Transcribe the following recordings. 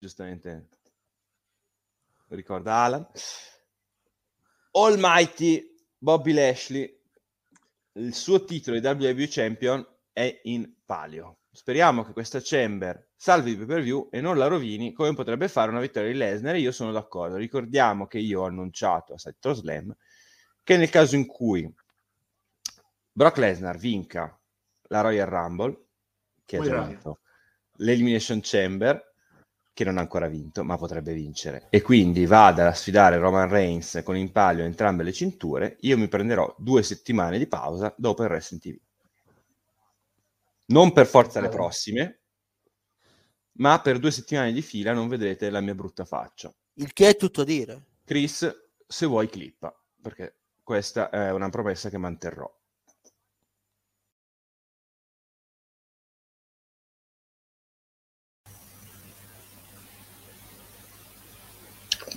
giustamente ricorda Alan. Almighty Bobby Lashley, il suo titolo di WWE Champion è in palio. Speriamo che questa Chamber salvi il pay per view e non la rovini come potrebbe fare una vittoria di Lesnar. Io sono d'accordo. Ricordiamo che io ho annunciato a Sette Slam che nel caso in cui Brock Lesnar vinca la Royal Rumble, che ha già l'Elimination Chamber, che non ha ancora vinto, ma potrebbe vincere, e quindi vada a sfidare Roman Reigns con in palio entrambe le cinture, io mi prenderò due settimane di pausa dopo il Wrestling TV. Non per forza le prossime, ma per due settimane di fila non vedrete la mia brutta faccia. Il che è tutto dire. Chris, se vuoi clippa, perché questa è una promessa che manterrò.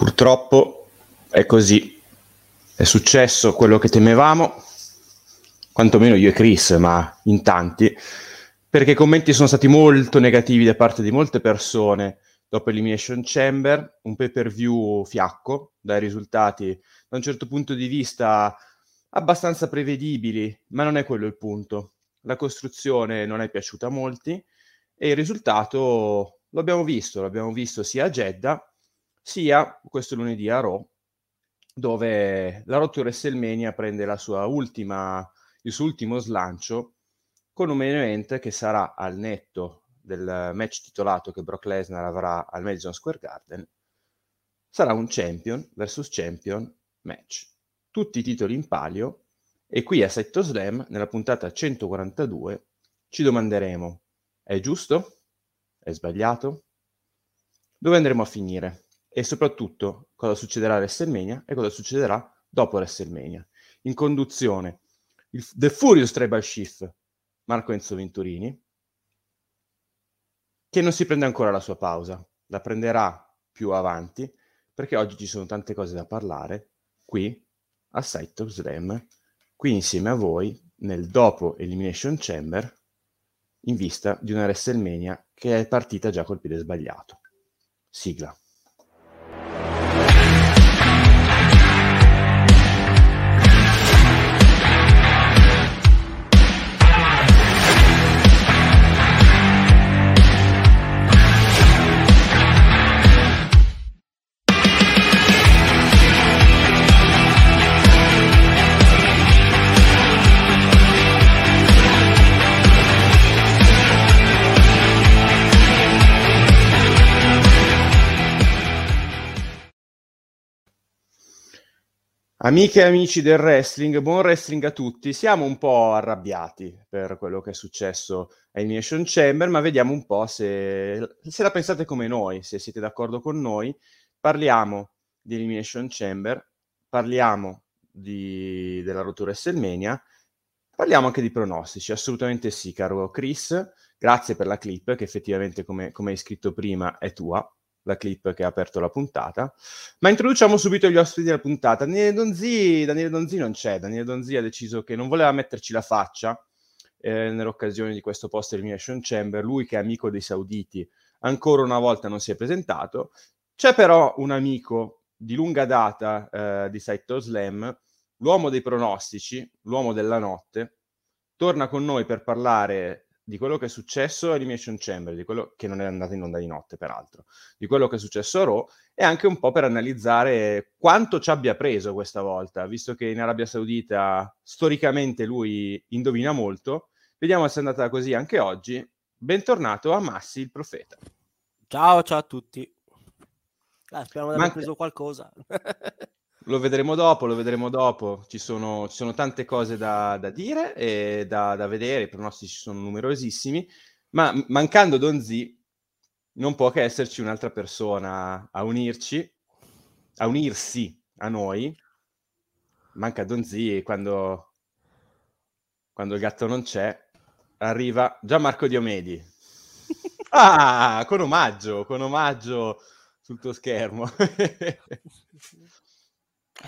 Purtroppo è così. È successo quello che temevamo, quantomeno io e Chris, ma in tanti, perché i commenti sono stati molto negativi da parte di molte persone dopo Elimination Chamber, un pay per view fiacco, dai risultati da un certo punto di vista abbastanza prevedibili, ma non è quello il punto. La costruzione non è piaciuta a molti e il risultato lo abbiamo visto, l'abbiamo visto sia a Jeddah sia questo lunedì a Raw, dove la to WrestleMania prende ultima, il suo ultimo slancio con un main event che sarà al netto del match titolato che Brock Lesnar avrà al Madison Square Garden, sarà un champion versus champion match. Tutti i titoli in palio e qui a Setto Slam, nella puntata 142, ci domanderemo, è giusto? È sbagliato? Dove andremo a finire? E soprattutto cosa succederà a WrestleMania e cosa succederà dopo WrestleMania. In conduzione il, The Furious Tribal Chief Marco Enzo Venturini che non si prende ancora la sua pausa, la prenderà più avanti perché oggi ci sono tante cose da parlare qui a Site of Slam, qui insieme a voi nel dopo Elimination Chamber in vista di una WrestleMania che è partita già col piede sbagliato. Sigla. Amiche e amici del wrestling, buon wrestling a tutti. Siamo un po' arrabbiati per quello che è successo a Elimination Chamber, ma vediamo un po' se, se la pensate come noi, se siete d'accordo con noi. Parliamo di Elimination Chamber, parliamo di, della rottura WrestleMania, parliamo anche di pronostici. Assolutamente sì, caro Chris. Grazie per la clip, che effettivamente, come, come hai scritto prima, è tua la clip che ha aperto la puntata. Ma introduciamo subito gli ospiti della puntata. Daniele Donzi, Daniele Donzi non c'è, Daniele Donzi ha deciso che non voleva metterci la faccia eh, nell'occasione di questo post elimination chamber, lui che è amico dei sauditi, ancora una volta non si è presentato. C'è però un amico di lunga data eh, di Saito Slam, l'uomo dei pronostici, l'uomo della notte, torna con noi per parlare di quello che è successo a Elimination Chamber, di quello che non è andato in onda di notte, peraltro, di quello che è successo a Raw, e anche un po' per analizzare quanto ci abbia preso questa volta, visto che in Arabia Saudita storicamente lui indovina molto. Vediamo se è andata così anche oggi. Bentornato a Massi, il profeta. Ciao, ciao a tutti. Ah, speriamo di aver Manca... preso qualcosa. Lo vedremo dopo, lo vedremo dopo. Ci sono, ci sono tante cose da, da dire e da, da, vedere, i pronostici sono numerosissimi, ma mancando Donzi non può che esserci un'altra persona a unirci, a unirsi a noi. Manca Donzi quando, quando il gatto non c'è, arriva Gianmarco Diomedi. Ah, con omaggio, con omaggio sul tuo schermo.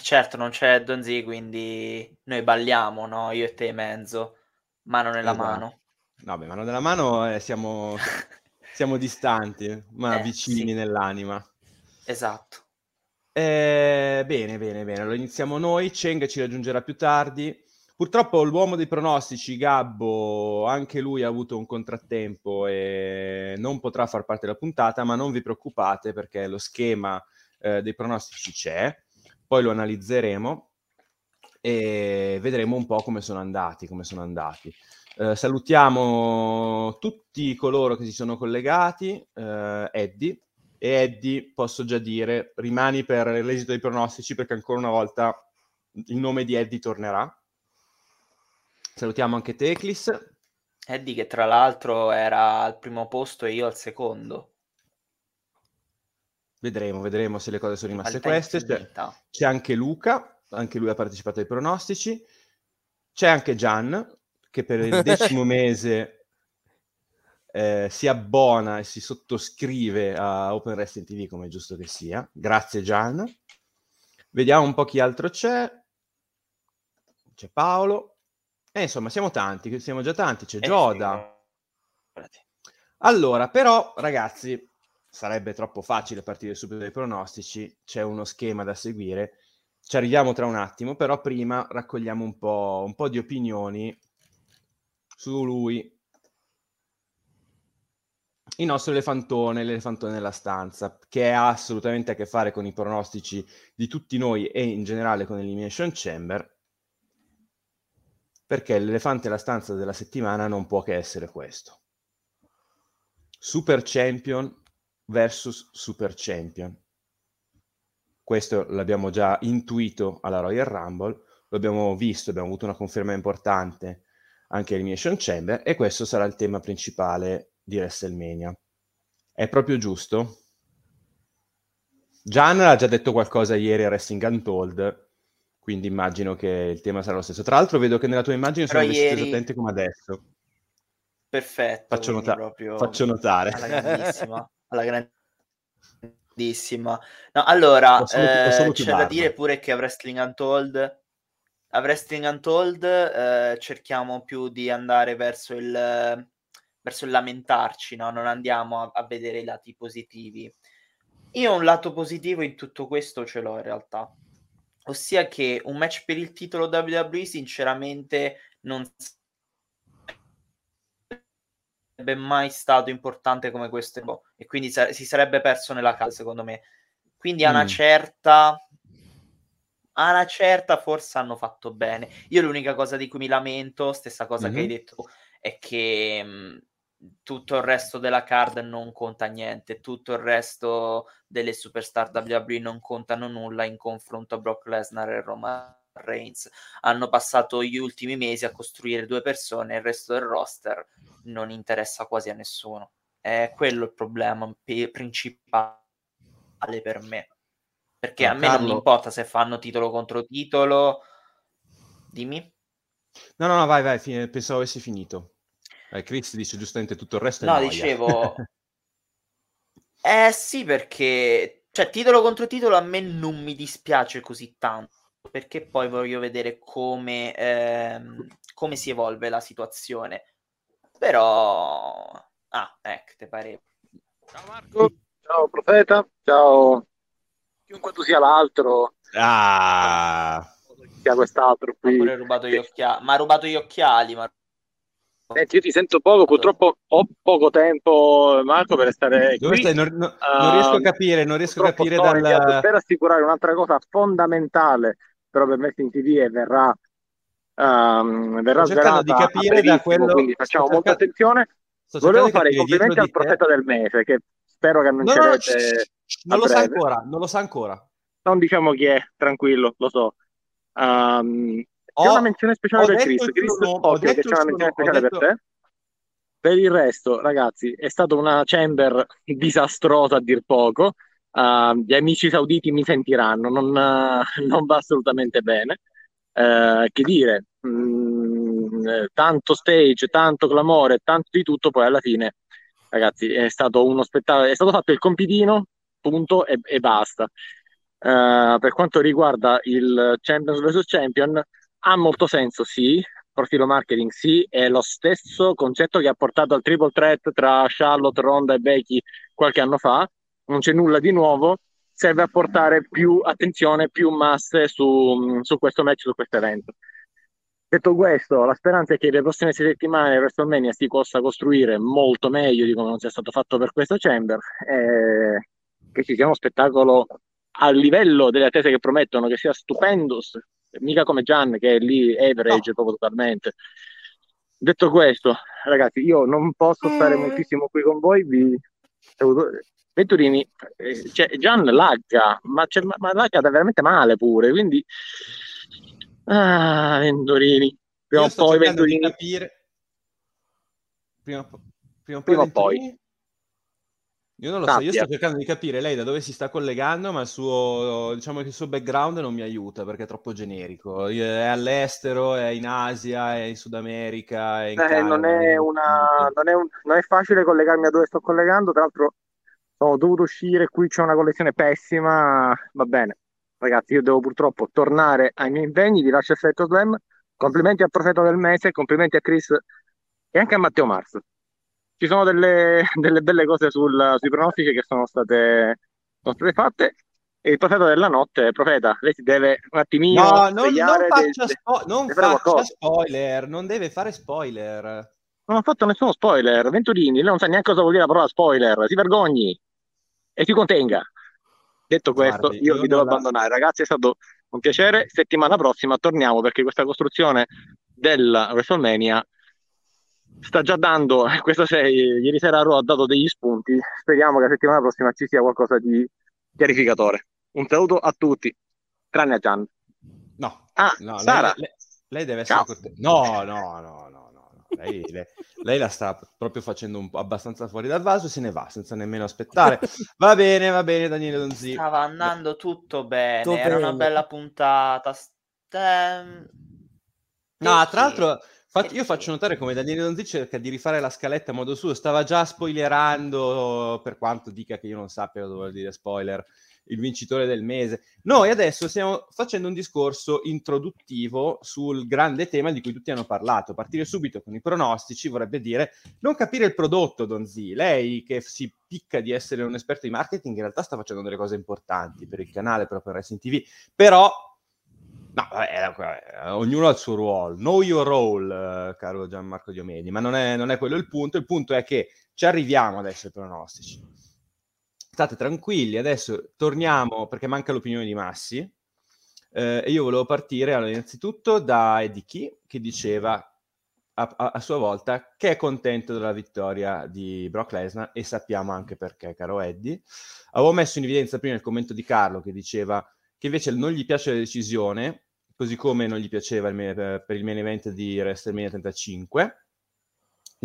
Certo, non c'è Donzi, quindi noi balliamo, no? Io e te, mezzo, mano nella esatto. mano. No, beh, mano nella mano eh, siamo, Siamo distanti, ma Eh, vicini sì. nell'anima. Esatto. Eh, bene, bene, bene. Allora iniziamo noi. Cheng ci raggiungerà più tardi. Purtroppo l'uomo dei pronostici, Gabbo, anche lui ha avuto un contrattempo e non potrà far parte della puntata, ma non vi preoccupate perché lo schema eh, dei pronostici c'è, poi lo analizzeremo e vedremo un po' come sono andati, come sono andati. Eh, salutiamo tutti coloro che si sono collegati, eh, Eddie, e Eddie, posso già dire, rimani per l'esito dei pronostici perché ancora una volta il nome di Eddie tornerà. Salutiamo anche Teclis. Eddie che tra l'altro era al primo posto e io al secondo. Vedremo, vedremo se le cose sono rimaste queste. C'è, c'è anche Luca, anche lui ha partecipato ai pronostici. C'è anche Gian, che per il decimo mese eh, si abbona e si sottoscrive a Open Wrestling TV come è giusto che sia. Grazie Gian. Vediamo un po' chi altro c'è. C'è Paolo. E insomma, siamo tanti, siamo già tanti. C'è Eh, Gioda. figurati. Allora, però, ragazzi, sarebbe troppo facile partire subito dai pronostici, c'è uno schema da seguire, ci arriviamo tra un attimo, però prima raccogliamo un po', un po' di opinioni su lui. Il nostro elefantone, l'elefantone nella stanza, che ha assolutamente a che fare con i pronostici di tutti noi e in generale con Elimination Chamber, perché l'elefante nella stanza della settimana non può che essere questo. Super Champion versus Super Champion. Questo l'abbiamo già intuito alla Royal Rumble, lo abbiamo visto, abbiamo avuto una conferma importante anche a Elimination Chamber e questo sarà il tema principale di WrestleMania. È proprio giusto? Gian ha già detto qualcosa ieri a Wrestling Untold, quindi immagino che il tema sarà lo stesso. Tra l'altro vedo che nella tua immagine sono Però vestiti ieri- esattamente come adesso. Perfetto. Faccio, nota- proprio faccio notare. Alla grandissima. No, allora, solo- eh, c'è da dire pure che a Wrestling Untold a Wrestling Untold eh, cerchiamo più di andare verso il verso il lamentarci, no? Non andiamo a, a vedere i lati positivi. Io un lato positivo in tutto questo ce l'ho in realtà. Ossia che un match per il titolo WWE sinceramente non mai stato importante come questo boh, e quindi sa- si sarebbe perso nella casa secondo me. Quindi a una Mm. certa a una certa forse hanno fatto bene. Io l'unica cosa di cui mi lamento, stessa cosa che hai Mhm. detto, è che mh, tutto il resto della card non conta niente, tutto il resto delle superstar WWE non contano nulla in confronto a Brock Lesnar e Roman Reigns. Hanno passato gli ultimi mesi a costruire due persone, il resto del roster non interessa quasi a nessuno. È quello il problema pe- principale per me. Perché No, a me non mi importa se fanno titolo contro titolo. Dimmi. No, no, no, vai, vai, fine- pensavo avessi finito. Eh, Chris dice giustamente tutto il resto No, dicevo- Eh sì, perché cioè titolo contro titolo a me non mi dispiace così tanto. Perché poi voglio vedere come, ehm, come si evolve la situazione. Però. Ah, ecco, te pare. Ciao Marco, ciao Profeta, ciao chiunque tu sia l'altro, Ah, sia quest'altro Ha qui. pure rubato gli occhiali. Ma ha rubato gli occhiali. Ma... Senti, io ti sento poco, purtroppo ho poco tempo, Marco, per stare dove qui. stai? Non, no- Ah, non riesco a capire, non riesco a capire sono inviato dal... per assicurare un'altra cosa fondamentale, però per Wrestling TV e verrà, ehm, verrà svelata di a capire da quello... quindi facciamo molta cercando- attenzione. sto Volevo fare i complimenti al profeta del mese, che spero che No, no, no, non lo sa ancora, non lo sa ancora. Non diciamo chi è, tranquillo, lo so. C'è Ho- una menzione speciale per nome, ho occhio che c'è una menzione speciale per detto- te. Per il resto, ragazzi, è stata una chamber disastrosa a dir poco. Uh, gli amici sauditi mi sentiranno, non, uh, non va assolutamente bene. Uh, che dire, mm, tanto stage, tanto clamore, tanto di tutto, poi alla fine, ragazzi, è stato uno spettacolo, è stato fatto il compitino, punto e, e basta. Uh, per quanto riguarda il Champions vs Champion, ha molto senso, sì, profilo marketing sì, è lo stesso concetto che ha portato al triple threat tra Charlotte, Ronda e Becky qualche anno fa, non c'è nulla di nuovo, serve a portare più attenzione, più masse su, su questo match, su questo evento. Detto questo, la speranza è che le prossime sei settimane WrestleMania si possa costruire molto meglio di come non sia stato fatto per questa Chamber, e che ci sia uno spettacolo a livello delle attese che promettono, che sia stupendo, mica come Gian che è lì average no. proprio totalmente. Detto questo, ragazzi, io non posso stare mm. moltissimo qui con voi, vi... Venturini, eh, cioè, Gian lagga, ma, ma, ma lagga veramente male pure, quindi... Ah, Venturini, prima o poi Venturini... Capire... Prima, prima, prima o poi io non lo so, io sto cercando di capire lei da dove si sta collegando, ma il suo, diciamo che il suo background non mi aiuta perché è troppo generico. È all'estero, è in Asia, è in Sud America, è in eh, Canada, non, è una, non, è un, non è facile collegarmi a dove sto collegando, tra l'altro ho dovuto uscire, qui c'è una collezione pessima, va bene. Ragazzi, io devo purtroppo tornare ai miei impegni, vi lascio effetto slam. Complimenti al profeta del mese, complimenti a Chris e anche a Matteo Mars ci sono delle, delle belle cose sul, sui pronostici che sono state, sono state fatte. E il profeta della notte, profeta, lei si deve un attimino. No, non, non faccia, spo- non faccia spoiler, non deve fare spoiler. Non ho fatto nessuno spoiler. Venturini, lei non sa neanche cosa vuol dire la parola spoiler. Si vergogni e si contenga. Detto questo, Guardi, io, io vi devo la... abbandonare. Ragazzi, è stato un piacere. Settimana prossima torniamo perché questa costruzione della WrestleMania sta già dando, questa sera, ieri sera Ro ha dato degli spunti, speriamo che la settimana prossima ci sia qualcosa di chiarificatore. Un saluto a tutti, tranne a Gian. No, ah, no Sara. Lei, lei, lei deve essere cortese. No, no, no, no. Lei, lei, lei, la sta proprio facendo un po' abbastanza fuori dal vaso e se ne va senza nemmeno aspettare. Va bene, va bene, Daniele Donzi. Stava andando tutto bene, tutto era bene. una bella puntata. Stem... No, tra l'altro io faccio notare come Daniele Donzi cerca di rifare la scaletta a modo suo, stava già spoilerando, per quanto dica che io non sappia cosa vuol dire spoiler, il vincitore del mese. Noi adesso stiamo facendo un discorso introduttivo sul grande tema di cui tutti hanno parlato. Partire subito con i pronostici vorrebbe dire non capire il prodotto, Donzi. Lei che si picca di essere un esperto di marketing, in realtà sta facendo delle cose importanti per il canale, proprio per Racing TV, però No, vabbè, ognuno ha il suo ruolo. Know your role, eh, caro Gianmarco Diomedi, ma non è, non è, quello il punto. Il punto è che ci arriviamo adesso ai pronostici. State tranquilli, adesso torniamo perché manca l'opinione di Massi. Eh, e io volevo partire allora, innanzitutto da Eddie Key che diceva a, a, a, sua volta che è contento della vittoria di Brock Lesnar e sappiamo anche perché, caro Eddie. Avevo messo in evidenza prima il commento di Carlo che diceva che invece non gli piace la decisione così come non gli piaceva il, per il main event di WrestleMania 35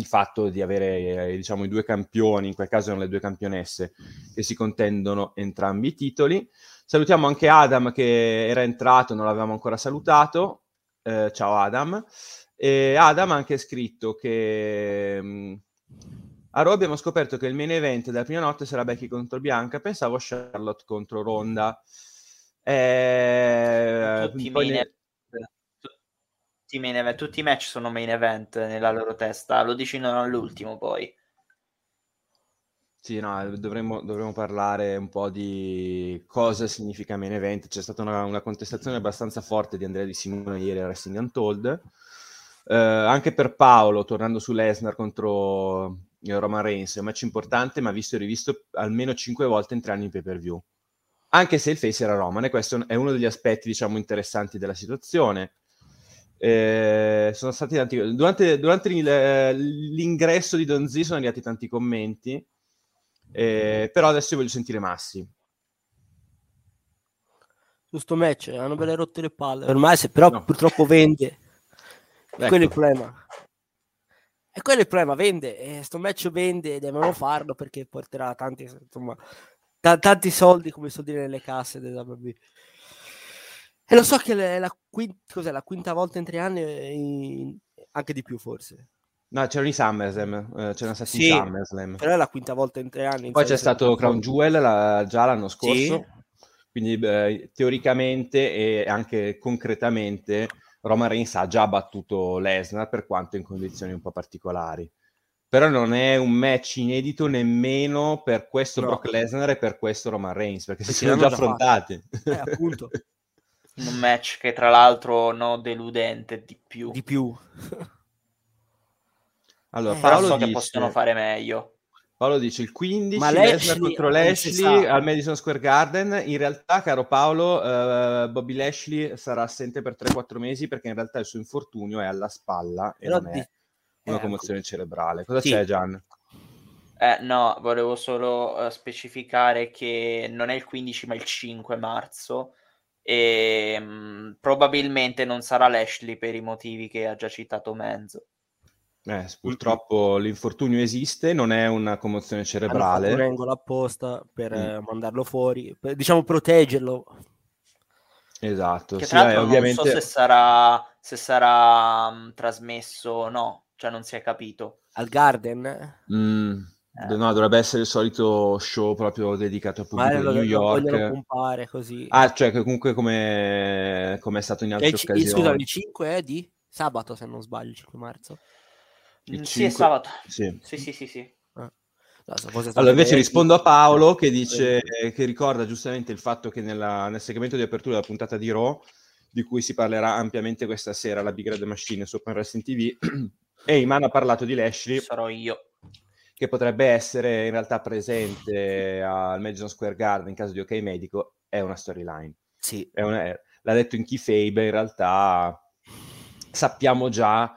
il fatto di avere eh, diciamo i due campioni, in quel caso erano le due campionesse che si contendono entrambi i titoli. Salutiamo anche Adam che era entrato, non l'avevamo ancora salutato. Eh, ciao Adam. E Adam ha anche scritto che mm, a Raw abbiamo scoperto che il main event della prima notte sarà Becky contro Bianca, pensavo Charlotte contro Ronda. Eh, tutti, i main ne... tutti, main event, tutti i match sono main event nella loro testa, lo decidono all'ultimo poi. Sì, no, dovremmo, dovremmo, parlare un po' di cosa significa main event. C'è stata una, una contestazione abbastanza forte di Andrea Di Simone ieri a Wrestling Untold. Eh, anche per Paolo, tornando su Lesnar contro Roman Reigns, è un match importante, ma visto e rivisto almeno 5 volte in tre anni in pay per view anche se il face era Roman, e questo è uno degli aspetti, diciamo, interessanti della situazione. Eh, sono stati tanti, durante, durante l'ingresso di Don Z sono arrivati tanti commenti, eh, però adesso voglio sentire Massi. Su sto match hanno belle rotte le palle, ormai se però no. purtroppo vende, ecco. quello è il problema. E quello è il problema, vende, e sto match vende, devono farlo perché porterà tanti, insomma, T- tanti soldi come soldi nelle casse della WWE. E lo so che è la, quinta, la quinta volta in tre anni, in... anche di più forse. No, c'erano i SummerSlam, eh, c'erano stati sì, SummerSlam. Però è la quinta volta in tre anni. In Poi c'è stato Crown Jewel la, già l'anno scorso, sì. quindi eh, teoricamente e anche concretamente Roman Reigns ha già battuto Lesnar per quanto in condizioni un po' particolari. Però non è un match inedito nemmeno per questo no. Brock Lesnar e per questo Roman Reigns, perché si sono già affrontati. Eh, appunto. un match che tra l'altro no deludente di più. Di più. allora, eh, Paolo so dice... che possono fare meglio. Paolo dice il 15 Ma Lesnar contro Lashley al Madison Square Garden. In realtà, caro Paolo, uh, Bobby Lashley sarà assente per 3-4 mesi perché in realtà il suo infortunio è alla spalla e Però non è di... una eh, commozione cerebrale. Cosa sì. c'è, Gian? Eh, no, volevo solo uh, specificare che non è il 15 ma il 5 marzo e probabilmente non sarà Lashley per i motivi che ha già citato Menzo. Eh, purtroppo l'infortunio esiste, non è una commozione cerebrale. Hanno fatto un apposta per mm. eh, mandarlo fuori, per, diciamo proteggerlo. Esatto. Che tra sì, l'altro ovviamente... non so se sarà, se sarà um, trasmesso o no, cioè non si è capito. Al Garden? Mm. Eh. No, dovrebbe essere il solito show proprio dedicato al pubblico di New York. Compare così. Ah, cioè comunque come, come è stato in altre occasioni. Scusa, il 5 è di sabato, se non sbaglio, il 5 marzo. Il 5... Sì, è sabato. Sì, sì, sì. sì, sì. Ah. allora invece rispondo a Paolo che dice che ricorda giustamente il fatto che nella, nel segmento di apertura della puntata di Raw di cui si parlerà ampiamente questa sera la Big Red Machine su Open Wrestling TV Eyman ha parlato di Lashley sarò io che potrebbe essere in realtà presente al Madison Square Garden in caso di ok medico è una storyline sì. È una, l'ha detto in Keyfabe in realtà sappiamo già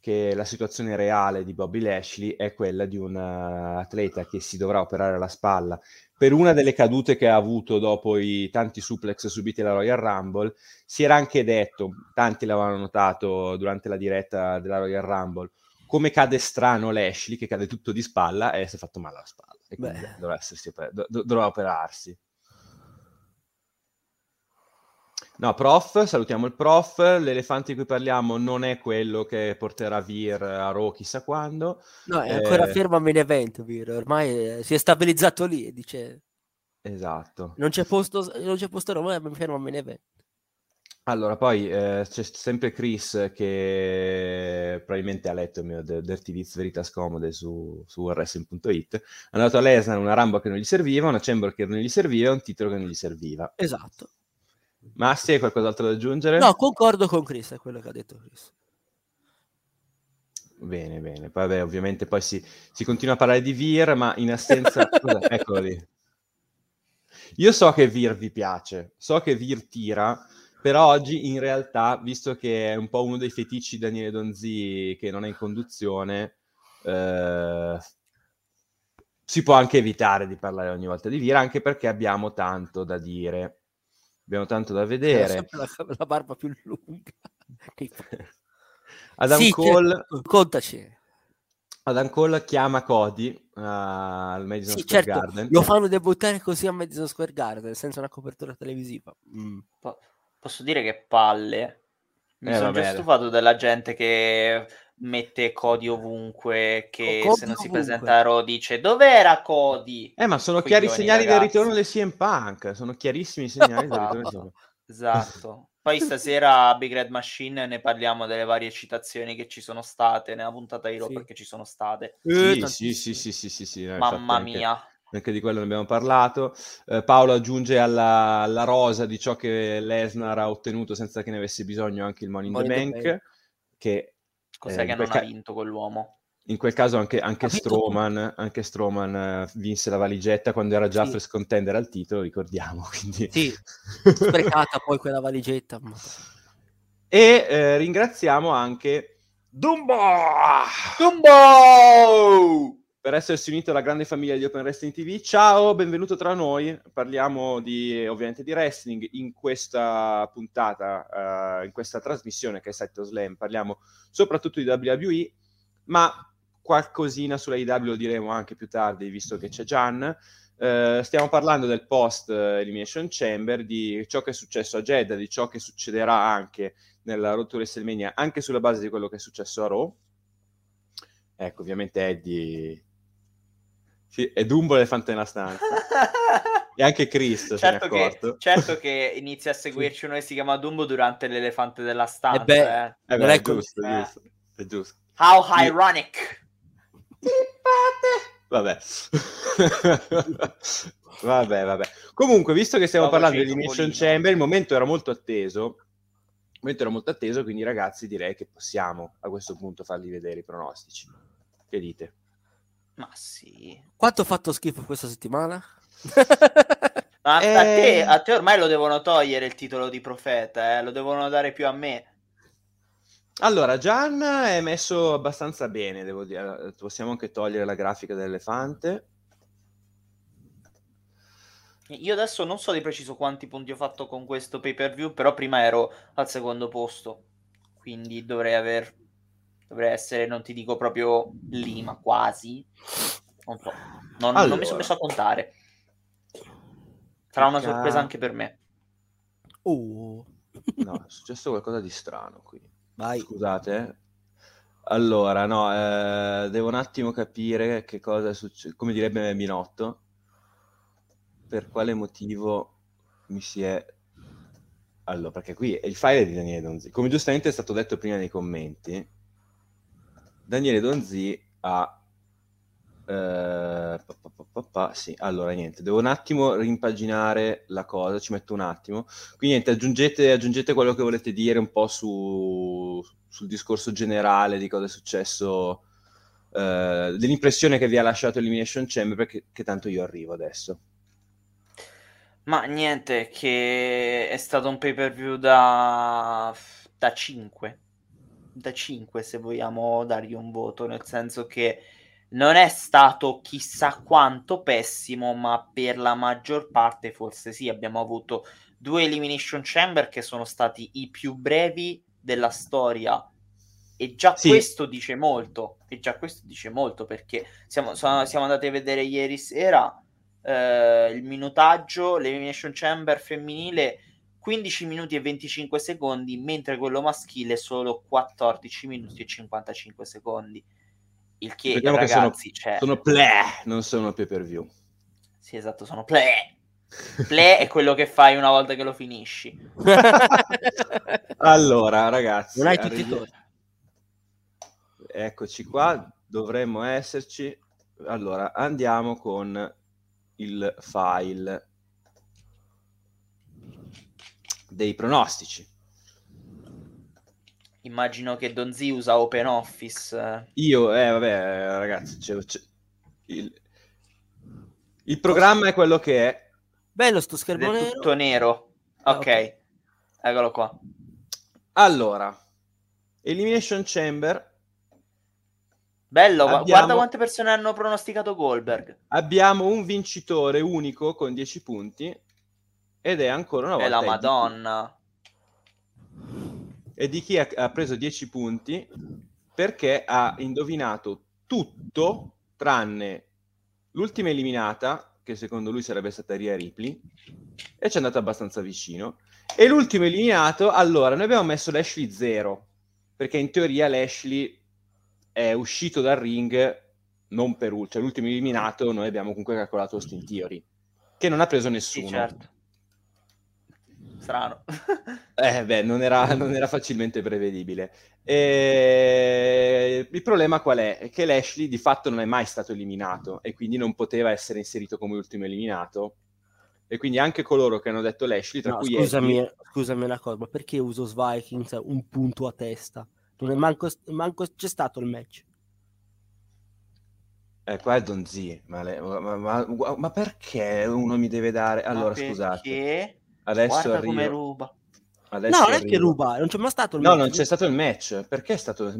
che la situazione reale di Bobby Lashley è quella di un uh, atleta che si dovrà operare la spalla per una delle cadute che ha avuto dopo i tanti suplex subiti alla Royal Rumble. Si era anche detto, tanti l'avevano notato durante la diretta della Royal Rumble, come cade strano Lashley, che cade tutto di spalla e si è fatto male alla spalla. E quindi dovrà, essersi, dovrà operarsi. No, prof, salutiamo il prof. L'elefante di cui parliamo non è quello che porterà Vir a Raw chissà quando. No, è ancora eh... fermo a main event Vir, ormai si è stabilizzato lì, dice... Esatto. Non c'è posto, non c'è posto Roma, è fermo a main event. Allora, poi eh, c'è sempre Chris che probabilmente ha letto il mio Dirty Viz Veritas Comode su, su wrestling.it. È andato a Lesnar una Rambo che non gli serviva, una Chamber che non gli serviva, un titolo che non gli serviva. Esatto. Massi, hai qualcos'altro da aggiungere? No, concordo con Chris, è quello che ha detto Chris. Bene, bene. Poi, vabbè, ovviamente poi si, si, continua a parlare di Vir, ma in assenza... Eccolo lì. Io so che Vir vi piace, so che Vir tira, però oggi in realtà, visto che è un po' uno dei feticci di Daniele Donzi che non è in conduzione, eh, si può anche evitare di parlare ogni volta di Vir, anche perché abbiamo tanto da dire abbiamo tanto da vedere. La, la, barba più lunga. Adam sì, Cole... Certo. Contaci. Adam Cole chiama Cody uh, al Madison sì, Square certo, Garden. Lo fanno debuttare così a Madison Square Garden senza una copertura televisiva. Mm. Posso dire che palle. Mi eh, sono già stufato della gente che mette Cody ovunque, che Cody se non ovunque. si presenta a Raw dice dov'era Cody? Eh, ma sono chiari i segnali ragazzi. del ritorno del CM Punk, sono chiarissimi i segnali del ritorno del Esatto. Poi stasera a Big Red Machine ne parliamo delle varie citazioni che ci sono state nella puntata di Raw sì. perché ci sono state. Sì, sì, sì, sì, sì, sì, sì, Mamma mia. Anche, anche di quello ne abbiamo parlato. Eh, Paolo aggiunge alla, alla, rosa di ciò che Lesnar ha ottenuto senza che ne avesse bisogno anche il Money in the Bank, Bank, che Cos'è eh, che non ca- ha vinto quell'uomo? In quel caso anche, anche Strowman, anche Strowman uh, vinse la valigetta quando era già sì. first contender al titolo, ricordiamo. Quindi... Sì, sprecata poi quella valigetta. E eh, ringraziamo anche Dumbo! Dumbo! Per essersi unito alla grande famiglia di Open Wrestling TV. Ciao, benvenuto tra noi. Parliamo di, ovviamente di wrestling in questa puntata, uh, in questa trasmissione che è Setto Slam. Parliamo soprattutto di WWE, ma qualcosina sulla IW lo diremo anche più tardi, visto che c'è Gian. Uh, stiamo parlando del post Elimination Chamber, di ciò che è successo a Jeddah, di ciò che succederà anche nella to WrestleMania, anche sulla base di quello che è successo a Raw. Ecco, ovviamente Eddie sì, è Dumbo l'elefante nella stanza. E anche Chris certo, che, certo che inizia a seguirci uno che si chiama Dumbo durante l'elefante della stanza. Eh beh, eh. Eh beh, è giusto, è giusto, è giusto. How ironic! Vabbè. vabbè, vabbè. Comunque, visto che stiamo Stavo parlando di Topolino. Chamber, il momento era molto atteso. Il momento era molto atteso, quindi ragazzi direi che possiamo a questo punto farli vedere i pronostici. Che dite? Ma sì. Quanto ho fatto schifo questa settimana? Ma a, Eh. te, a te ormai lo devono togliere il titolo di profeta, eh? lo devono dare più a me. Allora, Gian è messo abbastanza bene, devo dire. Possiamo anche togliere la grafica dell'elefante. Io adesso non so di preciso quanti punti ho fatto con questo pay per view, però prima ero al secondo posto, quindi dovrei aver dovrei essere, non ti dico proprio lì, ma quasi. Non so, non, non Allora. mi sono messo a contare. Sarà una sorpresa anche per me. Oh, No, è successo qualcosa di strano qui. vai. Scusate. Allora, no, eh, devo un attimo capire che cosa è successo. Come direbbe Minotto, per quale motivo mi si è... Allora, perché qui il file è di Daniele Donzi. Come giustamente è stato detto prima nei commenti, Daniele Donzi ha... eh, pa, pa, pa, sì, allora niente, devo un attimo rimpaginare la cosa, ci metto un attimo. Quindi niente, aggiungete, aggiungete quello che volete dire un po' su, sul discorso generale di cosa è successo, eh, dell'impressione che vi ha lasciato Elimination Chamber, perché che tanto io arrivo adesso. Ma niente, che è stato un pay per view da, da 5. Da 5 se vogliamo dargli un voto, nel senso che non è stato chissà quanto pessimo, ma per la maggior parte forse sì. Abbiamo avuto due Elimination Chamber che sono stati i più brevi della storia. E già Sì. questo dice molto. E già questo dice molto perché siamo, sono- siamo andati a vedere ieri sera eh, il minutaggio, l'Elimination Chamber femminile 15 minuti e 25 secondi, mentre quello maschile solo 14 minuti e 55 secondi. Il che, Ricordiamo che sono- ragazzi, cioè, Sono ple, non sono pay per view. sì, esatto, sono play. Play è quello che fai una volta che lo finisci. Allora, ragazzi, Non hai tutti i torti. eccoci qua, dovremmo esserci. Allora, andiamo con il file dei pronostici. Immagino che Donzi usa Open Office. eh. Io, eh, vabbè, ragazzi, c'è- c'è- il, il programma è quello che è. Bello sto schermo è nero. tutto nero. Ah, Ok, ok. eccolo qua. Allora, Elimination Chamber, Bello, Abbiamo- guarda quante persone hanno pronosticato Goldberg. abbiamo un vincitore unico con 10 punti ed è ancora una È volta la Eddie. Madonna. E di chi ha, ha preso 10 punti perché ha indovinato tutto tranne l'ultima eliminata, che secondo lui sarebbe stata Ria Ripley, e ci è andato abbastanza vicino. E l'ultimo eliminato, allora, noi abbiamo messo Lashley 0, perché in teoria Lashley è uscito dal ring non per ul- cioè l'ultimo eliminato noi abbiamo comunque calcolato Austin Theory, che non ha preso Sì, nessuno. certo. Strano. Eh, beh, non era, non era facilmente prevedibile. E... Il problema qual è? Che Lashley di fatto non è mai stato eliminato e quindi non poteva essere inserito come ultimo eliminato. E quindi anche coloro che hanno detto Lashley, tra No, cui scusami, Eddie, scusami una cosa, ma perché uso Vikings un punto a testa? Non è manco, manco c'è stato il match. eh, qua è Don Z, ma, le- ma- ma- ma perché uno mi deve dare... Allora, Ma scusate, perché? Adesso Guarda come arrivo. ruba. Adesso no, non è che arrivo. ruba, non c'è mai stato il No, match. non c'è stato il match. Perché è stato...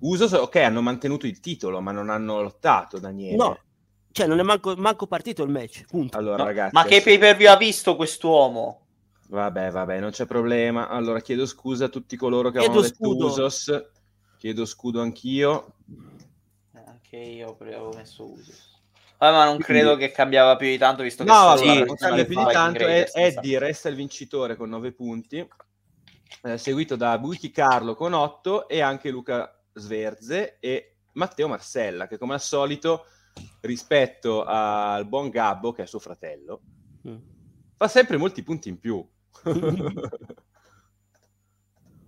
Uso, ok, hanno mantenuto il titolo, ma non hanno lottato, Daniele. No, cioè non è manco, manco partito il match, punto. Allora, No, ragazzi, Ma che pay per view ha visto quest'uomo? Vabbè, vabbè, non c'è problema. Allora, chiedo scusa a tutti coloro che Chiedo avevano detto. Usos. Chiedo scudo anch'io. Eh, Anche io avevo messo uso. Vabbè, ma non Quindi- credo che cambiava più di tanto, visto che No, sulla non cambia più di tanto. Eddie resta il vincitore con 9 punti, eh, seguito da Buchi Carlo con 8 e anche Luca Sverze e Matteo Marcella, che come al solito, rispetto al buon Gabbo, che è suo fratello, Mm. fa sempre molti punti in più.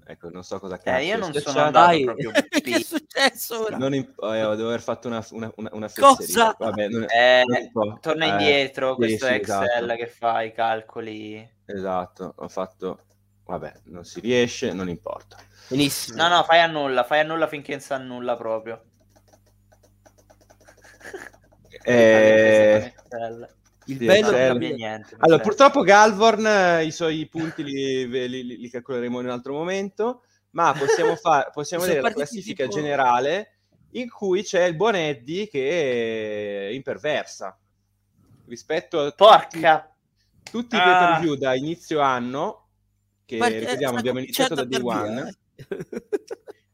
ecco, non so cosa cazzo. Eh, io non sono andato Dai. proprio che è successo ora? Non imp- eh, devo aver fatto una, una, una, una Cosa? fesseria. Vabbè, non- Eh, non torna eh, indietro, sì, questo sì, Excel esatto. che fa i calcoli. Esatto, ho fatto... Vabbè, non si riesce, non importa. Benissimo. No, no, fai a nulla, fai a nulla finché non sa nulla proprio. Eh, Excel. Il sì, bello Non cambia niente. Allora, purtroppo Galvorn eh, i suoi punti li, li- li- calcoleremo in un altro momento, ma possiamo, fa- possiamo vedere la classifica tipo- generale in cui c'è il buon Eddie che è imperversa rispetto a Porca! tutti i Ah. pay per view da inizio anno, che Guarda, ricordiamo abbiamo iniziato da Day cominciando a One. eh.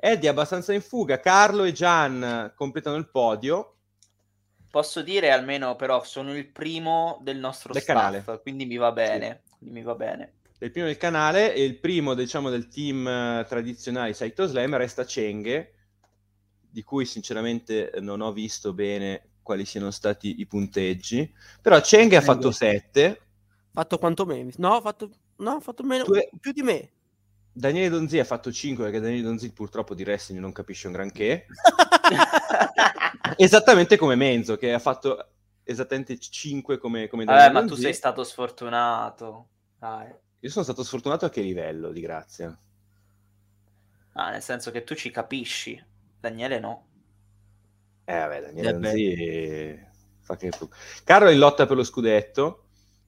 Eddie abbastanza in fuga, Carlo e Gian completano il podio. Posso dire almeno però sono il primo del nostro Del staff, canale. quindi mi va bene. Quindi mi va bene. Il primo del canale e il primo, diciamo, del team eh, tradizionale Saito Slam resta Cheng, di cui sinceramente non ho visto bene quali siano stati i punteggi. Però Cheng ha fatto 7, fatto quanto me? No, ha fatto, no, ha fatto meno, Tu più di me. Daniele Donzi ha fatto 5 perché Daniele Donzi purtroppo di wrestling non capisce un granché. Esattamente come Menzo che ha fatto esattamente 5 come, come Vabbè, ma tu sei stato sfortunato. Dai. Io sono stato sfortunato a che livello, di grazia? Ah, nel senso che tu ci capisci. Daniele no. Eh vabbè, Daniele Eh. Donzi fa che tu. Carlo è in lotta per lo scudetto.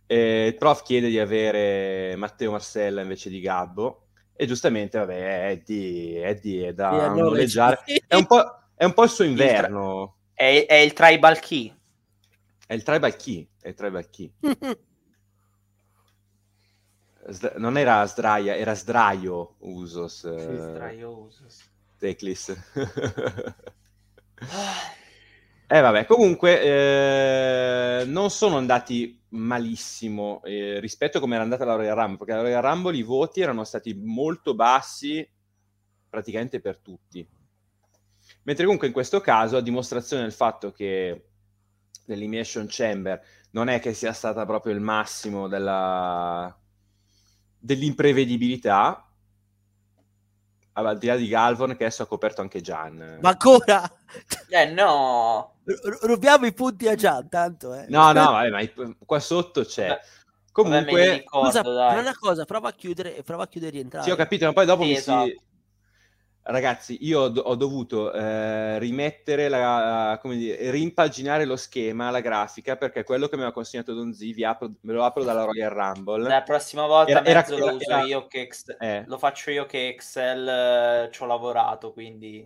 eh, il prof chiede di avere Matteo Marcella invece di Gabbo. E giustamente, vabbè, Eddie, Eddie è da Sì, allora, noleggiare. sì. È un, po', è un po' il suo inverno. È, è il tribal key. È il tribal key. È il tribal key. Sd- non era Sdraia, era Sdraio Usos. eh, Straiosos. Teclis. Eh vabbè, comunque eh, non sono andati malissimo eh, rispetto a come era andata la Royal Rumble, perché la Royal Rumble i voti erano stati molto bassi praticamente per tutti. Mentre comunque in questo caso, a dimostrazione del fatto che l'Elimination Chamber non è che sia stata proprio il massimo della... dell'imprevedibilità, al di là di Galvon che adesso ha coperto anche Gian. Ma ancora? Eh no. R- rubiamo i punti a Gian, tanto, eh. No, no, vabbè, ma i- qua sotto c'è. Comunque, vabbè, ricordo, Scusa, una cosa, prova a chiudere e prova a chiudere e rientrare. sì, ho capito, ma poi dopo Sì, mi esatto. si... Ragazzi, io ho, do- ho dovuto eh, rimettere la, come dire, rimpaginare lo schema, la grafica, perché quello che mi aveva consegnato Don Z, vi apro- me lo apro dalla Royal Rumble. La prossima volta Era- era- mezzo lo era- uso era- io che Ex- Eh. lo faccio io che Excel eh, ci ho lavorato, quindi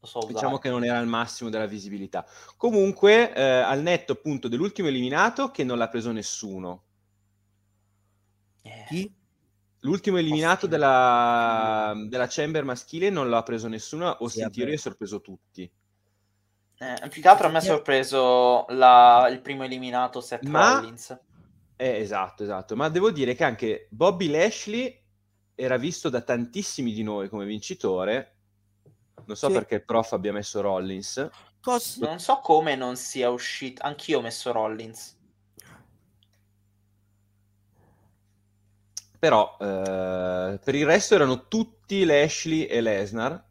lo so usare. Diciamo che non era il massimo della visibilità. Comunque, eh, al netto appunto dell'ultimo eliminato, che non l'ha preso nessuno. Eh, Chi? L'ultimo eliminato della, della Chamber maschile non l'ha preso nessuno, Austin Sì, vabbè. Theory ha sorpreso tutti. eh, più che altro a me ha sorpreso la- il primo eliminato Seth Ma- Rollins. Eh, esatto, esatto. Ma devo dire che anche Bobby Lashley era visto da tantissimi di noi come vincitore. Non so Sì. perché il prof abbia messo Rollins. Cos- Non so come non sia uscito. Anch'io ho messo Rollins. Però eh, per il resto erano tutti Lashley e Lesnar.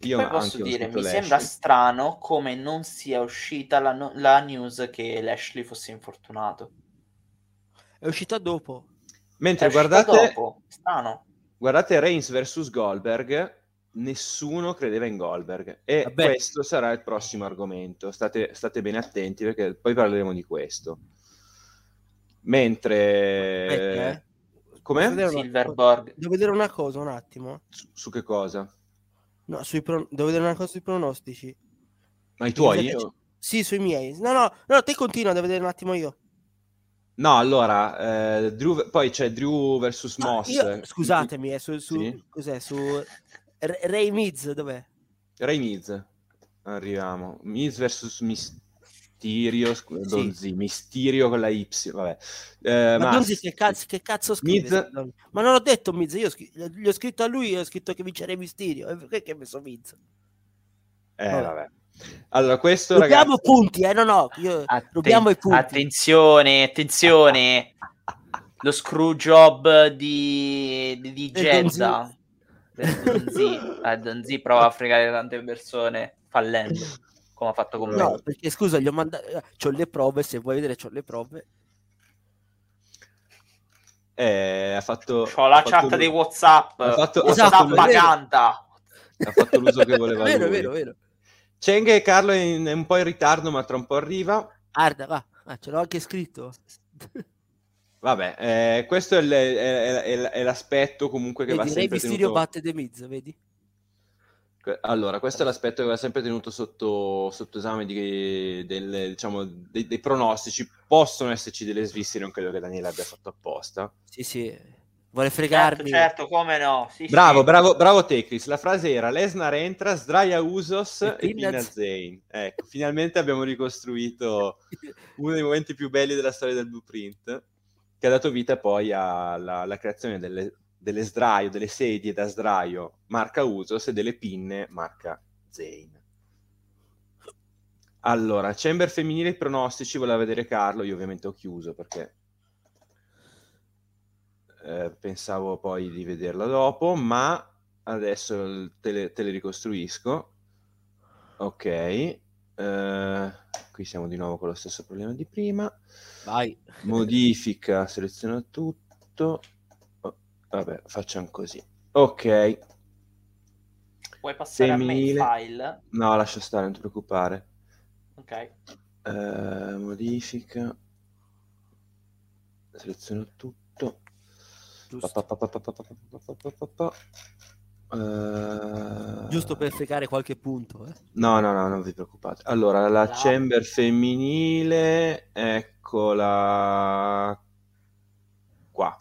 Io Poi anche posso dire, mi Lashley. sembra strano come non sia uscita la, no- la news che Lashley fosse infortunato. È uscita dopo. Mentre È uscita guardate, dopo. Strano. guardate Reigns vs Goldberg, nessuno credeva in Goldberg. E Vabbè. questo sarà il prossimo argomento. State, state bene attenti perché poi parleremo di questo. Mentre... Eh. Come? Vedere una- Silverborg. Devo vedere una cosa un attimo. Su, su che cosa? No, sui pro- devo vedere una cosa sui pronostici. Ma i tuoi? Sì, Sì, sui miei. No, no, no, te continua, devo vedere un attimo io. No, allora, eh, Drew- poi c'è Drew vs Ah, Moss. io- scusatemi, eh, su, su- Sì. cos'è? Su Ray Miz, dov'è? Ray Miz. Arriviamo. Miz vs Mysterio. scu- Sì. Donzi. Mysterio con la Y. Vabbè. Eh, Ma Mas- Donzi che cazzo, che cazzo scrive? Miz-? Ma non ho detto Miz, io gli ho scritto a lui e ho scritto che vincerei Mysterio. E perché che ho messo Miz? Eh, Vabbè. vabbè. Allora, questo rubiamo ragazzi... punti, eh? No, no, io... Atten- rubiamo i punti. Attenzione, attenzione. Lo screw job di, di, di Jeddah. Donzi. Eh, Donzi prova a fregare tante persone fallendo, come ha fatto con me. No, perché scusa, gli ho mandato... C'ho le prove, se vuoi vedere c'ho le prove. Eh, ha fatto... C'ho la ha chat fatto... dei Whatsapp. Ha fatto, Esatto, ha fatto, ha fatto l'uso che voleva vero, lui. vero, vero. Cheng e Carlo è, in- è un po' in ritardo, ma tra un po' arriva. Guarda, va, ah, ce l'ho anche scritto. Vabbè, eh, questo è, l- è- è- è l'aspetto comunque che va Vedi, Rey sempre Mysterio tenuto... batte The Miz, vedi? Allora, questo è l'aspetto che va sempre tenuto sotto, sotto esame di- del- diciamo, dei, dei pronostici. Possono esserci delle sviste, non credo che Daniele abbia fatto apposta. Sì, sì. Vuole Certo, fregarmi. certo, come no. Sì, Bravo, sì. bravo, bravo te, Chris. La frase era Lesnar entra, sdraia Usos E e Z- Zayn. Ecco, finalmente abbiamo ricostruito uno dei momenti più belli della storia del blueprint, che ha dato vita poi alla, alla creazione delle, delle sdraio, delle sedie da sdraio marca Usos e delle pinne marca Zayn. Allora, Chamber femminile pronostici, voleva vedere Carlo, io ovviamente ho chiuso perché eh, pensavo poi di vederla dopo, ma adesso te le, te le ricostruisco. Ok, eh, qui siamo di nuovo con lo stesso problema di prima. Vai. Modifica, seleziona tutto. Vabbè, facciamo così. Ok. Puoi passare 6.000. a file? No, lascia stare, non ti preoccupare. Ok. Eh, modifica. Seleziono tutto. Giusto per fregare qualche punto. Eh. No, no, no, non vi preoccupate. Allora, la Bravo. chamber femminile, eccola qua.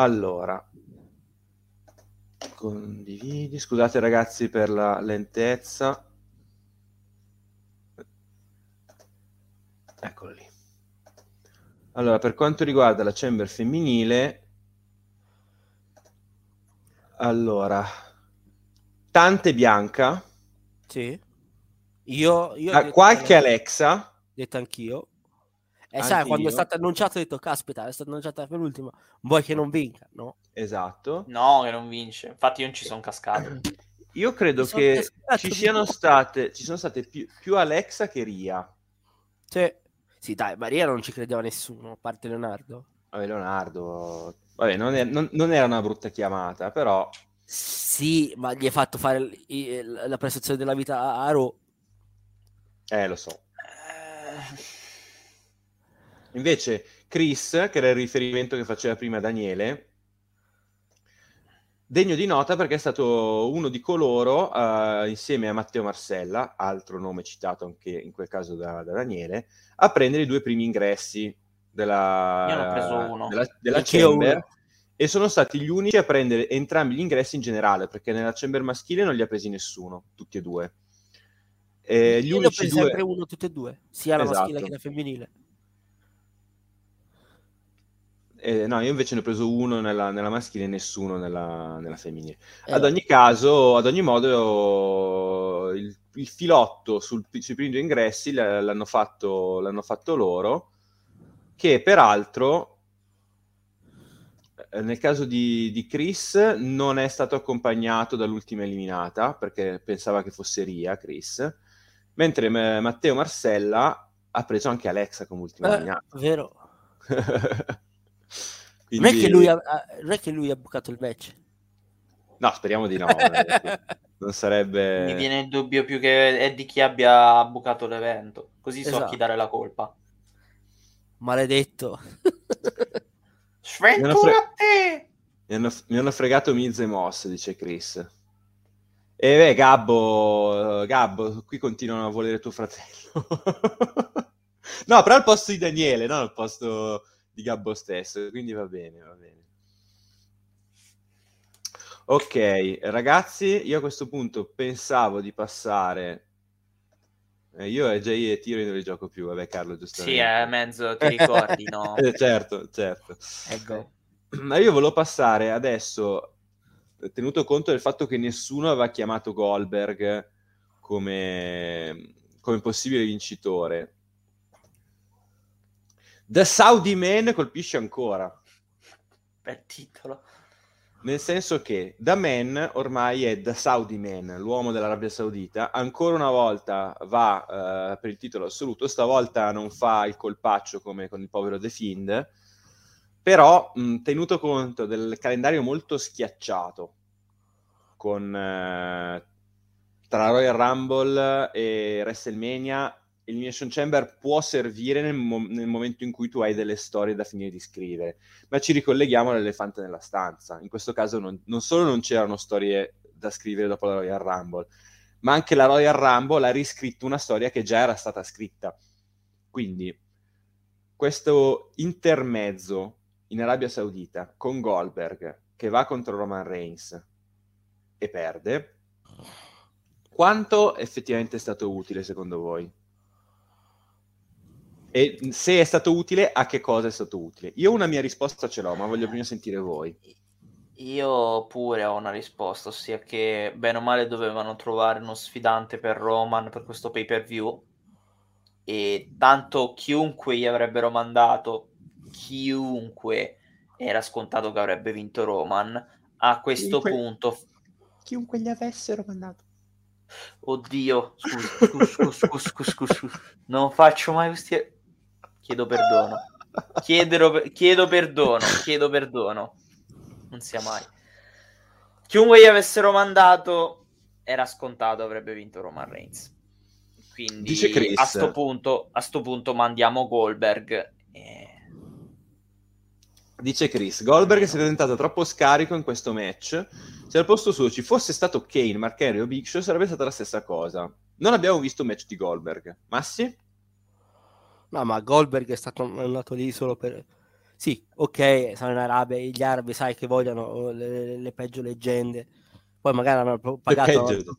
Allora, condividi. Scusate ragazzi per la lentezza. Eccolo lì. Allora, per quanto riguarda la chamber femminile, allora, Tante Bianca, Sì. Io, io ah, qualche Alexa, detto anch'io. E sai, Anch'io. quando è stato annunciato, ho detto, caspita, è stata annunciata per l'ultima. Vuoi che non vinca? No. esatto. No, che non vince. Infatti io non ci sono cascato. Io credo che cascato ci siano state, ci sono state più, più Alexa che Ria. Sì. Sì, dai, Maria non ci credeva nessuno, a parte Leonardo. Vabbè, Leonardo, vabbè, non, è- non- non era una brutta chiamata, però Sì, ma gli hai fatto fare il- il- la prestazione della vita a a Raw. eh, lo so. Eh, Invece Chris, che era il riferimento che faceva prima Daniele, degno di nota perché è stato uno di coloro, eh, insieme a Matteo Marcella, altro nome citato anche in quel caso da, da Daniele, a prendere i due primi ingressi della, della, della Chamber e sono stati gli unici a prendere entrambi gli ingressi in generale, perché nella Chamber maschile non li ha presi nessuno, tutti e due. Eh, gli Io ne ho unici presi due... sempre uno, tutte e due, sia la maschile Esatto. che la femminile. Eh, no, io invece ne ho preso uno nella, nella maschile e nessuno nella, nella femminile. Eh, Ad ogni caso, ad ogni modo, il, il filotto sul- sui primi due ingressi l'hanno fatto, l'hanno fatto loro, che peraltro, eh, nel caso di, di Chris, non è stato accompagnato dall'ultima eliminata, perché pensava che fosse Ria, Chris, mentre Matteo Marcella ha preso anche Alexa come ultima eh, eliminata. vero. Quindi- Non, è che lui ha, non è che lui ha bucato il match. No, speriamo di no. non sarebbe... Mi viene il dubbio più che è di chi abbia bucato l'evento. Così so a Esatto. chi dare la colpa. Maledetto. Sventura fre- a te! Mi hanno, mi hanno fregato Miz e Moss, dice Chris. E beh, Gabbo, Gabbo, qui continuano a volere tuo fratello. no, però al posto di Daniele, non al posto di Gabbo stesso, quindi va bene, va bene. Ok, ragazzi, io a questo punto pensavo di passare... eh, io e Jay e Tiro non li gioco più, vabbè Carlo, giustamente. Sì, è mezzo, ti ricordi, no? Eh, certo, certo. Ecco. Ma io volevo passare adesso, tenuto conto del fatto che nessuno aveva chiamato Goldberg come, come possibile vincitore. The Saudi Man colpisce ancora. Bel titolo. Nel senso che Da Man ormai è The Saudi Man, l'uomo dell'Arabia Saudita. Ancora una volta va uh, per il titolo assoluto. Stavolta non fa il colpaccio come con il povero The Fiend. Però, mh, tenuto conto del calendario molto schiacciato, con uh, tra Royal Rumble e WrestleMania Elimination Chamber può servire nel, mo- nel, momento in cui tu hai delle storie da finire di scrivere, ma ci ricolleghiamo all'elefante nella stanza. In questo caso non, non solo non c'erano storie da scrivere dopo la Royal Rumble, ma anche la Royal Rumble ha riscritto una storia che già era stata scritta. Quindi questo intermezzo in Arabia Saudita con Goldberg che va contro Roman Reigns e perde, quanto effettivamente è stato utile secondo voi? E se è stato utile, a che cosa è stato utile? Io una mia risposta ce l'ho, ma voglio prima sentire voi. Io pure ho una risposta, ossia che bene o male dovevano trovare uno sfidante per Roman per questo pay per view. E tanto chiunque gli avrebbero mandato, chiunque era scontato che avrebbe vinto Roman. A questo chiunque, punto, chiunque gli avessero mandato, oddio, scusa, scusa, scusa, scusa, scusa, non faccio mai questi chiedo perdono. Chiedero, chiedo perdono, chiedo perdono. Non sia mai. Chiunque gli avessero mandato era scontato avrebbe vinto Roman Reigns. Quindi a sto punto, a sto punto mandiamo Goldberg. E... Dice Chris, Goldberg si è diventato troppo scarico in questo match. Se al posto suo ci fosse stato Kane, Mark Henry o Big Show sarebbe stata la stessa cosa. Non abbiamo visto un match di Goldberg. Massi? No, ma Goldberg è stato andato lì solo per... Sì, ok, sono in Arabia, gli arabi sai che vogliono le, le peggio leggende. Poi magari hanno pagato...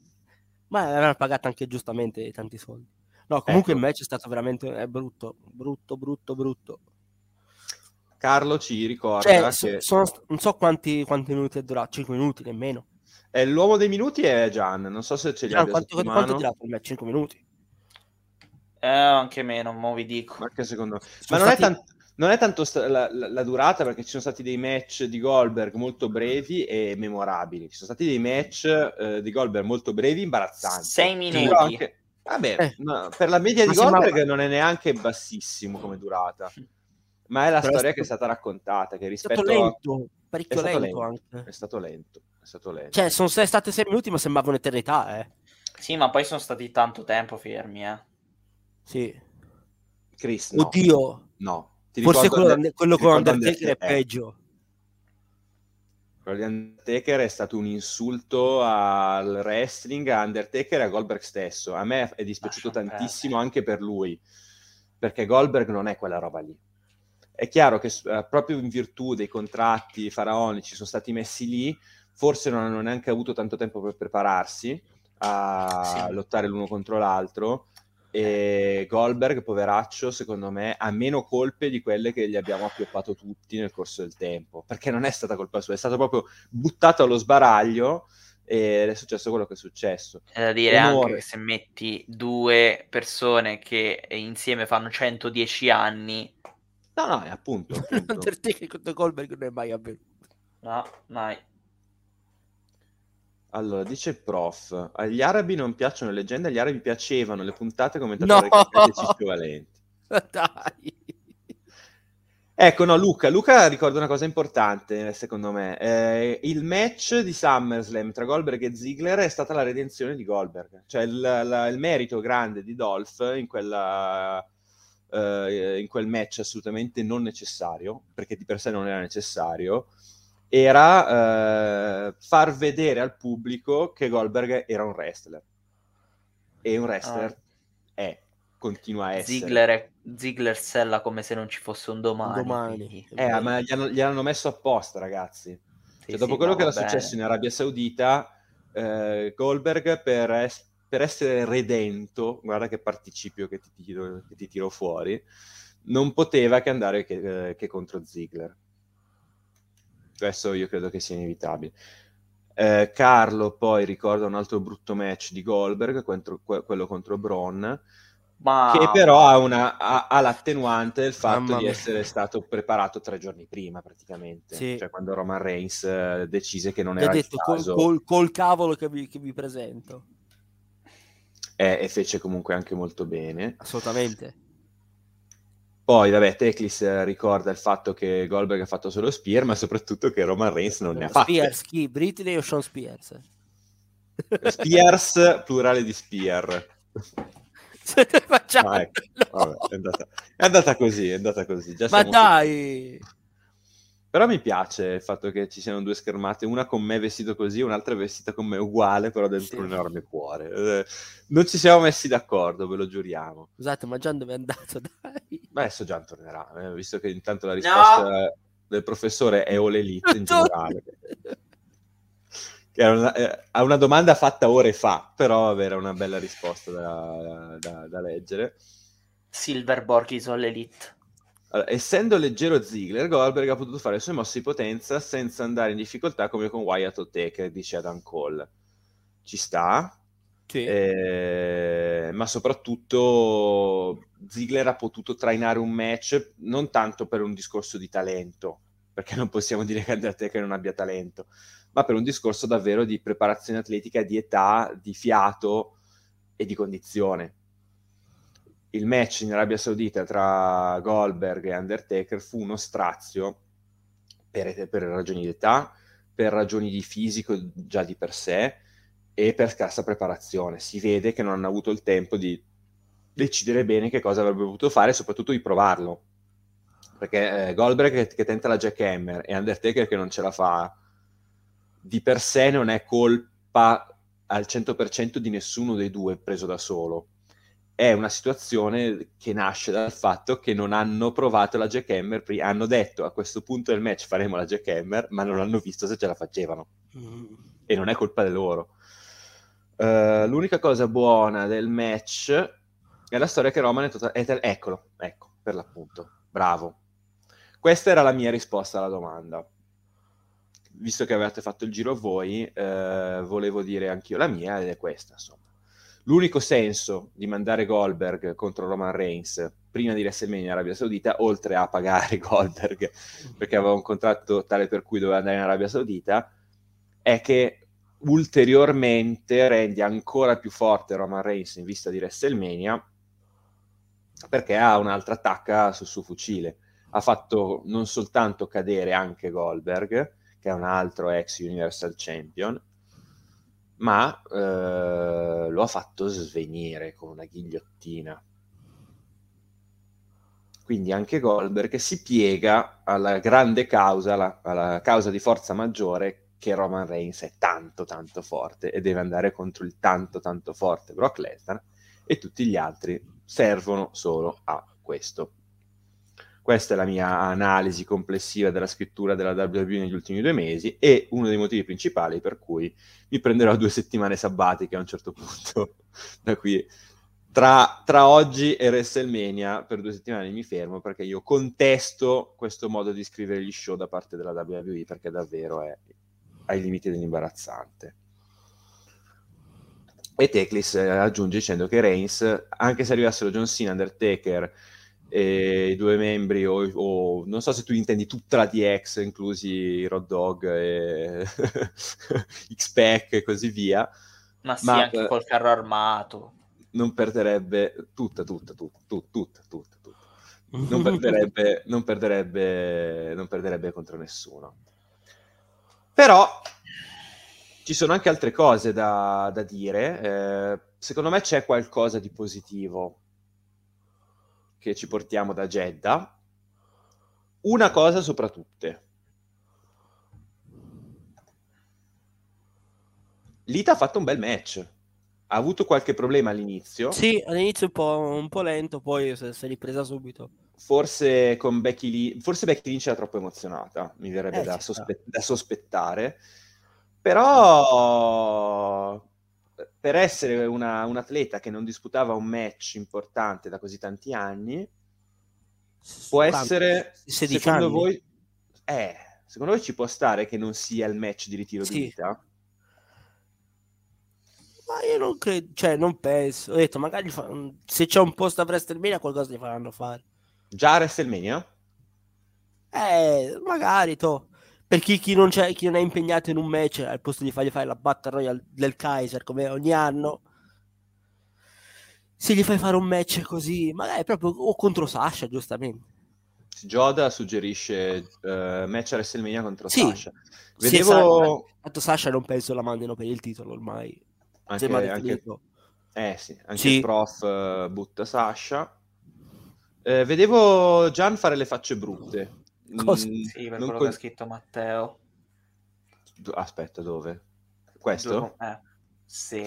Ma avranno pagato anche giustamente tanti soldi. No, comunque ecco. il match è stato veramente è brutto, brutto, brutto, brutto. Carlo ci ricorda cioè, che... sono, non so quanti, quanti, minuti è durato, 5 minuti nemmeno. Eh, l'uomo dei minuti è Gian, non so se ce li ha quanto, quanto è durato il match? 5 minuti? Eh, anche meno, mo vi dico. Anche secondo me. Ma non, stati... è tanto, non, è tanto sta- la, la, la, durata, perché ci sono stati dei match di Goldberg molto brevi e memorabili. Ci sono stati dei match eh, di Goldberg molto brevi, imbarazzanti. Sei minuti. Anche... Vabbè, eh. no, per la media di Goldberg sembrava... non è neanche bassissimo come durata. Ma è la Però storia è stato... che è stata raccontata. Che rispetto è stato lento, a... parecchio è lento, lento, anche. È stato lento. È stato lento. Cioè, sono state sei minuti, ma sembrava un'eternità, eh. Sì, ma poi sono stati tanto tempo fermi, eh. Sì. Chris, no. Oddio. No. Ti Forse quello, de- quello con Undertaker è peggio. Quello di Undertaker è stato un insulto al wrestling, a Undertaker e a Goldberg stesso. A me è dispiaciuto Lascia tantissimo perdere. anche per lui, perché Goldberg non è quella roba lì. È chiaro che uh, proprio in virtù dei contratti faraonici sono stati messi lì, forse non hanno neanche avuto tanto tempo per prepararsi a sì. lottare l'uno contro l'altro e Goldberg, poveraccio, secondo me ha meno colpe di quelle che gli abbiamo appioppato tutti nel corso del tempo, perché non è stata colpa sua, è stato proprio buttato allo sbaraglio ed è successo quello che è successo. È da dire Onore. anche che se metti due persone che insieme fanno 110 anni... No, no, è appunto. appunto. Goldberg non è mai avvenuto. No, mai. Allora, dice prof, agli arabi non piacciono le leggende, agli arabi piacevano le puntate commentate no! da Ciccio Valenti. Dai! Ecco, no, Luca, Luca ricorda una cosa importante, secondo me. Eh, il match di SummerSlam tra Goldberg e Ziggler è stata la redenzione di Goldberg. Cioè, il, la, il merito grande di Dolph in, quella, eh, in quel match assolutamente non necessario, perché di per sé non era necessario, era eh, far vedere al pubblico che Goldberg era un wrestler. E un wrestler ah. è, continua a essere. Ziggler, è, Ziggler sella come se non ci fosse un domani. domani. Eh, ma gli hanno, gli hanno, messo apposta, ragazzi. Sì, cioè, dopo sì, quello che era bene. successo in Arabia Saudita, eh, Goldberg per, es- per, essere redento, guarda che participio che ti tiro, che ti tiro fuori, non poteva che andare che, eh, che contro Ziggler questo io credo che sia inevitabile. Eh, Carlo poi ricorda un altro brutto match di Goldberg, contro, quello contro Braun, ma... che però ha, una, ha, ha l'attenuante del fatto Mamma di essere stato preparato tre giorni prima praticamente, sì. cioè quando Roman Reigns eh, decise che non era detto, il caso. Col, col, col cavolo che vi, che vi presento. Eh, e fece comunque anche molto bene. Assolutamente. Poi, vabbè, Teclis ricorda il fatto che Goldberg ha fatto solo Spear, ma soprattutto che Roman Reigns non ne ha fatto. Spears, chi? Britney o Sean Spears? Spears, plurale di Spear. Facciamo, ecco. Vabbè, è, andata, è, andata, così, è andata così. Già ma dai! Su... Però mi piace il fatto che ci siano due schermate, una con me vestito così, un'altra vestita con me uguale, però dentro sì. un enorme cuore. Eh, non ci siamo messi d'accordo, ve lo giuriamo. Scusate, ma Gian dove è andato? Dai. Beh, adesso Gian tornerà, eh, visto che intanto la risposta no! del professore è All Elite in generale. che una, eh, a una domanda fatta ore fa, però era una bella risposta da, da, da leggere. Silverborg is All Elite. Allora, essendo leggero Ziggler, Goldberg ha potuto fare le sue mosse di potenza senza andare in difficoltà come con Wyatt o Taker, dice Adam Cole. Ci sta, sì. eh, ma soprattutto Ziggler ha potuto trainare un match non tanto per un discorso di talento, perché non possiamo dire che Undertaker non abbia talento, ma per un discorso davvero di preparazione atletica, di età, di fiato e di condizione il match in Arabia Saudita tra Goldberg e Undertaker fu uno strazio per, per ragioni di età, per ragioni di fisico già di per sé e per scarsa preparazione. Si vede che non hanno avuto il tempo di decidere bene che cosa avrebbe potuto fare e soprattutto di provarlo. Perché eh, Goldberg che, che tenta la jackhammer e Undertaker che non ce la fa, di per sé non è colpa al 100% di nessuno dei due preso da solo è una situazione che nasce dal fatto che non hanno provato la jackhammer prima, hanno detto a questo punto del match faremo la jackhammer, ma non hanno visto se ce la facevano. Mm. E non è colpa di loro. Uh, l'unica cosa buona del match è la storia che Roman è totale... Eccolo, ecco, per l'appunto. Bravo. Questa era la mia risposta alla domanda. Visto che avete fatto il giro voi, uh, volevo dire anch'io la mia ed è questa, insomma L'unico senso di mandare Goldberg contro Roman Reigns prima di WrestleMania in Arabia Saudita, oltre a pagare Goldberg perché aveva un contratto tale per cui doveva andare in Arabia Saudita, è che ulteriormente rende ancora più forte Roman Reigns in vista di WrestleMania perché ha un'altra attacca sul suo fucile. Ha fatto non soltanto cadere anche Goldberg, che è un altro ex Universal Champion, ma eh, lo ha fatto svenire con una ghigliottina. Quindi anche Goldberg si piega alla grande causa, alla, alla causa di forza maggiore che Roman Reigns è tanto tanto forte e deve andare contro il tanto tanto forte Brock Lesnar e tutti gli altri servono solo a questo. Questa è la mia analisi complessiva della scrittura della WWE negli ultimi due mesi e uno dei motivi principali per cui mi prenderò due settimane sabbatiche a un certo punto. da qui tra, tra, oggi e WrestleMania per due settimane mi fermo perché io contesto questo modo di scrivere gli show da parte della WWE perché davvero è ai limiti dell'imbarazzante. E Teclis aggiunge dicendo che Reigns, anche se arrivassero John Cena, Undertaker i due membri, o, o, non so se tu intendi tutta la DX, inclusi Rod Dog e X-Pac e così via. Ma sì, ma, anche col carro armato. Non perderebbe tutta, tutta, tutta, tutta, tutta, tutta, tutta. Non perderebbe, non perderebbe, non perderebbe contro nessuno. Però ci sono anche altre cose da, da dire. Eh, secondo me c'è qualcosa di positivo che ci portiamo da Jeddah, una cosa sopra tutte. Lita ha fatto un bel match. Ha avuto qualche problema all'inizio. Sì, all'inizio un po', un po lento, poi si è ripresa subito. Forse con Becky Lynch, forse Becky Lynch era troppo emozionata, mi verrebbe eh, da, sospe- da sospettare. Però per essere una, un atleta che non disputava un match importante da così tanti anni, può essere, secondo anni. voi, eh, secondo voi ci può stare che non sia il match di ritiro sì. di vita? Ma io non credo, cioè non penso. Ho detto, magari fa... se c'è un posto a WrestleMania qualcosa gli faranno fare. Già a WrestleMania? Eh, magari, to. Per chi, chi, non chi, non è impegnato in un match, al posto di fargli fare la Battle Royale del Kaiser, come ogni anno, se gli fai fare un match così, magari proprio o contro Sasha, giustamente. Joda suggerisce uh, match a WrestleMania contro sì. Sasha. Vedevo... Sì, Tanto Sasha non penso la mandino per il titolo ormai. Anche, anche... Eh sì, anche sì. il prof uh, butta Sasha. Eh, vedevo Gian fare le facce brutte. Cosa? Mm, sì, per quello con... che ha scritto Matteo. Aspetta, dove? Questo? Eh, sì,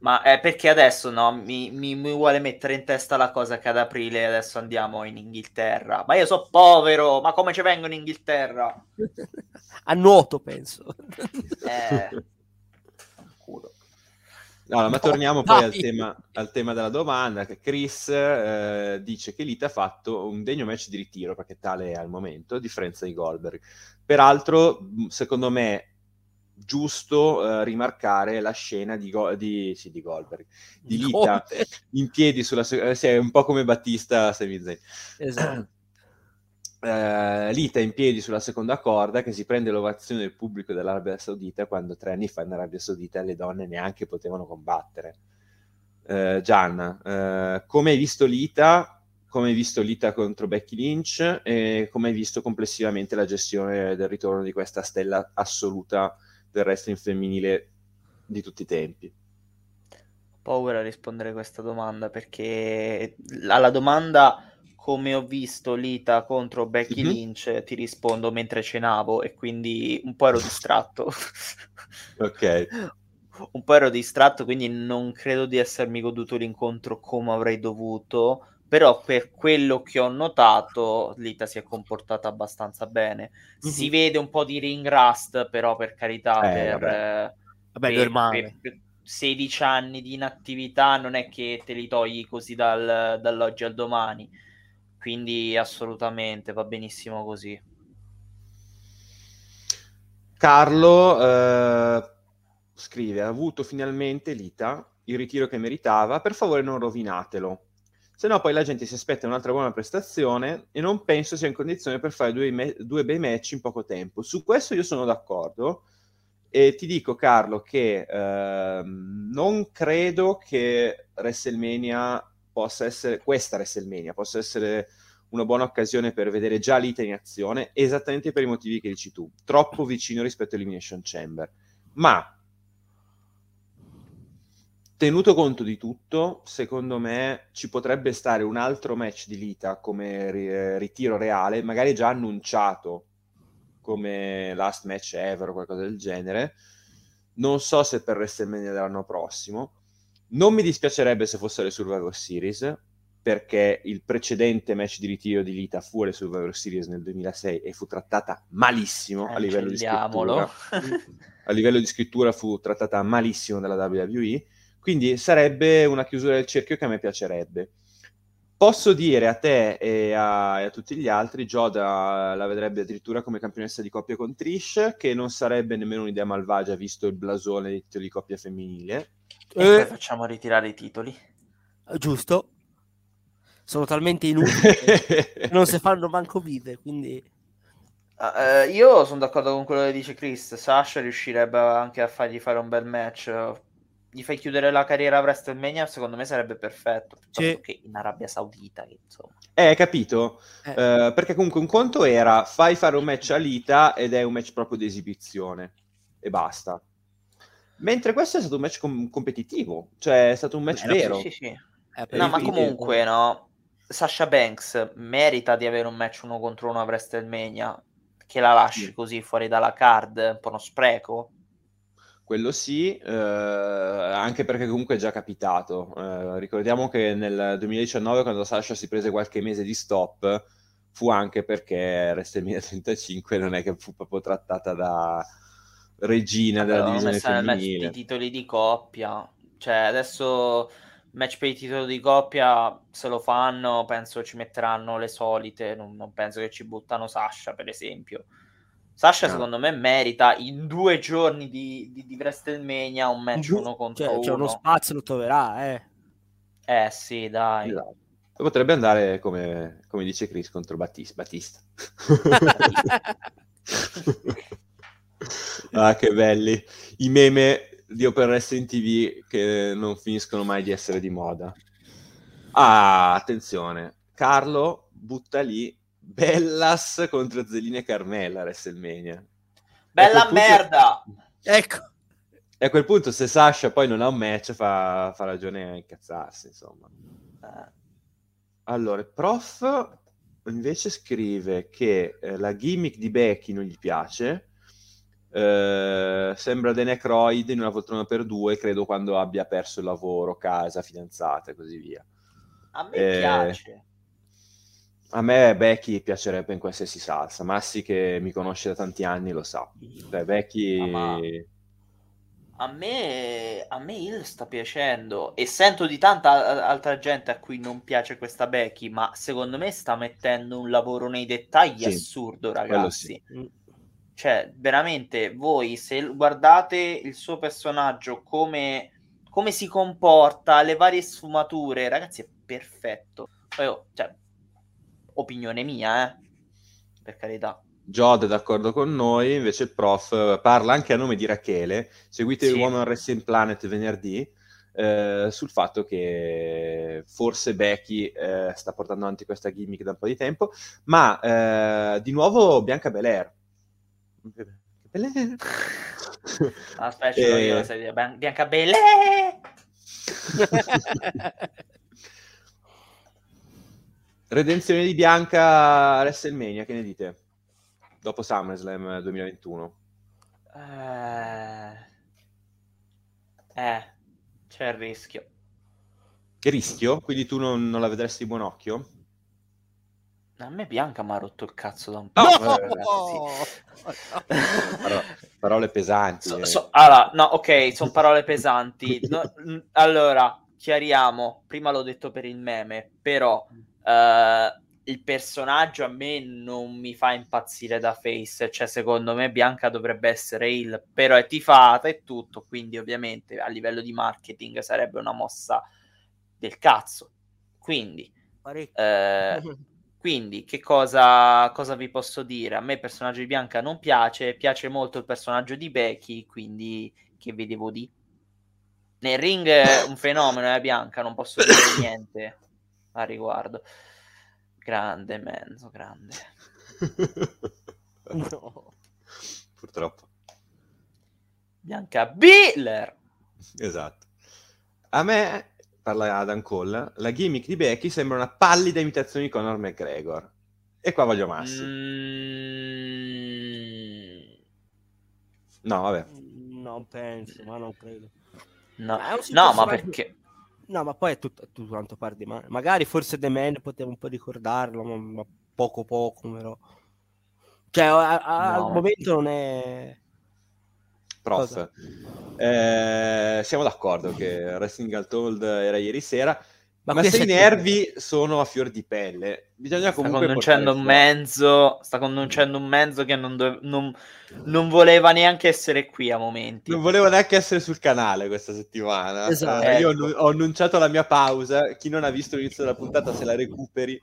ma è perché adesso no, mi, mi, mi, vuole mettere in testa la cosa che ad aprile adesso andiamo in Inghilterra. Ma io sono povero, ma come ci vengo in Inghilterra? A nuoto, penso. Eh. No, ma torniamo poi al tema, al tema, della domanda, che Chris eh, dice che Lita ha fatto un degno match di ritiro, perché tale è al momento, a differenza di Goldberg. Peraltro, secondo me, giusto eh, rimarcare la scena di, Go- di, sì, di Goldberg, di Lita in piedi sulla... Eh, sì, un po' come Battista Sami Esatto. Uh, Lita in piedi sulla seconda corda che si prende l'ovazione del pubblico dell'Arabia Saudita quando tre anni fa in Arabia Saudita le donne neanche potevano combattere. Uh, Gian, uh, come hai visto Lita? Come hai visto Lita contro Becky Lynch? E come hai visto complessivamente la gestione del ritorno di questa stella assoluta del wrestling femminile di tutti i tempi? Ho paura a rispondere a questa domanda perché alla domanda come ho visto Lita contro Becky mm-hmm. Lynch, ti rispondo mentre cenavo e quindi un po' ero distratto. ok. Un po' ero distratto, quindi non credo di essermi goduto l'incontro come avrei dovuto, però per quello che ho notato Lita si è comportata abbastanza bene. Mm-hmm. Si vede un po' di ring rust, però per carità, eh, per, vabbè. Vabbè, per, normale. Per, per 16 anni di inattività non è che te li togli così dal, dall'oggi al domani quindi assolutamente va benissimo così. Carlo eh, scrive: Ha avuto finalmente Lita il ritiro che meritava. Per favore, non rovinatelo. Se no, poi la gente si aspetta un'altra buona prestazione e non penso sia in condizione per fare due, me- due bei match in poco tempo. Su questo io sono d'accordo. E ti dico, Carlo, che eh, non credo che WrestleMania possa essere, questa WrestleMania possa essere una buona occasione per vedere già l'Ita in azione, esattamente per i motivi che dici tu, troppo vicino rispetto a Elimination Chamber. Ma, tenuto conto di tutto, secondo me ci potrebbe stare un altro match di Lita come ri- ritiro reale, magari già annunciato come last match ever o qualcosa del genere. Non so se per WrestleMania dell'anno prossimo, non mi dispiacerebbe se fosse le Survivor Series, perché il precedente match di ritiro di Lita fu alle Survivor Series nel 2006 e fu trattata malissimo eh, a livello di scrittura. a livello di scrittura fu trattata malissimo dalla WWE, quindi sarebbe una chiusura del cerchio che a me piacerebbe. Posso dire a te e a, e a tutti gli altri, Joda la vedrebbe addirittura come campionessa di coppia con Trish, che non sarebbe nemmeno un'idea malvagia visto il blasone di titolo di coppia femminile. E eh, poi facciamo ritirare i titoli. Giusto. Sono talmente inutili che non si fanno manco vive, quindi... Uh, io sono d'accordo con quello che dice Chris. Sasha riuscirebbe anche a fargli fare un bel match. Gli fai chiudere la carriera a WrestleMania, secondo me sarebbe perfetto. Sì. Che in Arabia Saudita, insomma. Eh, capito? Eh. Uh, perché comunque un conto era fai fare un match a Lita ed è un match proprio di esibizione e basta. Mentre questo è stato un match com- competitivo, cioè è stato un match Beh, vero. Sì, sì, sì. Eh, no, ma comunque, no, Sasha Banks merita di avere un match uno contro uno a WrestleMania che la lasci sì. così fuori dalla card, un po' uno spreco? Quello sì, eh, anche perché comunque è già capitato. Eh, ricordiamo che nel 2019 quando Sasha si prese qualche mese di stop fu anche perché WrestleMania 35 non è che fu proprio trattata da regina della divisione femminile. I titoli di coppia, cioè adesso match per il titolo di coppia, se lo fanno, penso ci metteranno le solite. Non, non penso che ci buttano Sasha, per esempio. Sasha, no. secondo me, merita in due giorni di, di, di WrestleMania un match du- uno contro cioè, uno. C'è uno spazio, lo troverà, eh. Eh sì, dai. Esatto. Potrebbe andare, come, come dice Chris, contro Battista. Battista. ah, che belli. I meme di Open Wrestling TV che non finiscono mai di essere di moda. Ah, attenzione. Carlo butta lì Bellas contro Zelina e Carmella WrestleMania. Bella punto... merda! Ecco. E a quel punto se Sasha poi non ha un match fa, fa ragione a incazzarsi, insomma. Eh. Allora, il prof invece scrive che eh, la gimmick di Becky non gli piace, eh, sembra The Necroid in una poltrona per due, credo quando abbia perso il lavoro, casa, fidanzata e così via. A me eh, piace. A me Becky piacerebbe in qualsiasi salsa. Massi che mi conosce da tanti anni lo sa. Cioè, Becky... Ah, ma... A me, a me il sta piacendo e sento di tanta altra gente a cui non piace questa Becky, ma secondo me sta mettendo un lavoro nei dettagli sì, assurdo, ragazzi. Sì. Cioè, veramente, voi se guardate il suo personaggio, come, come si comporta, le varie sfumature, ragazzi, è perfetto. Oh, cioè, opinione mia, eh? per carità. Jod è d'accordo con noi, invece il prof parla anche a nome di Rachele, seguite sì. il Woman Wrestling Planet venerdì, eh, sul fatto che forse Becky eh, sta portando avanti questa gimmick da un po' di tempo, ma eh, di nuovo Bianca Belair. Belair. Aspetta, io, eh. Bianca Belair! Redenzione di Bianca a WrestleMania, che ne dite? Dopo SummerSlam 2021. Eh... eh, c'è il rischio. Che rischio? Quindi tu non, non la vedresti di buon occhio? A me Bianca mi ha rotto il cazzo da un po'. No! Parole, parole pesanti. So, so, allora, no, ok, sono parole pesanti. No, allora, chiariamo. Prima l'ho detto per il meme, però Uh, il personaggio a me non mi fa impazzire da face, cioè secondo me Bianca dovrebbe essere il, però è tifata e tutto, quindi ovviamente a livello di marketing sarebbe una mossa del cazzo. Quindi, eh, quindi che cosa, cosa, vi posso dire? A me il personaggio di Bianca non piace, piace molto il personaggio di Becky, quindi che vedevo di? Nel ring è un fenomeno, è eh, Bianca, non posso dire niente a riguardo. Grande Menzo, grande. no. Purtroppo. Bianca Biller. Esatto. A me, parla Adam Cole, la gimmick di Becky sembra una pallida imitazione di Conor McGregor. E qua voglio Massi. Mm... No, vabbè. Non penso, ma non credo. No, no ma perché... No, ma poi è tutto, tutto quanto par di male. Magari forse The Man poteva un po' ricordarlo, ma, ma poco poco, però. Cioè, a, a, no. al momento non è... Prof, eh, siamo d'accordo che Wrestling Untold era ieri sera, ma, ma se i nervi sono a fior di pelle, bisogna comunque... Sta conducendo un mezzo, sta conducendo un mezzo che non, dove, non, non, voleva neanche essere qui a momenti. Non voleva neanche essere sul canale questa settimana. Esatto. Eh, io ho, ho, annunciato la mia pausa, chi non ha visto l'inizio della puntata se la recuperi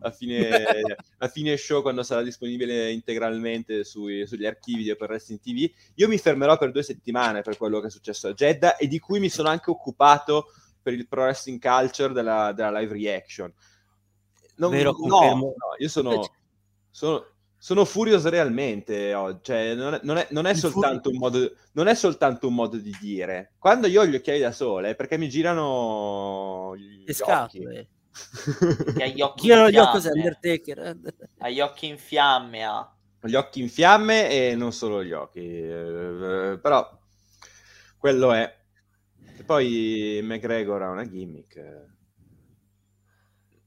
a fine, a fine show quando sarà disponibile integralmente sui, sugli archivi di Open Wrestling TV. Io mi fermerò per due settimane per quello che è successo a Jeddah e di cui mi sono anche occupato per il pro wrestling culture della, della live reaction. Non, Vero, no, no, io sono, sono, sono furioso realmente. Oh, cioè, non, è, non, è, non, è soltanto un modo, non è soltanto un modo di dire. Quando io ho gli occhiali da sole è perché mi girano gli Le scatole. gli occhi girano gli occhi Undertaker. Ha gli occhi in fiamme. Ha. Gli occhi in fiamme e non solo gli occhi. Eh, però quello è. E poi McGregor ha una gimmick.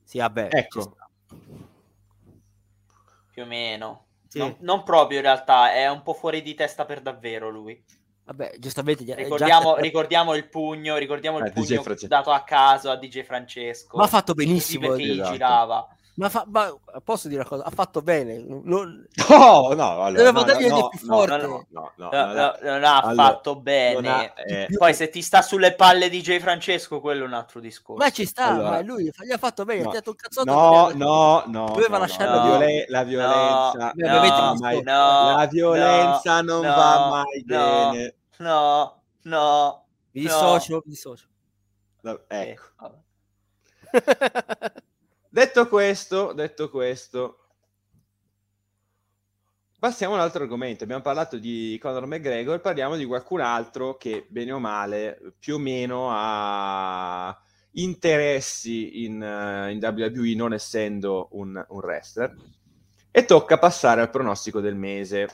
Sì, vabbè. Ecco. Più o meno. Sì. Non, non, proprio in realtà, è un po' fuori di testa per davvero lui. Vabbè, giustamente. Ricordiamo, già... ricordiamo il pugno, ricordiamo eh, il pugno dato a caso a DJ Francesco. Ma ha fatto benissimo. Perché gli esatto. girava. Ma, fa, ma, posso dire una cosa? Ha fatto bene. Non... Oh, no, allora, no, dargli no, più no, forte. no, no, no, No, no, no, non ha Allora, fatto bene. ha- eh, Poi se ti sta sulle palle di J. Francesco, quello è un altro discorso. Ma ci sta, Allora- ma lui gli ha fatto bene. No. ha un cazzotto. No, no, no. Doveva no, lasciarlo no, la, violen- la violenza, no, no, mai- no, la violenza no, non no, va mai no. bene. No, no. Mi no. dissocio, mi dissocio. Eh, Ecco. Detto questo, detto questo, passiamo a un altro argomento. Abbiamo parlato di Conor McGregor, parliamo di qualcun altro che, bene o male, più o meno ha interessi in, eh, in WWE, non essendo un, un wrestler. E tocca passare al pronostico del mese.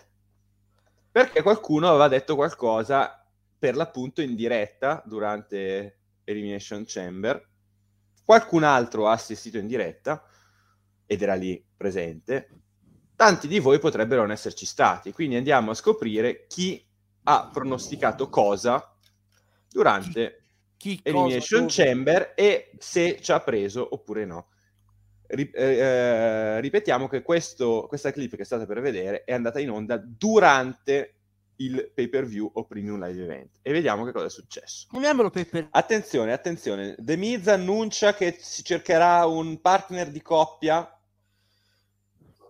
Perché qualcuno aveva detto qualcosa per l'appunto in diretta durante Elimination Chamber. Qualcun altro ha assistito in diretta ed era lì presente. Tanti di voi potrebbero non esserci stati, quindi andiamo a scoprire chi ha pronosticato cosa durante Chi, Elimination cosa? Chamber e se ci ha preso oppure no. Ri- eh, eh, ripetiamo che questo- questa clip che è stata per vedere è andata in onda durante il pay per view o premium live event e vediamo che cosa è successo. Chiamiamolo Pepe. Attenzione, attenzione, The Miz annuncia che si cercherà un partner di coppia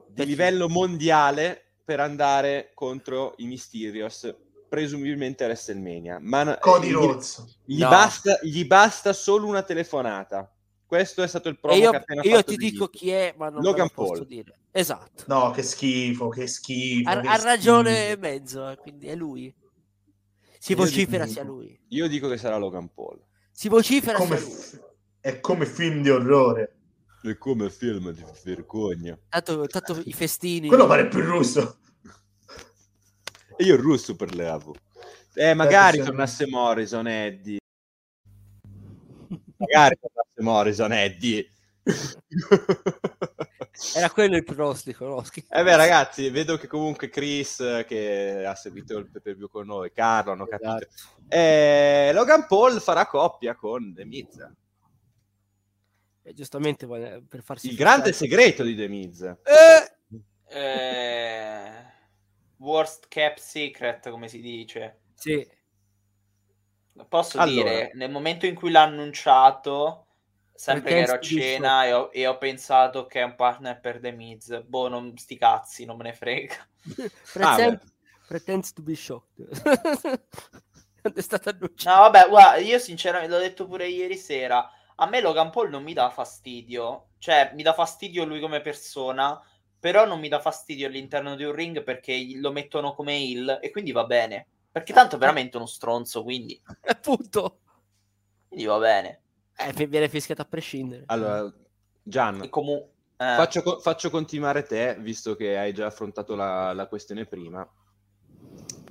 di Per livello mondiale per andare contro i Mysterios, presumibilmente a WrestleMania. Ma Cody gli- Rhodes. gli, No. basta, gli basta solo una telefonata. Questo è stato il promo E io, che appena io fatto ti dico chi è, ma non Logan lo posso Paul. dire. Esatto. No, che schifo, che schifo. Ha, che ha ragione e schifo. mezzo, eh, quindi è lui. Si Io vocifera dico- sia lui. Io dico che sarà Logan Paul. Si vocifera Come sia lui. è come film di orrore. È come film di vergogna. Tanto, tanto i festini. Quello pare più russo. E io il russo parlavo. Eh, magari sì. tornasse Morrison, Eddie. Magari tornasse Morrison, Eddie. Era quello il pronostico, no? Eh beh, ragazzi, vedo che comunque Chris, eh, che ha seguito il pay view con noi, Carlo, hanno capito. Esatto. Eh, Logan Paul farà coppia con The Miz. E giustamente vuole- per farsi Il grande fissare- segreto di The Miz. Eh! Eh, worst kept secret, come si dice. Sì. Posso Allora. dire, nel momento in cui l'ha annunciato, sempre che ero a cena e ho, e ho pensato che è un partner per The Miz, boh, non, sti cazzi, non me ne frega. Pretend- beh. pretends to be shocked. È stato annunciato. No, vabbè, guarda, io sinceramente l'ho detto pure ieri sera. A me Logan Paul non mi dà fastidio, cioè mi dà fastidio lui come persona, però non mi dà fastidio all'interno di un ring perché lo mettono come heel e quindi va bene. Perché tanto è veramente uno stronzo, quindi, Appunto. quindi va bene. Eh, viene fischiato a prescindere. Allora, Gian, comu- eh, faccio, faccio continuare te, visto che hai già affrontato la, la questione prima.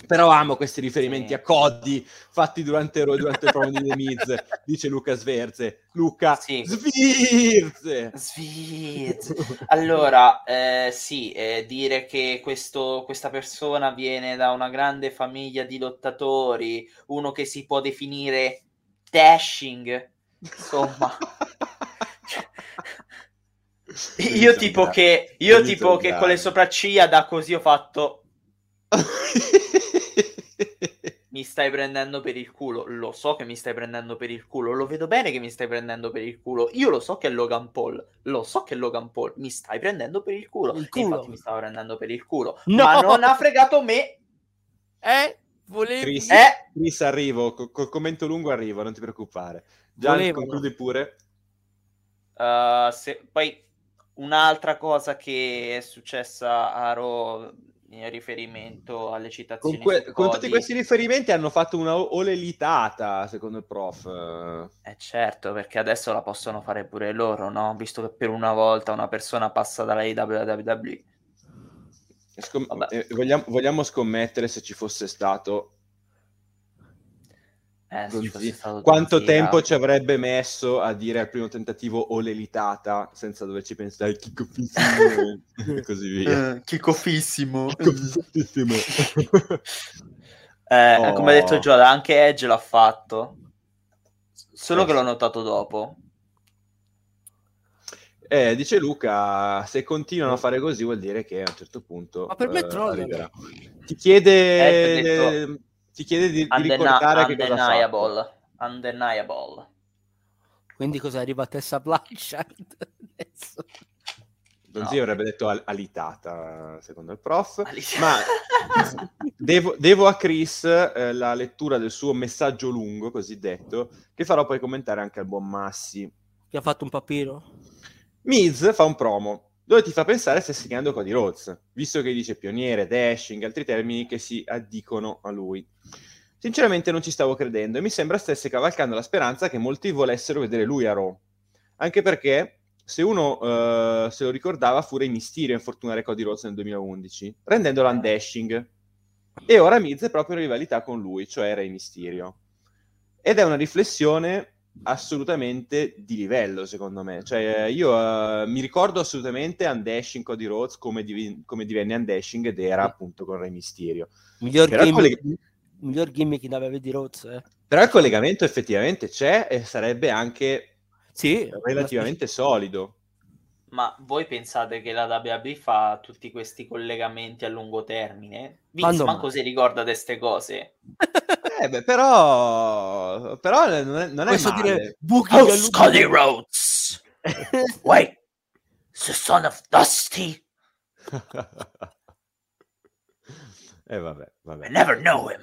Però amo questi riferimenti Sì. a Cody fatti durante, durante il promo di The Miz, dice Luca Sverze. Luca Sì. Svirze! Sviz. Allora, eh, sì, eh, dire che questo- questa persona viene da una grande famiglia di lottatori, uno che si può definire dashing, insomma. Io tipo che, io tipo che con le sopracciglia da così ho fatto mi stai prendendo per il culo. Lo so che mi stai prendendo per il culo. Lo vedo bene che mi stai prendendo per il culo. Io lo so che è Logan Paul. Lo so che è Logan Paul. Mi stai prendendo per il culo. Il culo. infatti mi stava prendendo per il culo. No! Ma non ha fregato me. Eh? Volevi... Chris, Eh? Chris, arrivo, co- col commento lungo arrivo, non ti preoccupare. Gian, Volevano. concludi pure. Uh, se- poi un'altra cosa che è successa a Raw in riferimento alle citazioni Con, que- con tutti questi riferimenti hanno fatto una o- olelitata, secondo il prof. Eh certo, perché adesso la possono fare pure loro, no? Visto che per una volta una persona passa dalla AEW alla WWE. Scom- eh, vogliamo, vogliamo scommettere se ci fosse stato Eh, Così. Quanto tempo ci avrebbe messo a dire al primo tentativo olelitata senza doverci pensare chicco fissimo e così via. Eh, Chicofissimo. Chicco fissimo. Eh, Oh. Come ha detto Gioda, anche Edge l'ha fatto. Solo Eh, che l'ho notato dopo. Eh, dice Luca, se continuano a fare così vuol dire che a un certo punto Ma per me eh, trollano. arriverà. Ti chiede, Eh, ti chiede di, di Undena- ricordare che cosa ha fatto. undeniable. Undeniable. Quindi cosa arriva a Tessa Blanchard adesso? Non No. avrebbe detto al- alitata, secondo il prof. Alice. Ma devo, devo a Chris eh, la lettura del suo messaggio lungo, cosiddetto, che farò poi commentare anche al buon Massi. Che ha fatto un papiro? Miz fa un promo dove ti fa pensare stai segnando Cody Rhodes, visto che dice pioniere, dashing, altri termini che si addicono a lui. Sinceramente non ci stavo credendo e mi sembra stesse cavalcando la speranza che molti volessero vedere lui a Raw. Anche perché, se uno eh, se lo ricordava, fu Rey Mysterio a infortunare Cody Rhodes nel 2011, rendendolo un dashing. E ora Miz è proprio in rivalità con lui, cioè Rey Mysterio. Ed è una riflessione assolutamente di livello, secondo me. Cioè, io eh, mi ricordo assolutamente Undashing Cody Rhodes come, div- come divenne Undashing ed era appunto con Rey Mysterio. Miglior, Però gimmick, colleg- miglior gimmick da avere di Rhodes, eh. però il collegamento effettivamente c'è e sarebbe anche Sì, relativamente solido. Ma voi pensate che la WWE fa tutti questi collegamenti a lungo termine? Vince Quando manco mai? si ricorda di queste cose. Eh, beh, però, però non è, non è Posso male. dire a lungo- Cody Rhodes! Wait! The son of Dusty! eh, vabbè, vabbè. I never know him!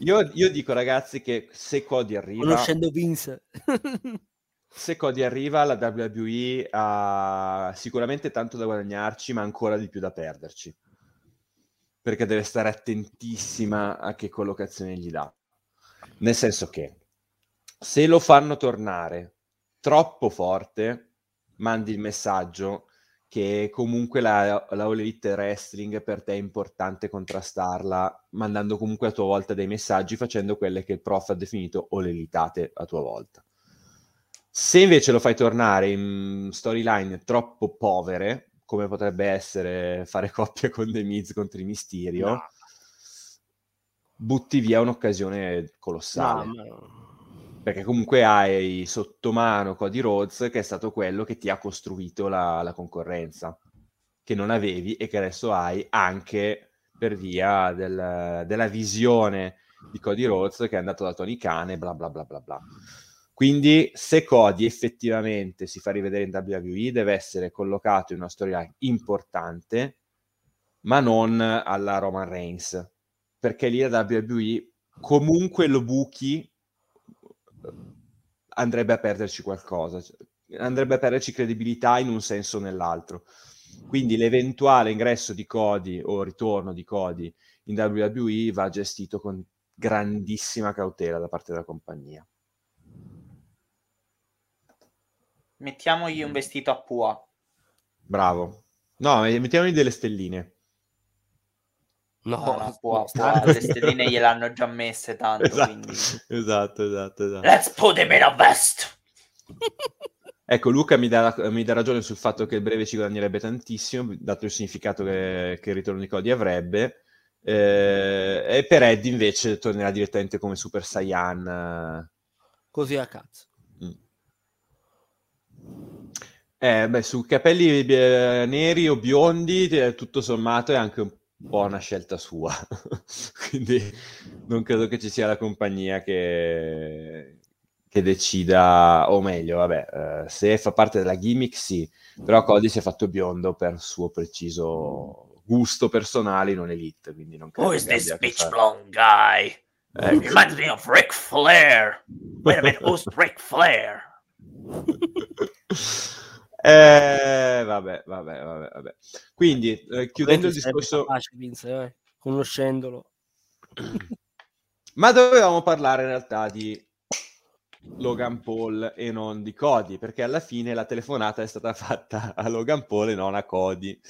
Io, io dico, ragazzi, che se Cody arriva... Conoscendo Vince. Se Cody arriva, la WWE ha sicuramente tanto da guadagnarci, ma ancora di più da perderci. Perché deve stare attentissima a che collocazione gli dà. Nel senso che se lo fanno tornare troppo forte, mandi il messaggio che comunque la, la All Elite Wrestling per te è importante contrastarla, mandando comunque a tua volta dei messaggi, facendo quelle che il prof ha definito All Elitate a tua volta. Se invece lo fai tornare in storyline troppo povere, come potrebbe essere fare coppia con The Miz contro i Mysterio, No. butti via un'occasione colossale. No, Perché comunque hai sotto mano Cody Rhodes, che è stato quello che ti ha costruito la, la concorrenza, che non avevi e che adesso hai anche per via del- della visione di Cody Rhodes che è andato da Tony Khan e bla bla bla bla bla. Quindi se Cody effettivamente si fa rivedere in WWE deve essere collocato in una storyline importante, ma non alla Roman Reigns, perché lì la WWE comunque lo buchi andrebbe a perderci qualcosa, cioè, andrebbe a perderci credibilità in un senso o nell'altro. Quindi l'eventuale ingresso di Cody o ritorno di Cody in WWE va gestito con grandissima cautela da parte della compagnia. Mettiamogli un vestito a pua. Bravo. No, eh, mettiamogli delle stelline. No, No, no, pua, sta- pua. Le stelline gliel'hanno già messe tanto, Esatto, quindi... esatto, esatto, esatto. Let's put him in a vest! Ecco, Luca mi dà, mi dà ragione sul fatto che il breve ci guadagnerebbe tantissimo, dato il significato che, che il ritorno di Cody avrebbe. Eh, e per Eddie invece tornerà direttamente come Super Saiyan. Così a cazzo. Eh, beh, su capelli eh, neri o biondi, eh, tutto sommato è anche un po' una scelta sua. Quindi non credo che ci sia la compagnia che, che decida, o meglio, vabbè, eh, se fa parte della gimmick sì, però Cody si è fatto biondo per suo preciso gusto personale, non elite, quindi non credo Who is this bitch blonde guy? Ecco. Reminds me of Ric Flair. Wait a minute, who's Ric Flair? Eh, vabbè, vabbè, vabbè, vabbè. Quindi, eh, chiudendo il discorso, capace, Vince, eh, conoscendolo. ma dovevamo parlare in realtà di Logan Paul e non di Cody, perché alla fine la telefonata è stata fatta a Logan Paul e non a Cody.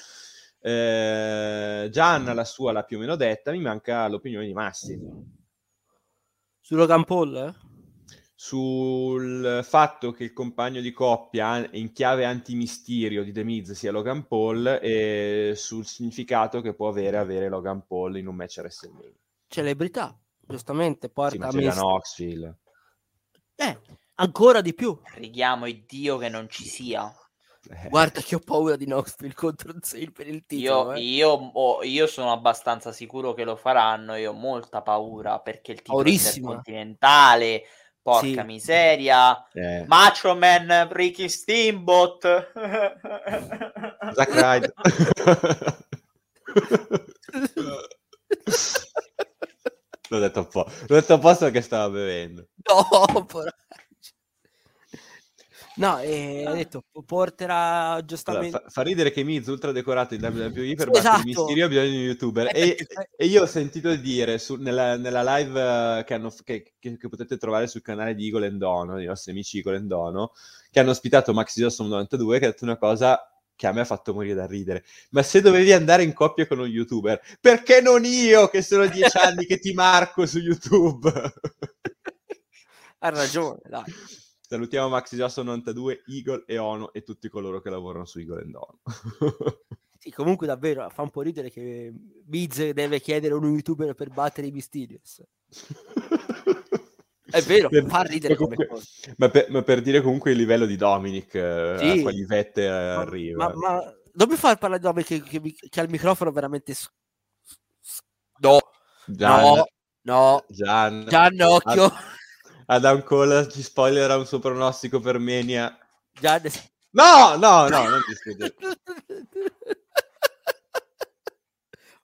Eh, Gian la sua l'ha più o meno detta, mi manca l'opinione di Massi Su Logan Paul, eh? Sul fatto che il compagno di coppia in chiave antimisterio di The Miz sia Logan Paul e sul significato che può avere avere Logan Paul in un match WrestleMania. celebrità, giustamente, Sì, porta ma a Knoxville. Eh, ancora di più. Preghiamo il Dio che non ci sia. Eh. Guarda che ho paura di Knoxville contro Sale per il titolo. Io, eh. io, oh, io, sono abbastanza sicuro che lo faranno. Io ho molta paura perché il titolo intercontinentale. Porca sì. miseria, eh. Macho Man, Ricky Steamboat, Zack Ryder. L'ho detto un po', l'ho detto apposta che stava bevendo. No, poraccio. No, e ha detto porterà giustamente. Allora, fa, fa, ridere che Miz ultra decorato in WWE per esatto. battere Mysterio bisogno di un youtuber. E, e, io ho sentito dire su, nella, nella, live uh, che, hanno, che, che, che, potete trovare sul canale di Eagle Dono, dei nostri amici Eagle Dono, che hanno ospitato Max Johnson 92, che ha detto una cosa che a me ha fatto morire da ridere. Ma se dovevi andare in coppia con un youtuber, perché non io che sono dieci anni che ti marco su YouTube? ha ragione, dai. Salutiamo Maxi Giasso 92, Eagle e Ono e tutti coloro che lavorano su Eagle and Ono. sì, comunque davvero fa un po' ridere che Biz deve chiedere a un youtuber per battere i Mysterious. È vero, per, fa ridere comunque. Ma per, ma per, dire comunque il livello di Dominic eh, sì. a quali vette ma, arriva. Ma, ma, non mi far parlare di Dominic che, che, che, ha il microfono veramente... No, Gian, no, no, Gian, Giannocchio. Ad, Adam Cole ci spoilerà un suo pronostico per Mania. Giannis. No, no, no, non discutete.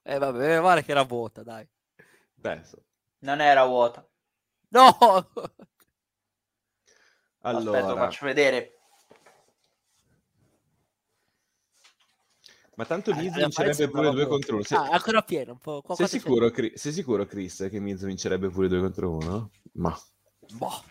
eh vabbè, vale che era vuota, dai. Penso. Non era vuota. No! Allora... Aspetta, faccio vedere. Ma tanto Miz eh, vincerebbe pure due contro uno. Se... Ah, ancora pieno. Un po', sei, sicuro, Cri... sei sicuro, Chris, che Miz vincerebbe pure due contro uno? Ma... Boh.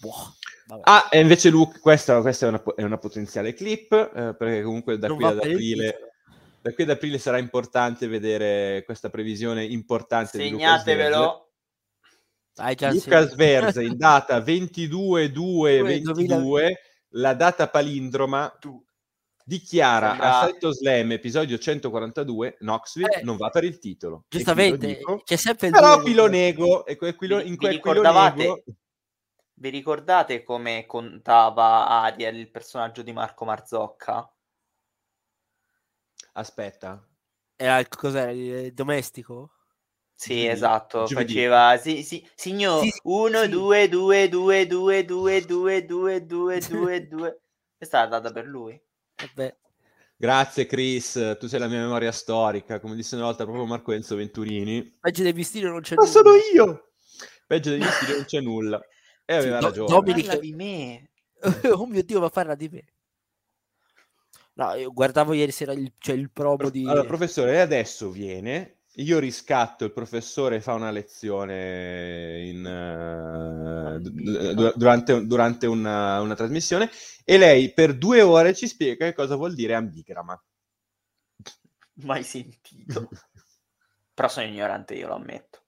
Boh. Ah, e invece Luke, questa, questa è, una, è, una, potenziale clip, eh, perché comunque da qui ad aprile, da qui ad aprile sarà importante vedere questa previsione importante Segnatevelo. di Lucas Verze in data 22-2-22, la data palindroma dichiara Sembra... a Saito Slam episodio 142 Knoxville eh, non va per il titolo giustamente dico, c'è sempre il però Pilonego e que, quilo, in quel Pilonego vi ricordate come contava Ariel il personaggio di Marco Marzocca? aspetta era cos'era il domestico? Sì, Giovedì. esatto, Giovedì. faceva sì, sì, signor 1 2 2 2 2 2 2 2 2 2 2 questa è la data per lui Vabbè. Grazie Chris, tu sei la mia memoria storica, come disse una volta proprio Marco Enzo Venturini. Peggio dei vestiti non c'è Ma nulla. sono io! Peggio dei vestiti non c'è nulla. E aveva sì, ragione. Dominic... Parla di me. oh mio Dio, ma parla di me. No, io guardavo ieri sera il, cioè il promo di... Allora, professore, adesso viene io riscatto il professore fa una lezione in, uh, d- durante, durante una, una, trasmissione e lei per due ore ci spiega che cosa vuol dire ambigrama. Mai sentito. Però sono ignorante, io lo ammetto.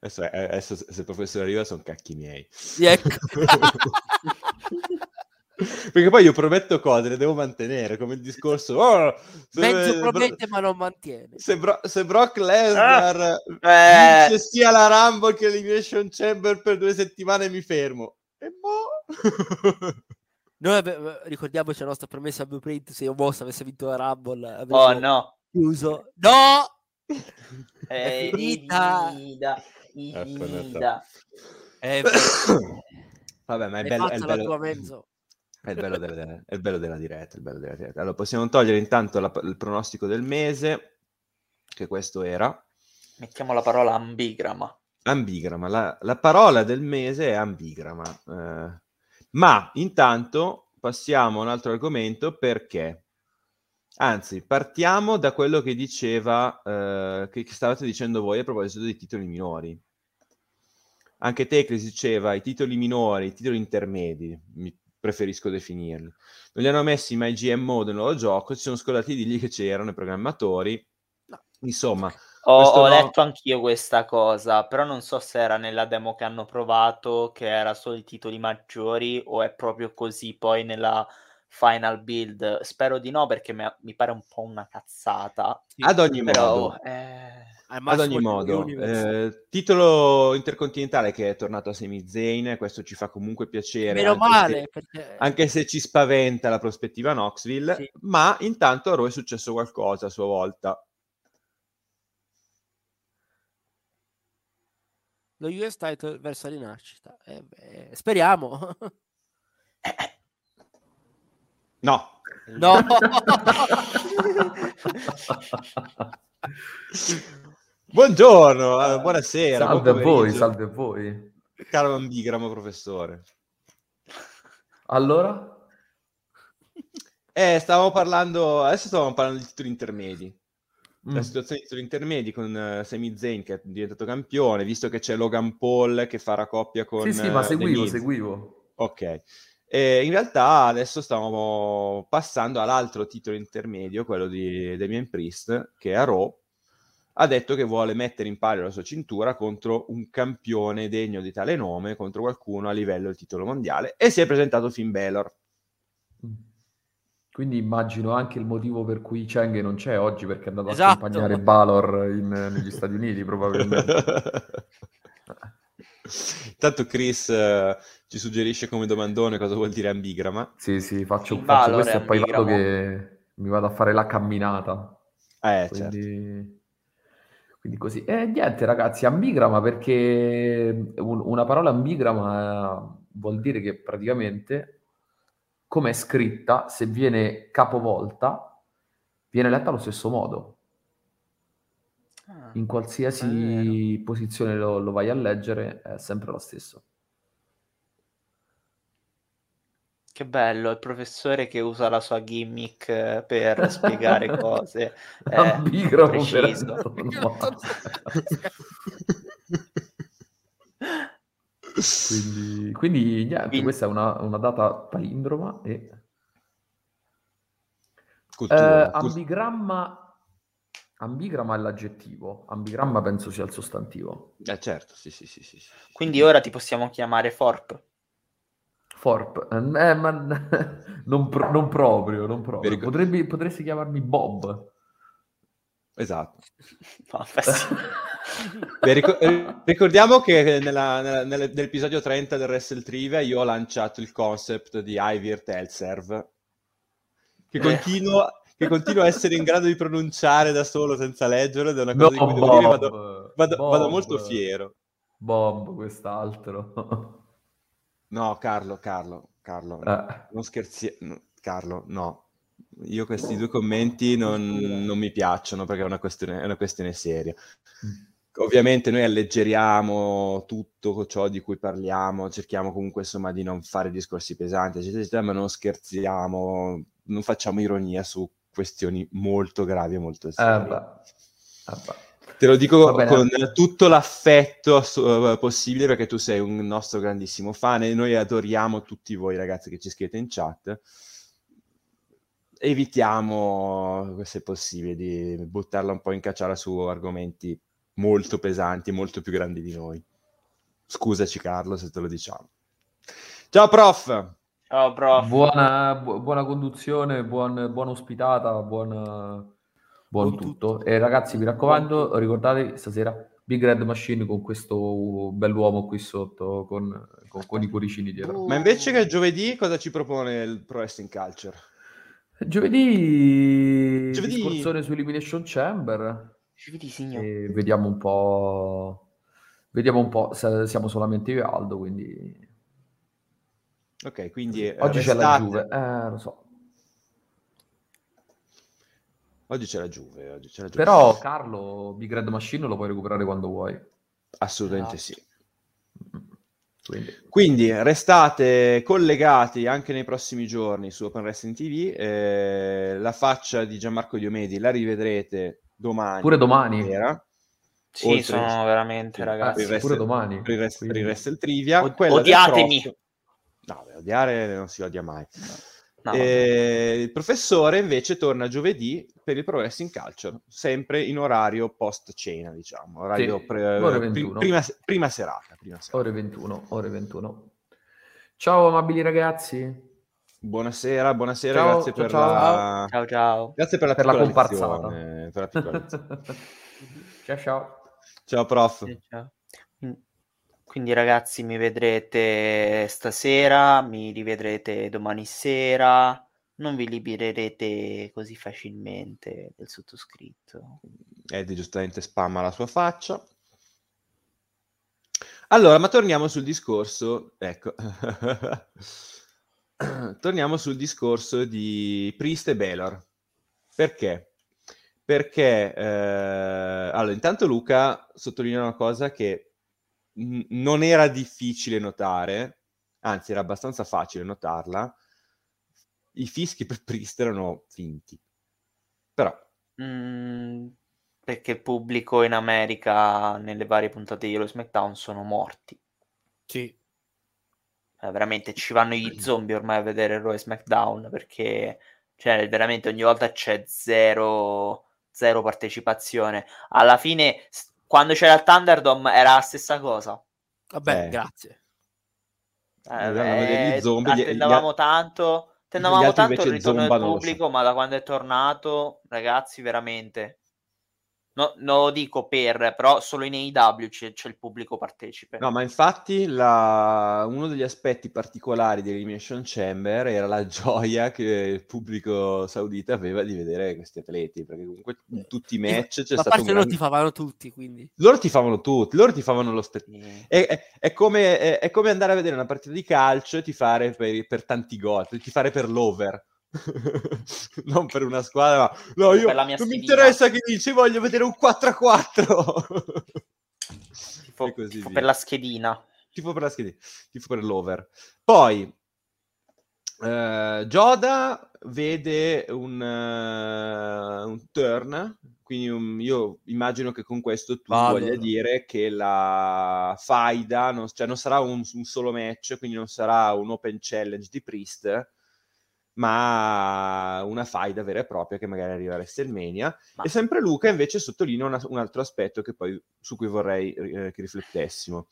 Adesso, eh, adesso se il professore arriva sono cacchi miei. Ecco. Perché poi io prometto cose, le devo mantenere, come il discorso... Oh, se, Mezzo promette Bro- ma non mantiene. Se, Bro- se Brock Lesnar ah, eh. sia la Rumble che l'Elimination Chamber per due settimane mi fermo. E boh... Noi abbiamo, ricordiamoci la nostra promessa a Blueprint, se io Moss avesse vinto la Rumble... Oh no! Chiuso. No! È finita! È finita! È Vabbè, ma è, bello, è bello. È il, bello delle, è il bello della diretta. Il bello della diretta. Allora, possiamo togliere intanto la, il pronostico del mese, che questo era. Mettiamo la parola ambigrama. Ambigrama, la, la parola del mese è ambigrama. Eh, ma intanto passiamo a un altro argomento perché, anzi, partiamo da quello che diceva, eh, che, che stavate dicendo voi a proposito dei titoli minori. Anche Teclis diceva i titoli minori, i titoli intermedi, mi preferisco definirli. Non li hanno messi mai GMO del nuovo gioco, si sono scordati di lì che c'erano i programmatori. Insomma, ho, ho no... letto anch'io questa cosa, però non so se era nella demo che hanno provato, che era solo i titoli maggiori, o è proprio così poi nella final build. Spero di no perché mi, mi pare un po' una cazzata. Ad ogni Però, modo, eh, ad ogni modo eh, titolo intercontinentale che è tornato a Sami Zayn, questo ci fa comunque piacere. Meno anche male, se- perché... anche se ci spaventa la prospettiva Knoxville, Sì. ma intanto a Raw è successo qualcosa a sua volta. lo US title verso la rinascita. Eh beh, speriamo. No, no. buongiorno, eh, buonasera, buon Salve a voi, salve a voi. caro ambigramo professore. Allora? Eh, stavamo parlando, adesso stavamo parlando di titoli intermedi. Mm. La situazione di titoli intermedi con eh, Sami Zayn che è diventato campione, visto che c'è Logan Paul che farà coppia con Sì, sì, ma eh, seguivo, seguivo. Ok. E in realtà adesso stiamo passando all'altro titolo intermedio, quello di Damien Priest, che a Raw ha detto che vuole mettere in palio la sua cintura contro un campione degno di tale nome, contro qualcuno a livello del titolo mondiale, e si è presentato Finn Balor. Mm. Quindi immagino anche il motivo per cui Cheng non c'è oggi, perché è andato Esatto. a accompagnare Balor in- negli Stati Uniti, probabilmente. Tanto Chris eh, ci suggerisce come domandone cosa vuol dire ambigrama. Sì, sì, faccio, Il faccio questo è e poi vado che mi vado a fare la camminata. Eh, certo. Quindi, quindi così. E niente, ragazzi, ambigrama perché un- una parola ambigrama eh, vuol dire che praticamente, come è scritta, se viene capovolta, viene letta allo stesso modo. ah, In qualsiasi posizione lo, lo vai a leggere, è sempre lo stesso. Che bello, il professore che usa la sua gimmick eh, per spiegare cose. È Ambigramo per preciso. Quindi, quindi niente, Quindi- questa è una, una data palindroma e Cultura, Eh, ambigramma, ambigramma è l'aggettivo, ambigramma penso sia il sostantivo. eh, certo, sì, sì, sì, sì, sì. Quindi ora ti possiamo chiamare Forp. Forp, eh, ma non, pro- non proprio, non proprio. Potrebbe- potresti chiamarmi Bob. Esatto. No. Beh, ricor- eh, ricordiamo che nella- nella- nelle- nell'episodio 30 del Wrestle Trivia io ho lanciato il concept di Ivir Telserv che Eh. continuo, che continuo a essere in grado di pronunciare da solo senza leggerlo ed è una No, cosa di cui devo dire Bob, vado, vado- vado Bob, molto fiero. Bob, quest'altro. No, Carlo, Carlo, Carlo, Eh, non scherzi, Carlo, no. Io questi due commenti non, non mi piacciono perché è una questione, è una questione seria. Ovviamente noi alleggeriamo tutto ciò di cui parliamo, cerchiamo comunque insomma di non fare discorsi pesanti, eccetera, eccetera, ma non scherziamo, non facciamo ironia su questioni molto gravi e molto eh, serie. beh, eh, beh. Te lo dico bene. con tutto l'affetto ass- eh, possibile perché tu sei un nostro grandissimo fan e noi adoriamo tutti voi ragazzi che ci scrivete in chat. Evitiamo, se possibile, di buttarla un po' in cacciara su argomenti molto pesanti, molto più grandi di noi. Scusaci Carlo se te lo diciamo. Ciao prof! Ciao, prof. Buona, bu- buona conduzione, buon, buona ospitata, buon, buon Buon tutto. E ragazzi, mi raccomando, ricordate stasera Big Red Machine con questo bell'uomo qui sotto, con, con- con i cuoricini dietro. Ma invece che giovedì cosa ci propone il Pro Wrestling Culture? Giovedì, Giovedì- discussione su Elimination Chamber Giovedì, signor. e vediamo un po'. Vediamo un po', se siamo solamente io e Aldo, quindi Ok, quindi eh, oggi c'è la restate- Juve, eh, lo so. Oggi c'è la Juve, oggi c'è la Juve. Però Carlo, Big Red Machine lo puoi recuperare quando vuoi. Assolutamente Esatto. sì. Quindi, Quindi restate collegati anche nei prossimi giorni su Open Wrestling TV. eh, la faccia di Gianmarco Diomedi la rivedrete domani. pure domani. sera, Sì, oltre- sono veramente, Eh, ragazzi. il resto- pure domani. per il, rest- per il Trivia. Od- odiatemi. prossimo- No, beh, odiare non si odia mai. No, Eh, il professore invece torna giovedì per il Pro Wrestling Culture, sempre in orario post cena, diciamo, orario Sì, pre- 21. prima, prima serata. Prima serata. Ore 21, ore 21. Ciao amabili ragazzi. Buonasera, buonasera, Ciao, grazie ciao, per ciao. la... Ciao ciao. Grazie per la, Per la comparsata. lezione, per la ciao ciao. Ciao prof. Sì, ciao. Quin- Quindi ragazzi mi vedrete stasera, mi rivedrete domani sera, non vi libererete così facilmente del sottoscritto. Eddie giustamente spamma la sua faccia. Allora, ma torniamo sul discorso, ecco, torniamo sul discorso di Priest e Belor. Perché? Perché, eh, allora, intanto Luca sottolinea una cosa che n- non era difficile notare, anzi era abbastanza facile notarla, i fischi per Priest erano finti. Però, Mm, perché il pubblico in America nelle varie puntate di Hero SmackDown sono morti. Sì. Eh, veramente ci vanno gli zombie ormai a vedere Raw e SmackDown perché cioè, veramente ogni volta c'è zero, zero partecipazione. Alla fine, quando c'era il Thunderdome era la stessa cosa. Vabbè, Eh. grazie. Eh, eh, zombie, gli- attendavamo gli- tanto, attendavamo tanto il ritorno del pubblico, ma da quando è tornato, ragazzi, veramente. No, non lo dico per, però solo in AEW c'è, c'è il pubblico partecipe. No, ma infatti la- uno degli aspetti particolari di Elimination Chamber era la gioia che il pubblico saudita aveva di vedere questi atleti, perché comunque in tutti i match c'è Ma a stato parte un loro grande... ti favano tutti, quindi. Loro ti favano tutti, loro ti favano lo spettacolo. Sì. È, è- è come, è- è come andare a vedere una partita di calcio e ti fare per, per tanti gol, ti fare per l'over. non per una squadra, ma no, io Per la mia non mi interessa che dici, voglio vedere un 4 a 4. Tifo- e così tifo via. per la schedina. tifo per la schedina, tifo per l'over. Poi eh, Joda vede un, eh, un turn, quindi un- io immagino che con questo tu Valor. voglia dire che la faida, non, cioè non sarà un, un solo match, quindi non sarà un open challenge di Priest, ma una faida vera e propria che magari arriva a WrestleMania. Ma- E sempre Luca invece sottolinea una- un altro aspetto che poi, su cui vorrei eh, che riflettessimo.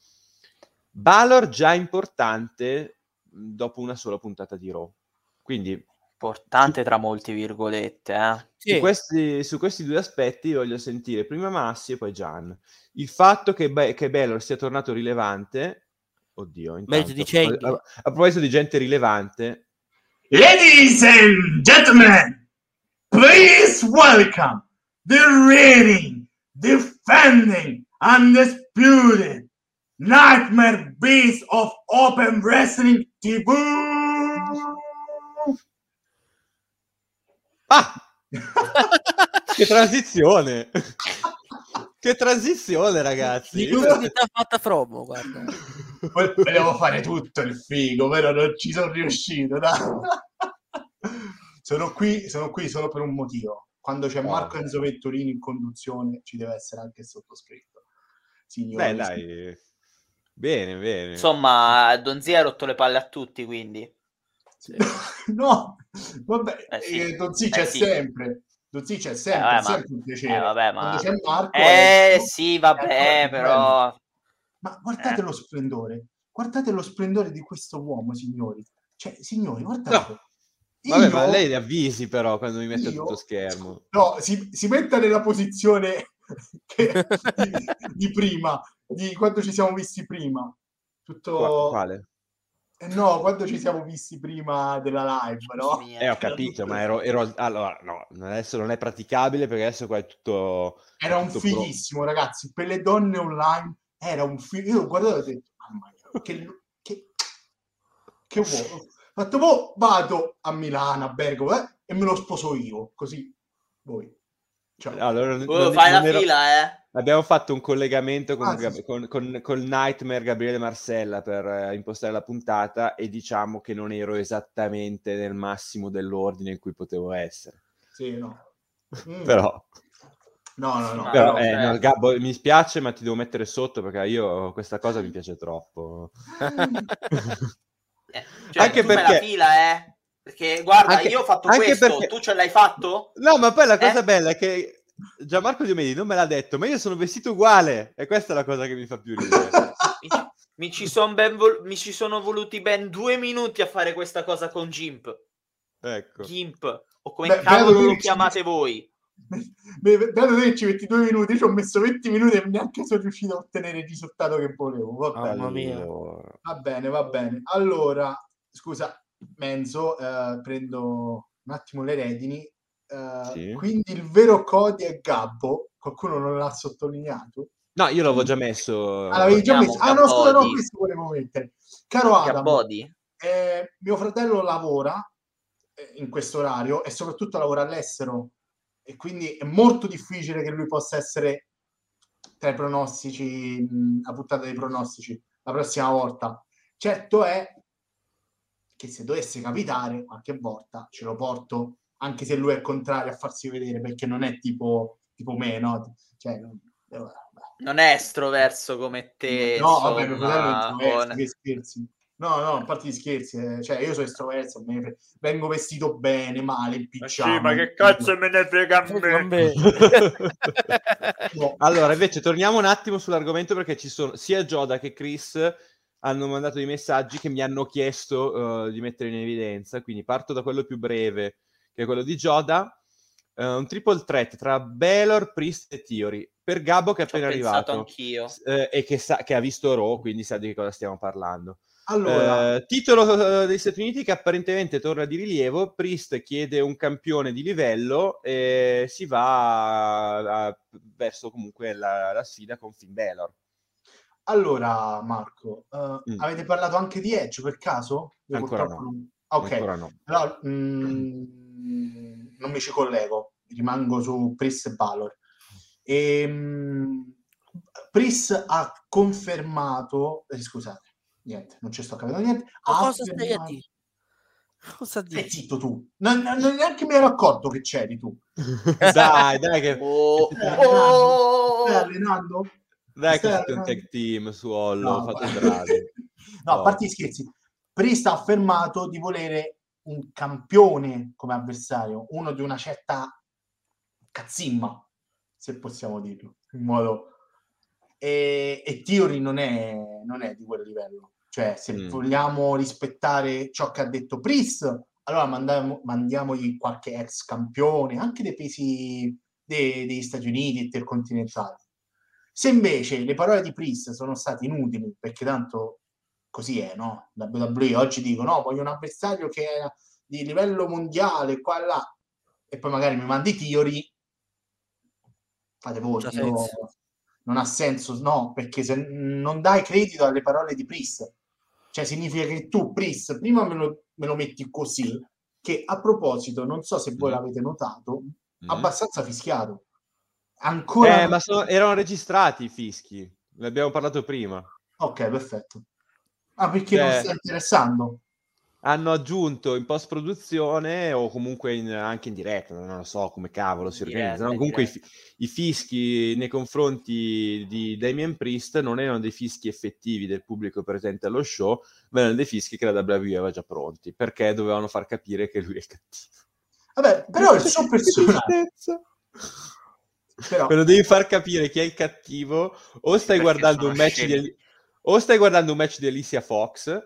Balor già importante mh, dopo una sola puntata di Raw. Quindi Importante tra molte virgolette, eh. Sì. su, questi, su questi due aspetti voglio sentire prima Massi e poi Gian. Il fatto che, Be- che Balor sia tornato rilevante, oddio, intanto, a, a- a proposito di gente rilevante, Ladies and gentlemen, please welcome the reigning, defending, undisputed Nightmare Beast of Open Wrestling TV. Ah! che transizione! Che transizione, ragazzi! L'utilità fatta promo, guarda. Vo- Volevo fare tutto il figo, però non ci sono riuscito. sono, qui, sono qui solo per un motivo. Quando c'è Marco Enzo Vettorini in conduzione, ci deve essere anche il sottoscritto. Signori, Beh, dai. Bene, bene. Insomma, Donzi ha rotto le palle a tutti, quindi. no, vabbè, Eh sì. eh, Don Z Eh c'è sì. sempre. Don Z c'è sempre, Eh, vabbè, è ma- sempre un piacere. eh, vabbè, ma- Quando c'è Marco... Eh Enzo, sì, è vabbè, più però... Ma guardate Eh. lo splendore, guardate lo splendore di questo uomo, signori. Cioè, signori, guardate. Vabbè, Io- ma lei le avvisi però quando mi mette io- tutto schermo. No, si, si metta nella posizione che- di, di prima, di quando ci siamo visti prima. Tutto... Qua- Quale? Eh, no, quando ci siamo visti prima della live, no? Eh, ho capito, ma ero, ero- Allora, no, adesso non è praticabile perché adesso qua è tutto... Era un tutto pro- fighissimo, ragazzi. Per le donne online era un figo. Io ho guardato e ho detto, mamma mia, che, che, che uomo. Ho fatto, "Mo vado a Milano, a Bergamo, eh, e me lo sposo io, così voi. Ciao. Allora, Oh, non- fai non la ero- fila, eh. Abbiamo fatto un collegamento con, Ah, sì, sì. con, con- col Nightmare Gabriele Marcella per eh, impostare la puntata e diciamo che non ero esattamente nel massimo dell'ordine in cui potevo essere. Sì, no. Mm. Però, No, no, no. Ah, però, no, eh, certo. no, Gabbo, mi spiace, ma ti devo mettere sotto perché io questa cosa mi piace troppo. Eh, cioè, Anche tu fai perché- la fila, eh. Perché, guarda, Anche- io ho fatto anche questo, perché- tu ce l'hai fatto? No, ma poi la cosa Eh? bella è che Gianmarco Diomedi non me l'ha detto, ma io sono vestito uguale e questa è la cosa che mi fa più ridere. Mi ci, son ben vol- mi ci sono voluti ben due minuti a fare questa cosa con Gimp. Ecco. Gimp, o come Beh, cavolo bello lo chiamate voi. Dato che ci metti due minuti, ci ho messo 20 minuti e neanche sono riuscito a ottenere il risultato che volevo. Va bene, Mamma mia. Allora, va bene, va bene. Allora, scusa, Menzo, eh, prendo un attimo le redini. Eh, Sì. Quindi il vero Cody è Gabbo. Qualcuno non l'ha sottolineato? No, io l'avevo già messo. Ah, l'avevi già messo? Ah, no, scusa, no, questo volevo mettere. Caro Adam, eh, mio fratello lavora eh, in questo orario e soprattutto lavora all'estero e quindi è molto difficile che lui possa essere tra i pronostici, mh, a puntata dei pronostici la prossima volta. Certo è che se dovesse capitare qualche volta ce lo porto, anche se lui è contrario a farsi vedere, perché non è tipo, tipo me, no? Cioè, non- eh. Non è estroverso come te. No, vabbè, mio fratello è che scherzi. No, no, a parte di scherzi, eh, cioè io sono estroverso, me fre- vengo vestito bene, male, in pigiama. in culo. me ne frega Vabbè. No, allora, invece, torniamo un attimo sull'argomento perché ci sono sia Joda che Chris hanno mandato dei messaggi che mi hanno chiesto eh, di mettere in evidenza. Quindi parto da quello più breve, che è quello di Joda. Eh, un triple threat tra Belor, Priest e Theory per Gabbo che è Ci appena arrivato anch'io. eh, e che, sa- che ha visto Raw, quindi sa di che cosa stiamo parlando. allora, titolo degli Stati Uniti che apparentemente torna di rilievo. Priest chiede un campione di livello e si va a- a- verso comunque la, la sfida con Finn Balor. Allora, Marco, eh, Mm. avete parlato anche di Edge per caso? Io Ancora purtroppo no. non- Ok, Ancora no. però mm, non mi ci collego, rimango su Pris e Balor. Ehm, Pris ha confermato, eh, scusate, niente, non ci sto capendo niente. Ma ha cosa stai a affermato- dire? Cosa Stai dici? zitto tu, non, non- non neanche mi ero accorto che c'eri tu. dai, dai che, Oh, Stai oh! Stai allenando? Dai che siete un tag team su Hollow, No, fate bravi. No, a No. parte gli scherzi, Priest ha affermato di volere un campione come avversario, uno di una certa cazzimma, se possiamo dirlo, in modo... E, e Theory non è, non è di quel livello. Cioè, se Mm. vogliamo rispettare ciò che ha detto Priest, allora mandiamo, mandiamogli qualche ex campione, anche dei pesi de- degli Stati Uniti intercontinentali. Se invece le parole di Priest sono state inutili, perché tanto così è, no? WWE oggi dico no, voglio un avversario che è di livello mondiale, qua e là, e poi magari mi mandi Theory, fate voi, io- non ha senso, no, perché se non dai credito alle parole di Priest, cioè significa che tu Priest prima me lo, me lo metti così, che a proposito, non so se voi Mm. l'avete notato, Mm. abbastanza fischiato. Ancora Eh, ma sono- erano registrati i fischi, ne abbiamo parlato prima. Ok, perfetto. Ah, perché non Cioè- sta interessando? hanno aggiunto in post produzione o comunque in- anche in diretta, non lo so come cavolo si organizzano. Comunque i, i fischi nei confronti di Damien Priest non erano dei fischi effettivi del pubblico presente allo show, ma erano dei fischi che la WWE aveva già pronti perché dovevano far capire che lui è cattivo. Vabbè, però il suo personaggio... Però, Quando devi far capire chi è il cattivo, o stai guardando un di o stai guardando un match di Alicia Fox,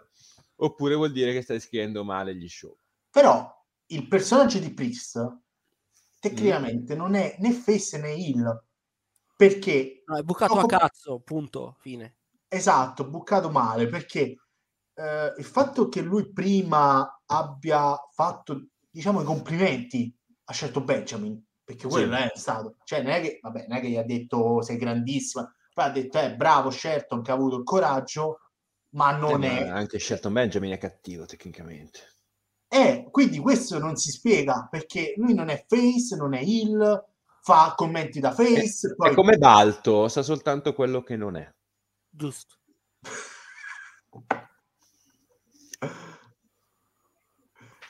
oppure vuol dire che stai scrivendo male gli show. però il personaggio di Priest tecnicamente non è né face né heel, perché No, è bucato a Poco- cazzo, punto, fine. Esatto, bucato male perché eh, il fatto che lui prima abbia fatto, diciamo, i complimenti a scelto Benjamin, perché quello Sì. è stato, cioè non è che, vabbè, non è che gli ha detto sei grandissima, poi ha detto eh, bravo Shelton che ha avuto il coraggio, ma non Eh, ma è, anche Shelton Benjamin è cattivo tecnicamente. è, quindi questo non si spiega perché lui non è face, non è heel, fa commenti da face, È, poi è come Balto, sa soltanto quello che non è. Giusto.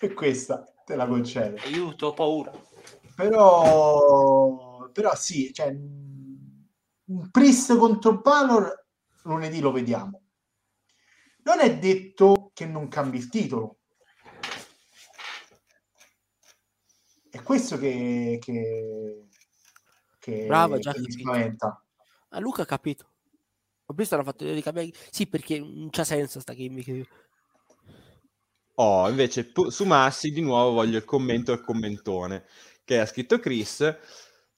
e questa te la concedo. Aiuto, ho paura. Però però sì cioè un Priest contro Balor lunedì lo vediamo non è detto che non cambi il titolo è questo che che, che, Bravo, già che mi spaventa Ah, Luca ha capito. Ho visto hanno fatto dei cambiare. Sì, perché non c'ha senso sta gimmick. Oh, invece su Massi di nuovo voglio il commento al commentone che ha scritto Chris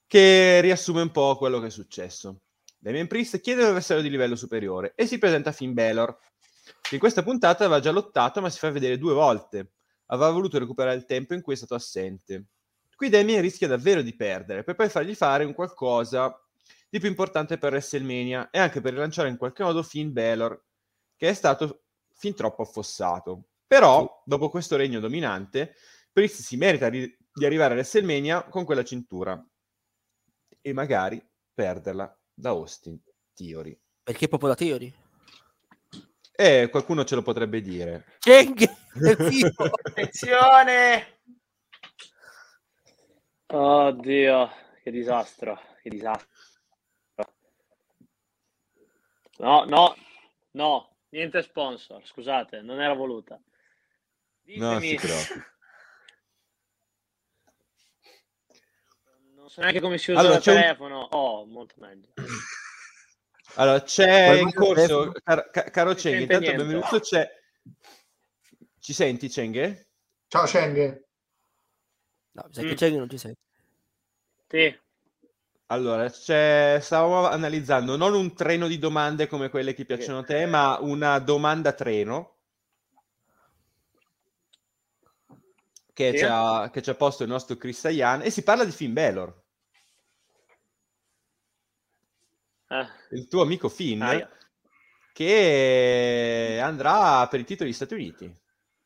che riassume un po' quello che è successo. Damien Priest chiede l'avversario di livello superiore e si presenta Finn Balor che in questa puntata aveva già lottato ma si fa vedere due volte. Aveva voluto recuperare il tempo in cui è stato assente. Qui Damien rischia davvero di perdere per poi fargli fare un qualcosa di più importante per WrestleMania e anche per rilanciare in qualche modo Finn Balor che è stato fin troppo affossato. Però, dopo questo regno dominante, Priest si merita ri- di arrivare a WrestleMania con quella cintura e magari perderla da Austin Theory. Perché proprio da Theory? Eh, qualcuno ce lo potrebbe dire. Cheng! Attenzione! Oddio, che disastro, che disastro. No, no, no, niente sponsor, scusate, non era voluta. No, Ditemi, si non so neanche come si usa Allora, il c'è un- telefono. Oh, molto meglio. Allora, c'è in corso, telefono? car- ca- caro Si Cheng, sente intanto niente. benvenuto, c'è... Ci senti, Cheng? Ciao Cheng. No, mi sa Mm. che Cheng non ci sei. Sì, Allora, c'è... stavamo analizzando non un treno di domande come quelle che piacciono a te, ma una domanda treno che, Sì. ci ha, che ci ha posto il nostro Chris Ayan e si parla di Finn Balor, eh, il tuo amico Finn, aia. che andrà per i titoli degli Stati Uniti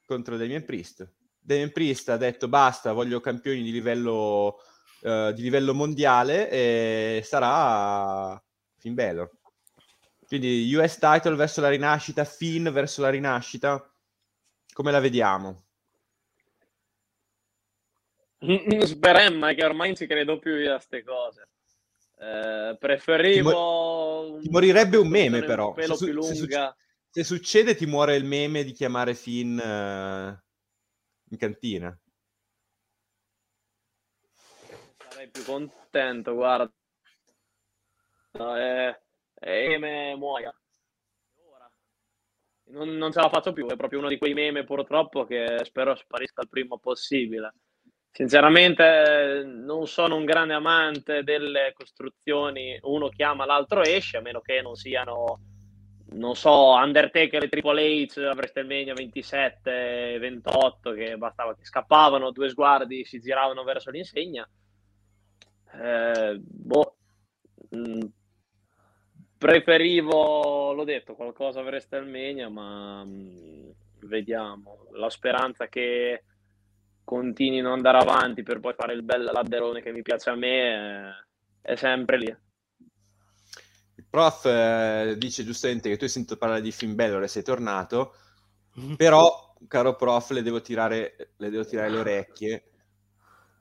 contro Damien Priest. Damien Priest ha detto basta, voglio campioni di livello, eh, di livello mondiale e sarà Finn Balor. Quindi US title verso la rinascita, Finn verso la rinascita, come la vediamo? Speremma che ormai non ci credo più io a ste cose. Eh, preferivo Ti morirebbe un meme però. un pelo Se su- più se lunga. Se succede ti muore il meme di chiamare Finn eh, in cantina. Sarei più contento, guarda. No, eh, eh, me muoia. Non, non ce la faccio più, è proprio uno di quei meme purtroppo che spero sparisca il prima possibile. Sinceramente non sono un grande amante delle costruzioni, uno chiama, l'altro esce, a meno che non siano, non so, Undertaker e Triple H a WrestleMania 27, 28, che bastava che scappavano, due sguardi, si giravano verso l'insegna. Eh, boh, mm, preferivo, l'ho detto, qualcosa a WrestleMania, ma mm, vediamo. La speranza che continuino ad andare avanti per poi fare il bel ladderone che mi piace a me è, è sempre lì. Il prof eh, dice giustamente che tu hai sentito parlare di Finn Balor e sei tornato, però, caro prof, le devo tirare le, devo tirare le orecchie.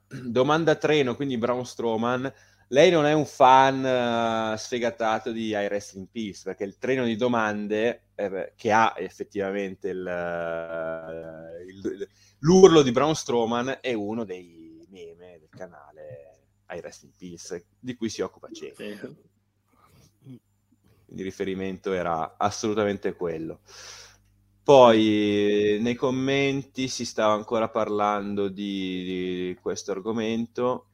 Domanda treno, quindi Braun Strowman. Lei non è un fan eh, sfegatato di I Rest in Peace, perché il treno di domande eh, che ha effettivamente il, eh, il- l'urlo di Braun Strowman è uno dei meme del canale I Rest in Peace, di cui si occupa Cenk. Sì. Quindi il riferimento era assolutamente quello. Poi nei commenti si stava ancora parlando di, di questo argomento.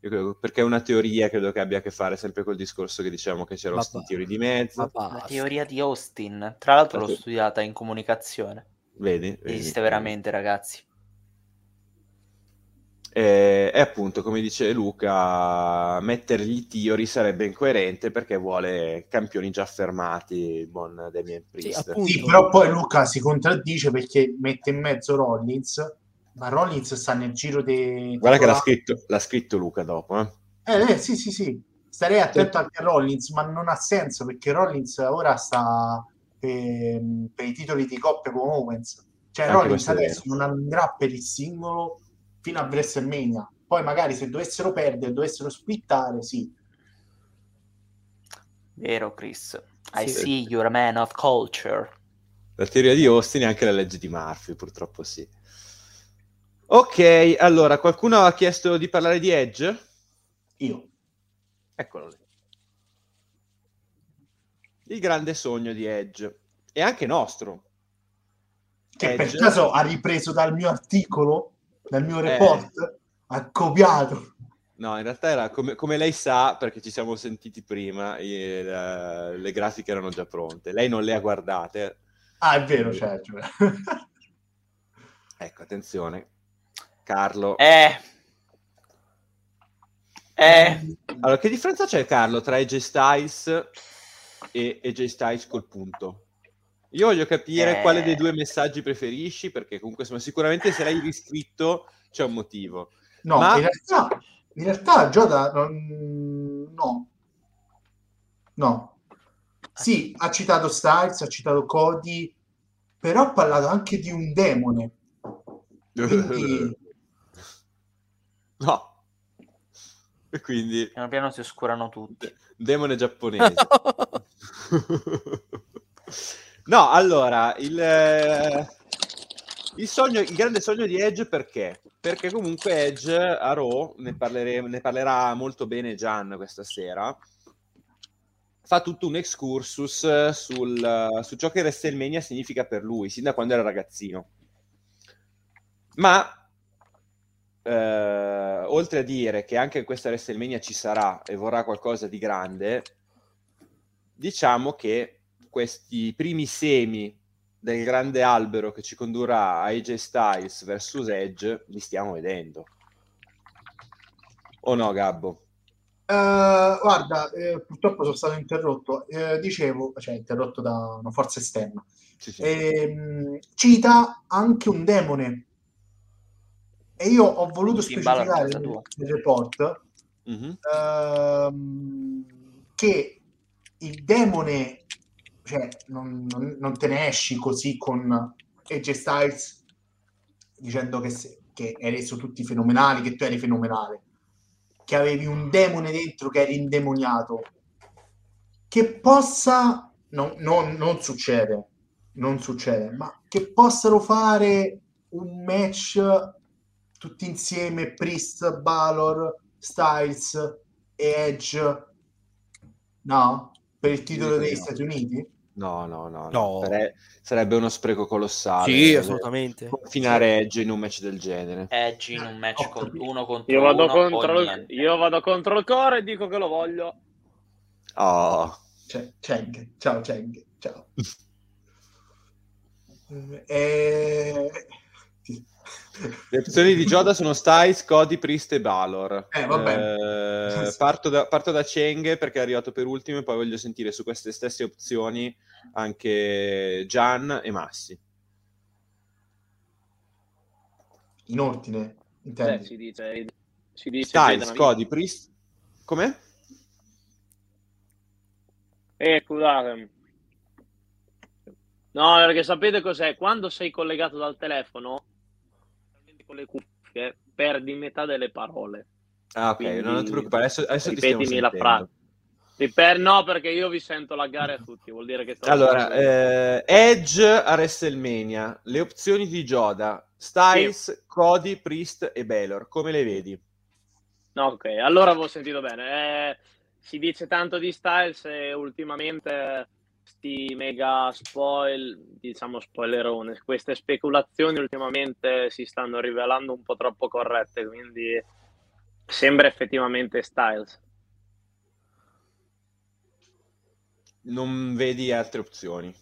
Io credo- perché è una teoria, credo che abbia a che fare sempre col discorso che dicevamo che c'era Austin Theory di mezzo. La teoria di Austin, tra l'altro l'ho Sì. studiata in comunicazione. Vedi? vedi? Esiste veramente, ragazzi. E, e appunto, come dice Luca, mettergli Theory sarebbe incoerente perché vuole campioni già affermati, il buon Damien Priest. appunto. Sì, però poi Luca si contraddice perché mette in mezzo Rollins, ma Rollins sta nel giro dei... Guarda che l'ha scritto, l'ha scritto Luca dopo. Eh? Eh, eh, sì, sì, sì. Starei attento anche a Rollins, ma non ha senso perché Rollins ora sta per, per i titoli di coppia con Owens. Cioè, Anche Rollins è adesso non andrà per il singolo fino a WrestleMania. Poi magari se dovessero perdere, dovessero splittare, sì. Vero, Chris. I Sì. see you're a man of culture. La teoria di Austin e anche la legge di Murphy, purtroppo sì. Ok, allora, qualcuno ha chiesto di parlare di Edge? Io. Eccolo lì. il grande sogno di Edge e anche nostro. Che per Edge- caso ha ripreso dal mio articolo, dal mio Eh. report, ha copiato. No, in realtà era come, come lei sa, perché ci siamo sentiti prima, eh, la- le grafiche erano già pronte. Lei non le ha guardate. Ah, è vero, cioè. Ecco, attenzione. Carlo. Eh. Eh. Allora, che differenza c'è, Carlo, tra AJ Styles e AJ Styles col punto? Io voglio capire Eh. quale dei due messaggi preferisci, perché comunque insomma, sicuramente se l'hai riscritto c'è un motivo. No, Ma- in realtà, in realtà Giada non... no. No. Sì, ha citato Styles, ha citato Cody, però ha parlato anche di un demone. Quindi, No. E quindi, Piano piano si oscurano tutti. demone giapponese. no, allora, il, eh, il sogno, il grande sogno di Edge perché? Perché comunque Edge a Raw, ne, parlere- ne parlerà molto bene Gian questa sera, fa tutto un excursus sul, su ciò che WrestleMania significa per lui, sin da quando era ragazzino. Ma eh, oltre a dire che anche questa WrestleMania ci sarà e vorrà qualcosa di grande, diciamo che questi primi semi del grande albero che ci condurrà AJ Styles versus Edge li stiamo vedendo. O no, Gabbo? eh, guarda, eh, purtroppo sono stato interrotto. Eh, dicevo, cioè interrotto da una forza esterna. Sì, sì. Ehm, cita anche un demone. E io ho voluto specificare nel, report Mhm. ehm, che il demone, cioè, non, non- non te ne esci così con AJ Styles dicendo che, se- che eri su tutti fenomenali, che tu eri fenomenale, che avevi un demone dentro, che eri indemoniato, che possa, no- non- non succede, non succede, ma che possano fare un match tutti insieme, Priest, Balor, Styles e Edge, no? Per il titolo degli no. Stati Uniti? No, no, no, no. No. Sare- sarebbe uno spreco colossale. Sì, eh, assolutamente. Confinare Edge in un match del genere. Edge in un match Ho con uno contro Io vado, uno contro il, io vado contro il core e dico che lo voglio. Oh. Cioè, Cheng, ciao Cheng, ciao. Eh, Le opzioni di Joda sono Styles, Cody, Priest e Balor. Eh. Eh, parto, da, parto da Cheng perché è arrivato per ultimo e poi voglio sentire su queste stesse opzioni anche Gian e Massi. in ordine, intendi? si dice, si dice Styles. Cody, Priest... Com'è? Eh, scusate. No, perché sapete cos'è? Quando sei collegato dal telefono, con le cuffie, perdi metà delle parole. Ah, ok, Quindi, no, non ti preoccupare, adesso, adesso Ripetimi la frase. Per- No, perché io vi sento laggare a tutti, vuol dire che sto Allora, eh, Edge a WrestleMania, le opzioni di Joda, Styles, Cody, Priest e Balor, come le vedi? No, ok, allora avevo sentito bene. Eh, si dice tanto di Styles e ultimamente sti mega spoil, diciamo spoilerone, queste speculazioni ultimamente si stanno rivelando un po' troppo corrette, quindi sembra effettivamente Styles. Non vedi altre opzioni?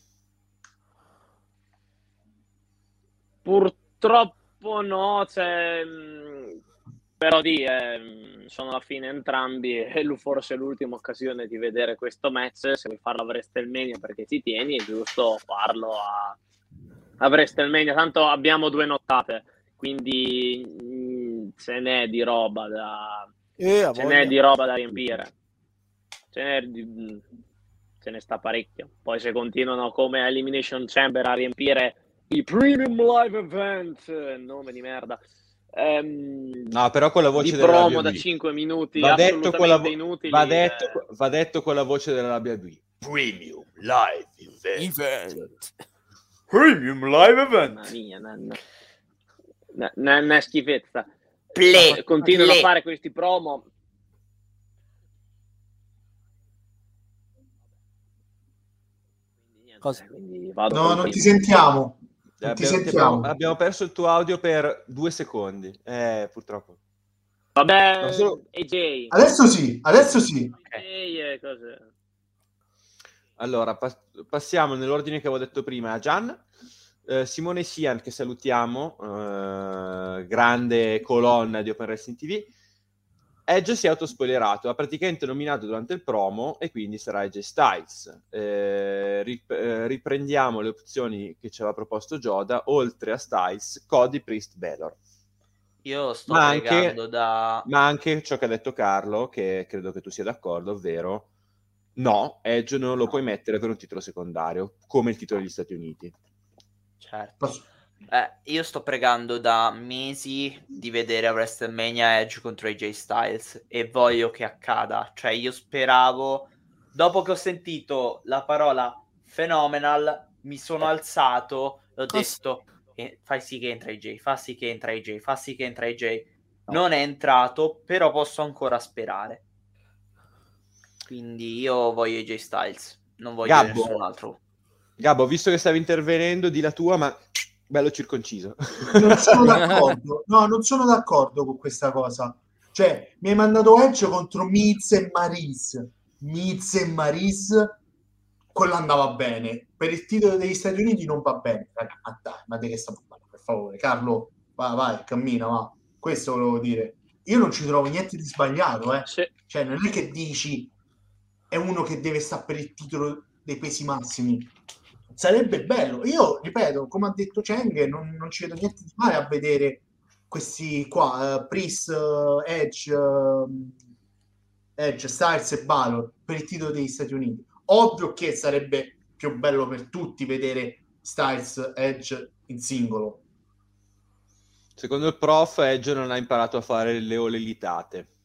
Purtroppo no, cioè, però di, eh, sono alla fine entrambi e forse è l'ultima occasione di vedere questo match, se vuoi farlo a WrestleMania perché ci tieni, è giusto farlo a, a WrestleMania, tanto abbiamo due nottate, quindi mh, ce n'è di roba da, Eh, ce n'è di roba da riempire. Ce n'è, di- ce ne sta parecchio. Poi se continuano come Elimination Chamber a riempire i Premium Live Event, eh, nome di merda, ehm, No, però con la voce di promo da WWE. 5 minuti Va detto, con la vo- inutili. va, detto, eh, va detto con la voce della WWE. Premium Live Event. Event. Premium Live Event. mamma mia, una, una- una- una schifezza. Ple- Continuano ple- a fare questi promo. Cosa? Quindi vado No, non ti sentiamo. Ti abbiamo, sentiamo. abbiamo- abbiamo perso il tuo audio per due secondi. Eh, purtroppo. Vabbè, solo- AJ. Adesso sì, adesso sì. Cose. Allora, pas- passiamo nell'ordine che avevo detto prima a Gian. Eh, Simone Sian, che salutiamo, eh, grande colonna di Open Wrestling TV. Edge si è autospoilerato, ha praticamente nominato durante il promo e quindi sarà Edge Styles. Eh, rip- eh, riprendiamo le opzioni che ci aveva proposto Joda, oltre a Styles, Cody, Priest, Balor. Io sto Ma anche- pregando da... Ma anche ciò che ha detto Carlo, che credo che tu sia d'accordo, ovvero no, Edge non lo puoi mettere per un titolo secondario, come il titolo degli Stati Uniti. Certo. Posso- Eh, io sto pregando da mesi di vedere WrestleMania Edge contro AJ Styles e voglio che accada. Cioè, io speravo, dopo che ho sentito la parola phenomenal, mi sono alzato e ho detto eh, fai sì che entra AJ, fa sì che entra AJ, fa sì che entra AJ. Non è entrato, però posso ancora sperare. Quindi io voglio AJ Styles, non voglio Gabbo. nessun altro. Gabbo, visto che stavi intervenendo, di la tua, ma bello circonciso. Non sono d'accordo. No, non sono d'accordo con questa cosa. Cioè, mi hai mandato Edge contro Miz e Maris. Miz e Maris, quello andava bene. Per il titolo degli Stati Uniti non va bene. Raga, ma dai, ma di che stiamo parlando? Per favore, Carlo, vai, vai, cammina, va. Questo volevo dire. Io non ci trovo niente di sbagliato, eh. Sì. Cioè, non è che dici è uno che deve stare per il titolo dei pesi massimi. Sarebbe bello. Io, ripeto, come ha detto Cheng, non, non ci vedo niente di male a vedere questi qua, eh, Priest, eh, Edge, eh, Edge, Styles e Balor per il titolo degli Stati Uniti. Ovvio che sarebbe più bello per tutti vedere Styles, Edge in singolo. Secondo il prof, Edge non ha imparato a fare le olelitate.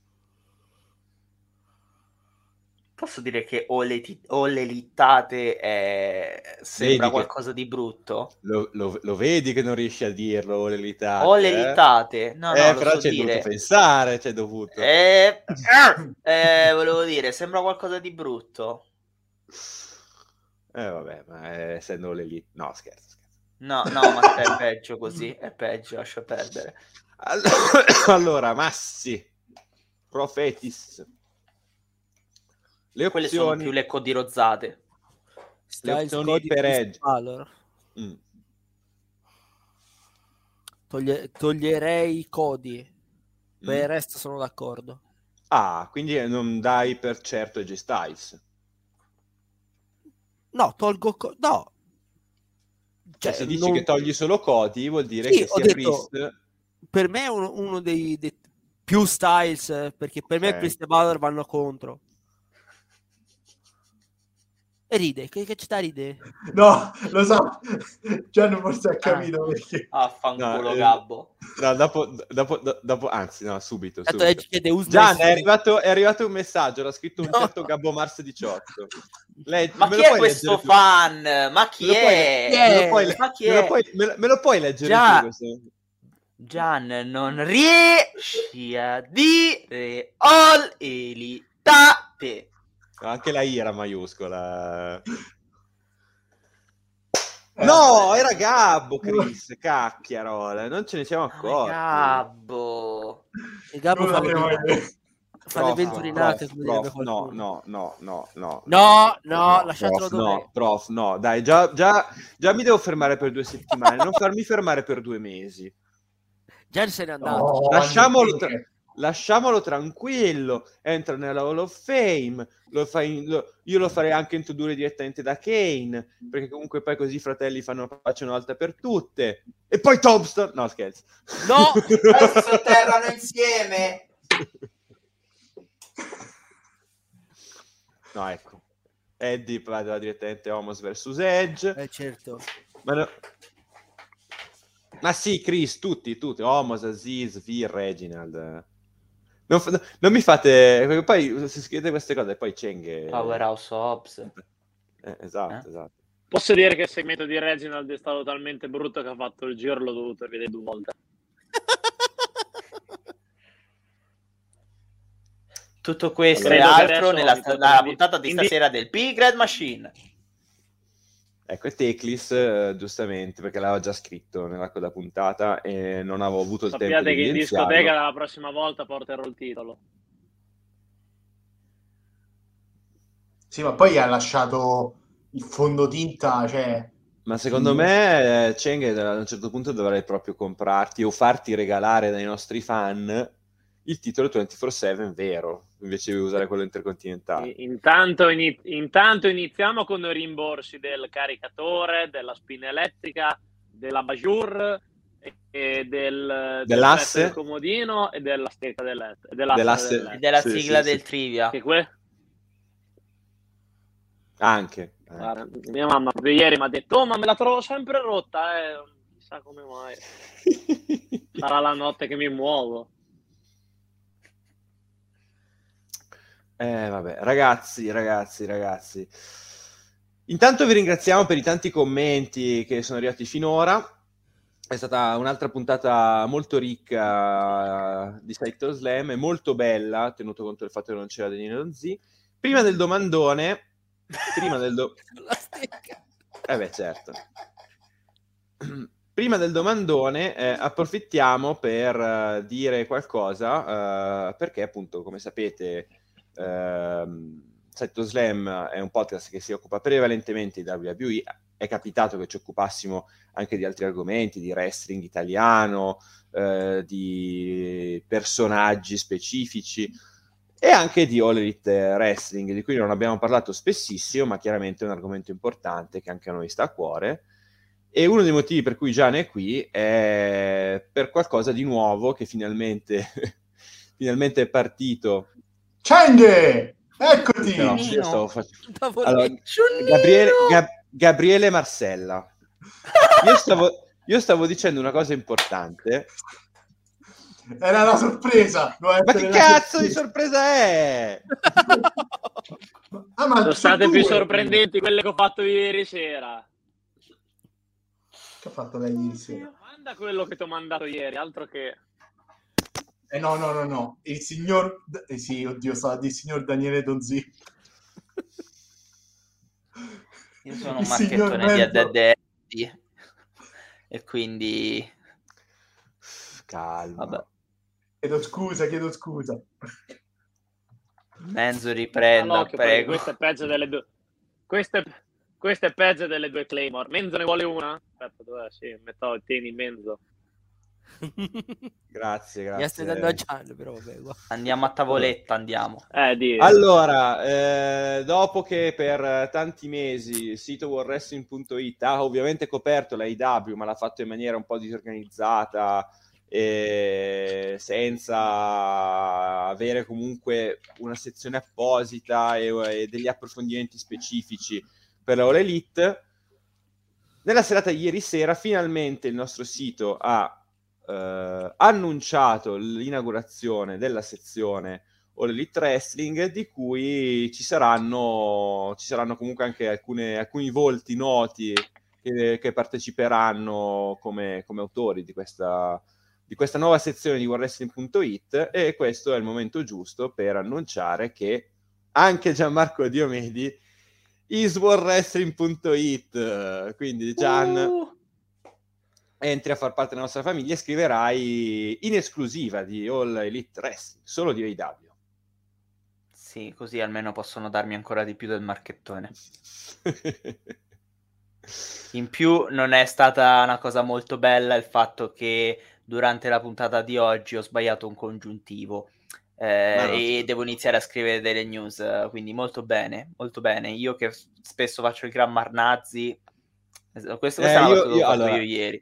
Posso dire che o le, ti- o le littate è... sembra Vedi che- qualcosa di brutto? Lo, lo- lo vedi che non riesci a dirlo, olelitate? o le eh? littate? No, no, Eh, lo però so hai dire. dovuto pensare, ci hai dovuto. Eh, eh, volevo dire, sembra qualcosa di brutto. Eh, vabbè, ma eh, essendo le lì... No, scherzo, scherzo. No, no, ma è peggio così, è peggio, lascia perdere. Allora, allora, Massi, Profetis. Le Quelle sono opzioni... più le codirozzate. Styles, opzioni per Edge. Mm. Toglie- toglierei Cody. Per il Mm. resto sono d'accordo. Ah, quindi non dai per certo AJ Styles. No, tolgo... Co- no. Cioè, Cioè, se dici non- che togli solo Cody, vuol dire Sì, che sia detto- Priest... Per me è uno, uno dei, dei più Styles, eh, perché per me Ok. Priest e Balor vanno contro. E ride, che, che ci sta a ride? No, lo so, Gian forse ha capito perché. Affanculo No, eh, Gabbo. No, dopo, dopo, do- dopo, anzi, no, subito. Subito. Edge chiede "Who's Gian, my è son?" arrivato, è arrivato un messaggio, l'ha scritto un No. certo Gabbo Mars 18. Lei- Ma me chi lo è puoi questo tu? fan? Ma chi è? me lo puoi- è? leggere Già. tu questo? Gian non riesci a dire all elitate. Anche la I era maiuscola. Eh, No, era Gabbo, Chris, cacchiarola, non ce ne siamo accorti. Gabbo. E Gabbo fa le, fa le venturinate, prof, no, no, no, no, no. No, no, lasciatelo prof. No, prof, no, dai, già, già, già mi devo fermare per due settimane, non farmi fermare per due mesi. Già se n'è andato. No, Lasciamolo, tra- lasciamolo tranquillo, entra nella Hall of Fame, lo fai, lo- io lo farei anche introdurre direttamente da Kane, perché comunque poi così i fratelli fanno pace una volta per tutte. E poi Tombstone, no scherzo. No! Adesso terrano insieme. No, ecco. Eddie va direttamente Homos vs Edge. Eh, certo. Ma, no- Ma sì, Chris, tutti, tutti. Homos, Aziz, V, Reginald. Non, non mi fate... perché Poi se scrivete queste cose, poi Cheng... Powerhouse Hobbs. Eh, esatto, Eh? esatto. Posso dire che il segmento di Reginald è stato talmente brutto che ha fatto il giro, l'ho dovuto rivedere due volte. Tutto questo e Credo altro nella, nella puntata di indi- stasera del Big Red Machine. Ecco, e Teclis, eh, giustamente, perché l'aveva già scritto nell'arco da puntata e non avevo avuto il Sappiate tempo di che in discoteca la prossima volta porterò il titolo. Sì, ma poi ha lasciato il fondotinta, cioè... Ma secondo me eh, Cheng a un certo punto dovrai proprio comprarti o farti regalare dai nostri fan il titolo 24/7 vero, invece di usare quello intercontinentale. Intanto, ini- intanto iniziamo con i rimborsi del caricatore, della spina elettrica, della Bajur e, e del, del Dell'asse? del comodino e della stecca del dell'asse Dell'asse- del E letto. della Sì, sigla sì, del sì. trivia. Che que- Anche. Guarda, mia mamma ieri mi ha detto, oh ma me la trovo sempre rotta, eh. chissà come mai. Sarà la notte che mi muovo. Eh, vabbè, ragazzi, ragazzi, ragazzi. Intanto vi ringraziamo per i tanti commenti che sono arrivati finora. È stata un'altra puntata molto ricca di Cyclo Slam e molto bella, tenuto conto del fatto che non c'era Daniele Z. Prima del domandone, prima del do- eh beh, certo. Prima del domandone, eh, approfittiamo per eh, dire qualcosa, eh, perché appunto, come sapete, ehm, Setto Slam è un podcast che si occupa prevalentemente di WWE. È capitato che ci occupassimo anche di altri argomenti, di wrestling italiano, eh, di personaggi specifici e anche di All Elite Wrestling, di cui non abbiamo parlato spessissimo, ma chiaramente è un argomento importante che anche a noi sta a cuore. E uno dei motivi per cui Gian è qui è per qualcosa di nuovo che finalmente, finalmente è partito. Cheng! Eccoti! No, io stavo facendo... Allora! Gabriele, Gab- Gabriele Marcella. Io stavo, io stavo dicendo una cosa importante. Era la sorpresa! Ma che cazzo di sorpresa è? Ah, ma Sono state due. più sorprendenti quelle che ho fatto ieri sera. Che ha fatto lei ieri sera? Manda quello che ti ho mandato ieri, altro che... Eh no, no, no, no. Il signor... Eh sì, oddio, stava di signor Daniele Donzi. Io sono un Il signor marchettone di Mezzo. addetti e quindi Calma. vabbè, Chiedo scusa, chiedo scusa. Menzo riprenda, All'occhio, perché prego. Questo è peggio delle due... Questo è... questo è peggio delle due Claymore. Menzo ne vuole una? Aspetta, dov'è? Sì, metto tieni Menzo. Grazie, Mi stai dando grazie. a Gian, però vabbè, guarda. Andiamo a tavoletta, andiamo. Eh. Allora, eh, dopo che per tanti mesi il sito worldwrestling.it ha ovviamente coperto la IW, ma l'ha fatto in maniera un po' disorganizzata e senza avere comunque una sezione apposita e, e degli approfondimenti specifici per la All Elite, nella serata di ieri sera finalmente il nostro sito ha eh, annunciato l'inaugurazione della sezione All Elite Wrestling di cui ci saranno, ci saranno comunque anche alcune- alcuni volti noti che, che parteciperanno come, come autori di questa, di questa nuova sezione di WarWrestling.it e questo è il momento giusto per annunciare che anche Gianmarco Diomedi is WarWrestling.it quindi Gian Uh, entri a far parte della nostra famiglia e scriverai in esclusiva di All Elite Wrestling solo di AEW sì, così almeno possono darmi ancora di più del marchettone. In più non è stata una cosa molto bella il fatto che durante la puntata di oggi ho sbagliato un congiuntivo eh, no. e devo iniziare a scrivere delle news, eh, quindi molto bene, molto bene. Io che spesso faccio il gran Marnazzi, es- questo, questa Eh, io- cosa che ho io- fatto allora, io ieri.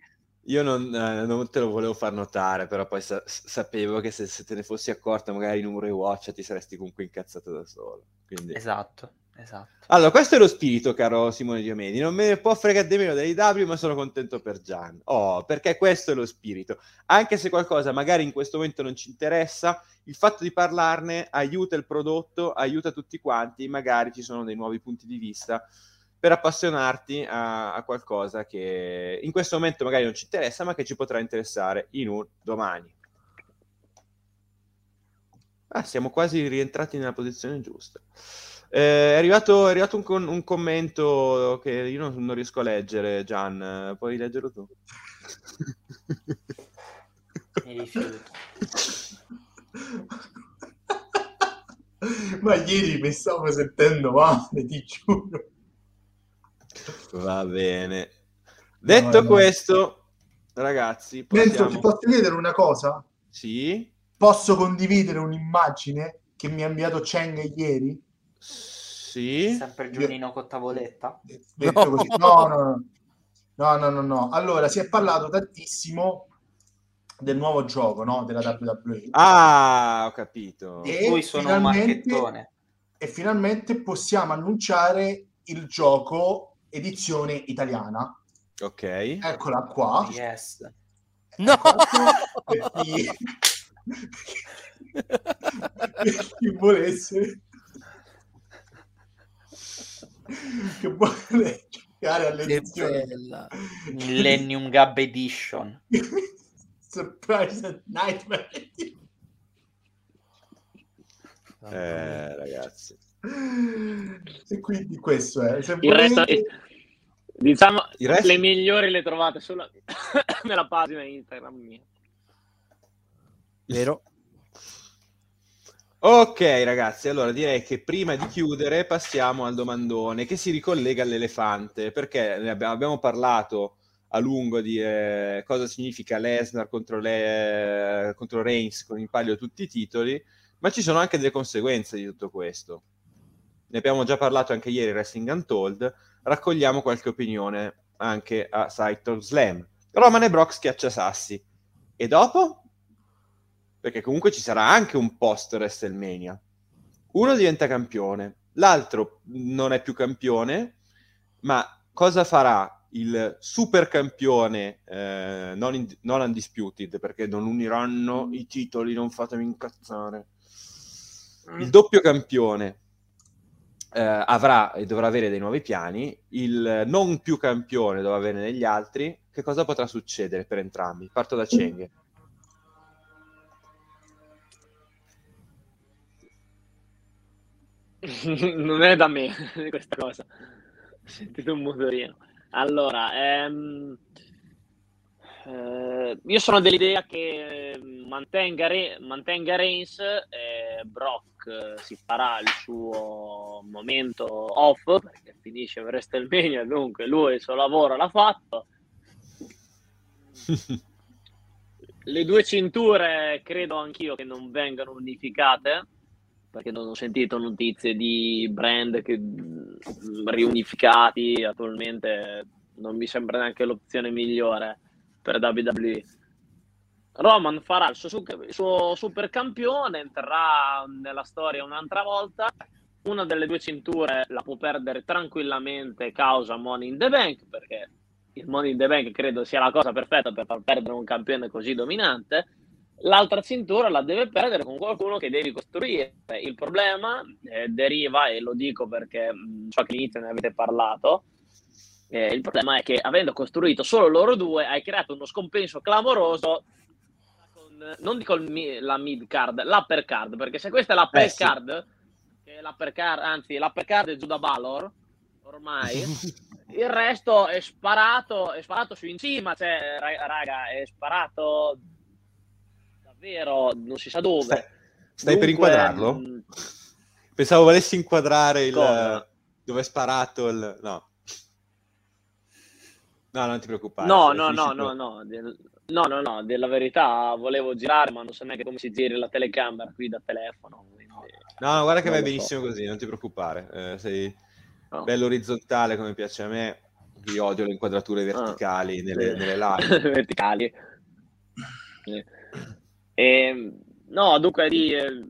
Io non, eh, non te lo volevo far notare, però poi sa- sapevo che se, se te ne fossi accorta magari in un rewatch ti saresti comunque incazzato da solo. Quindi... Esatto, esatto. Allora, questo è lo spirito, caro Simone Diomedi. Non me ne può fregare di meno dell'AEW, ma sono contento per Gian. Oh, perché questo è lo spirito. Anche se qualcosa magari in questo momento non ci interessa, il fatto di parlarne aiuta il prodotto, aiuta tutti quanti, magari ci sono dei nuovi punti di vista per appassionarti a, a qualcosa che in questo momento magari non ci interessa, ma che ci potrà interessare in un domani. Ah, siamo quasi rientrati nella posizione giusta. Eh, è, arrivato, è arrivato un, con- un commento che io non, non riesco a leggere, Gian. Puoi leggerlo tu? Mi rifiuto. Ma ieri mi stavo sentendo male, ti giuro. Va bene. Detto No, no. questo, ragazzi, Mentre possiamo... ti posso chiedere una cosa? Sì? Posso condividere un'immagine che mi ha inviato Cheng ieri? Sì? Sempre Giunino con tavoletta. Detto No. così. No, no, no. No, no, no, no. Allora, si è parlato tantissimo del nuovo gioco, no? Della WWE. Ah, ho capito. E Poi sono un finalmente- marchettone. E finalmente possiamo annunciare il gioco edizione italiana. Ok. Eccola qua. Yes. No! Per chi, per chi volesse che vuole giocare alle Che edizioni bella. Millennium Gab Edition. Surprise at Nightmare Eh, ragazzi. E quindi questo è se Il resto, diciamo, Il resto- le migliori le trovate solo nella pagina Instagram mia. Vero? Ok, ragazzi, allora direi che prima di chiudere passiamo al domandone che si ricollega all'elefante, perché ne abbiamo, abbiamo parlato a lungo di eh, cosa significa Lesnar contro, le, contro Reigns con in palio tutti i titoli, ma ci sono anche delle conseguenze di tutto questo. Ne abbiamo già parlato anche ieri Wrestling Untold, raccogliamo qualche opinione anche a of Slam. Roman e Brock schiaccia sassi. E dopo? Perché comunque ci sarà anche un post WrestleMania. Uno diventa campione, l'altro non è più campione, ma cosa farà il super campione eh, non, in- non undisputed? Perché non uniranno i titoli, non fatemi incazzare. Il doppio campione eh, avrà e dovrà avere dei nuovi piani, il non più campione dovrà avere negli altri. Che cosa potrà succedere per entrambi? Parto da Cenghe. non è da me questa cosa. Ho sentito un motorino. Allora, ehm, eh, io sono dell'idea che ehm, mantenga, Re- mantenga Reigns e Brock eh, si farà il suo momento off perché finisce WrestleMania, dunque lui il suo lavoro l'ha fatto. Le due cinture credo anch'io che non vengano unificate perché non ho sentito notizie di brand che mh, riunificati attualmente non mi sembra neanche l'opzione migliore per WWE Roman farà il suo, su- il suo super campione entrerà nella storia un'altra volta. Una delle due cinture la può perdere tranquillamente causa Money in the Bank perché il Money in the Bank credo sia la cosa perfetta per far perdere un campione così dominante. L'altra cintura la deve perdere con qualcuno che devi costruire. Il problema eh, deriva, e lo dico perché mh, so che all'inizio ne avete parlato, eh, il problema è che avendo costruito solo loro due hai creato uno scompenso clamoroso con, non dico mi- la mid card, l'upper card, perché se questa è l'upper Eh, sì. card, che è l'upper card, anzi l'upper card è Judah Balor, ormai, il resto è sparato, è sparato su in cima, cioè, ra- raga, è sparato davvero, non si sa dove. Stai, stai per Dunque, inquadrarlo? mh, Pensavo volessi inquadrare il dove è sparato il no. No, non ti preoccupare. No, no, no, no, no, del- no, no, no, della verità volevo girare, ma non so neanche come si giri la telecamera qui da telefono. quindi- No, no, guarda che va lo so. benissimo così, non ti preoccupare. Eh, sei No. bello orizzontale come piace a me. Io odio le inquadrature verticali nelle, Ah, Sì. nelle live. verticali. Sì. E, no, dunque eh,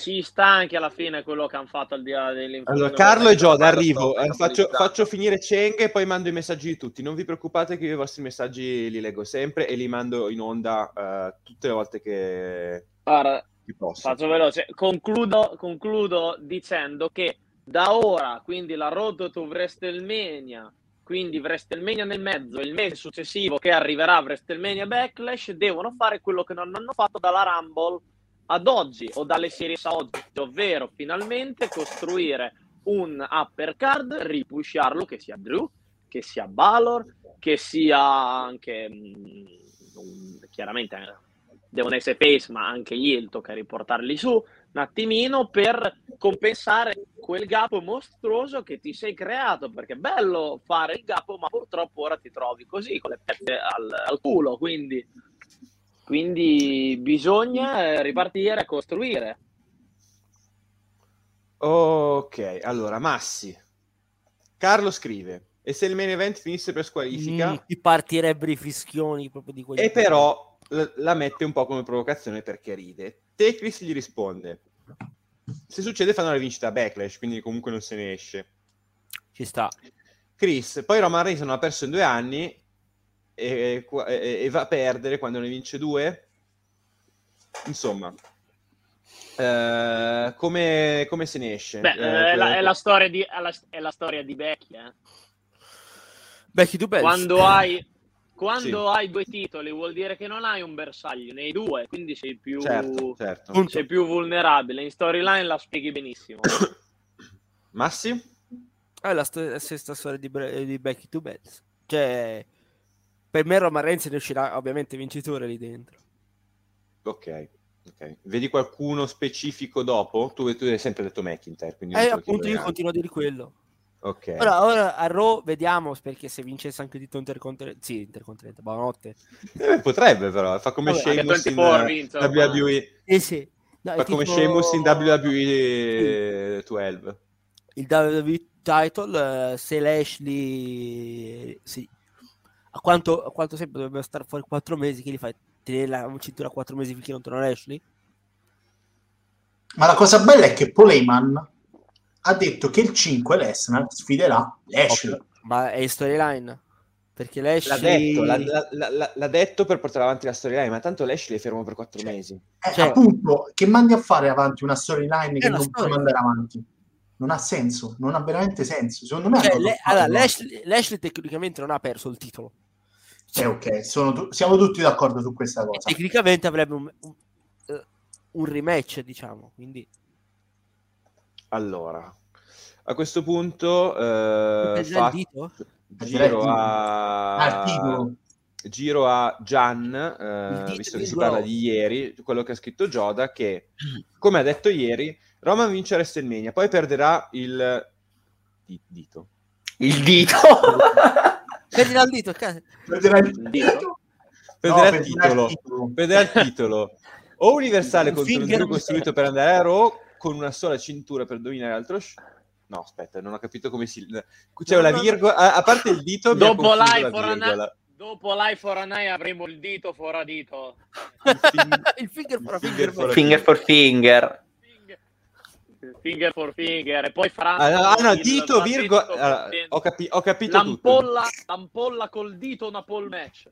ci sta anche alla fine quello che hanno fatto al di là dell'infortunio. Allora, Carlo e lo arrivo. Eh, faccio, faccio finire Cheng e poi mando i messaggi di tutti. Non vi preoccupate che io i vostri messaggi li leggo sempre e li mando in onda eh, tutte le volte che, Guarda, che posso. Faccio veloce. Concludo, concludo dicendo che da ora, quindi la road to WrestleMania, quindi WrestleMania nel mezzo, il mese successivo che arriverà WrestleMania Backlash, devono fare quello che non hanno fatto dalla Rumble ad oggi o dalle serie a oggi, ovvero finalmente costruire un uppercard, ripusharlo che sia Drew, che sia Balor, che sia anche mh, chiaramente eh, devono essere face, ma anche gli tocca riportarli su un attimino per compensare quel gap mostruoso che ti sei creato, perché è bello fare il gap, ma purtroppo ora ti trovi così, con le pette al, al culo, quindi, quindi bisogna eh, ripartire e costruire. Ok, allora Massi. Carlo scrive: E se il main event finisse per squalifica? Mm, ti partirebbero i fischioni proprio di quelli. E però l- la mette un po' come provocazione perché ride. Tecris gli risponde: Se succede, fanno la vincita a backlash, quindi comunque non se ne esce. Ci sta. Chris, poi Roman Reigns non ha perso in due anni e, e, e va a perdere quando ne vince due. Insomma, Uh, come, come, se ne esce? Beh, uh, è, la, è, la, storia di, è, la, è la storia di Becky. Eh. Becky Dubels. Quando, hai, quando sì. hai due titoli vuol dire che non hai un bersaglio nei due, quindi sei più, certo, certo. Sei più vulnerabile. In storyline la spieghi benissimo. Massi? È la, sto- la stessa storia di, Bre- di Becky Dubels. Cioè, per me Roman Reigns ne uscirà ovviamente vincitore lì dentro. Ok. Okay. Vedi qualcuno specifico dopo? Tu, tu hai sempre detto McIntyre. Quindi eh, appunto, io continuo a dire quello. Ok. Ora, ora a Raw vediamo perché se vincesse anche Tito Intercontinente, sì, Intercontinente, buonanotte. Eh, potrebbe però, fa come Vabbè, Sheamus in uh, WWE. Eh sì. No, fa come tipo... Sheamus in WWE 12. Il WWE title, uh, se Lashley... Sì. A quanto, a quanto sempre dovrebbe stare fuori 4 mesi, che li fai? tenere la cintura 4 mesi finché non torna Ashley? Ma la cosa bella è che Paul Heyman ha detto che il 5 Lesnar sfiderà Lashley. Okay. Ma è in storyline? Perché Lashley... L'ha detto, l'ha, l'ha, l'ha detto, per portare avanti la storyline, ma tanto Lashley è fermo per 4 cioè, mesi. Eh, cioè, appunto, che mandi a fare avanti una storyline che non può mandare avanti? Non ha senso, non ha veramente senso. Secondo me... Cioè, le, allora, Lashley, Lashley tecnicamente non ha perso il titolo cioè, ok, tu- siamo tutti d'accordo su questa cosa. Tecnicamente avrebbe un, un, eh, un rematch, diciamo. Quindi... Allora, a questo punto eh, fa... giro a... giro a Gian, eh, visto che si parla di ieri, quello che ha scritto Joda, che, come ha detto ieri, Roman vince WrestleMania, poi perderà il dito. Il dito? Perderà il dito. Perderà il dito. Perderà il titolo. Perderà il titolo. O universale contro un Drew costruito per andare a Raw con una sola cintura per dominare altro show. No, aspetta, non ho capito come si... C'è una virgola... A, a parte il dito... Dopo live for an... Dopo Life for an Eye avremo il dito fuori dito. Il, fin... il finger for finger. For finger for finger finger for finger e poi faranno ah, no, dito virgola allora, ho, capi- ho, capito l'ampolla, l'ampolla col dito una pole match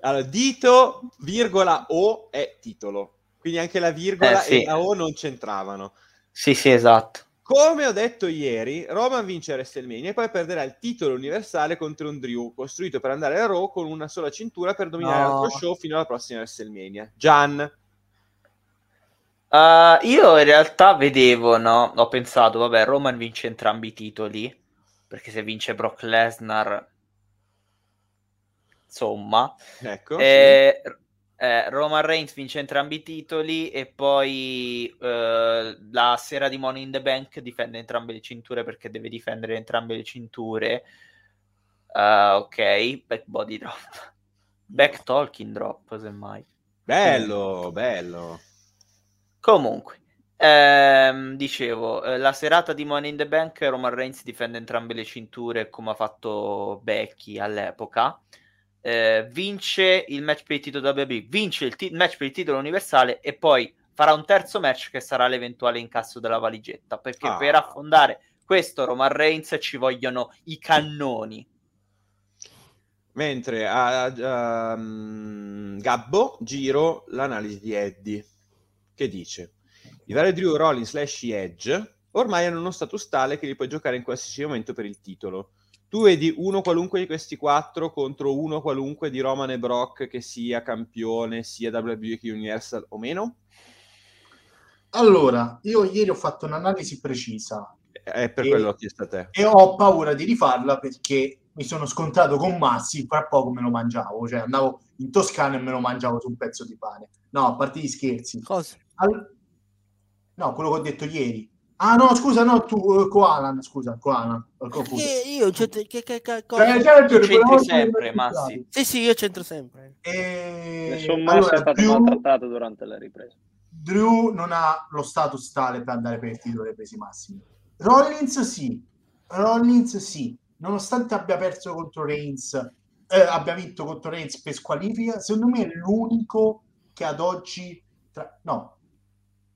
allora dito virgola o è titolo quindi anche la virgola eh, sì. e la o non c'entravano sì sì esatto come ho detto ieri, Roman vince WrestleMania e poi perderà il titolo universale contro un Drew, costruito per andare a Raw con una sola cintura per dominare no. show fino alla prossima WrestleMania. Gian. Uh, io in realtà vedevo, no? Ho pensato, vabbè, Roman vince entrambi i titoli. Perché se vince Brock Lesnar, insomma, ecco, eh, sì. eh, Roman Reigns vince entrambi i titoli. E poi eh, la sera di Money in the Bank difende entrambe le cinture perché deve difendere entrambe le cinture. Uh, ok, back body drop, back talking drop, semmai. Bello, bello. Comunque, ehm, dicevo, eh, la serata di Money in the Bank, Roman Reigns difende entrambe le cinture come ha fatto Becky all'epoca. Eh, vince il match per il titolo WWE, vince il, t- match per il titolo universale e poi farà un terzo match che sarà l'eventuale incasso della valigetta. Perché ah. per affondare questo Roman Reigns ci vogliono i cannoni. Mentre a, a um, Gabbo giro l'analisi di Eddie che dice i vari Drew Rollins slash Edge ormai hanno uno status tale che li puoi giocare in qualsiasi momento per il titolo. Tu vedi uno qualunque di questi quattro contro uno qualunque di Roman e Brock che sia campione, sia WWE Universal o meno? Allora, io ieri ho fatto un'analisi precisa. È per e, quello l'ho chiesto a te. E ho paura di rifarla perché mi sono scontrato con Massi, fra poco me lo mangiavo, cioè andavo in Toscana e me lo mangiavo su un pezzo di pane. No, a parte gli scherzi. Cosa? Al... No, quello che ho detto ieri. Ah no, scusa, no, tu, uh, Koalan, scusa, Koalan. Che io c'entro, che, che, che, cioè, cioè, tu c'entri sempre, Massi. Sì, sì, io c'entro sempre. E... Nessun Massi allora, è stato Drew... maltrattato durante la ripresa. Drew non ha lo status tale per andare per il titolo dei pesi massimi. Rollins sì, Rollins sì, nonostante abbia perso contro Reigns, eh, abbia vinto contro Reigns per squalifica, secondo me è l'unico che ad oggi... Tra... No,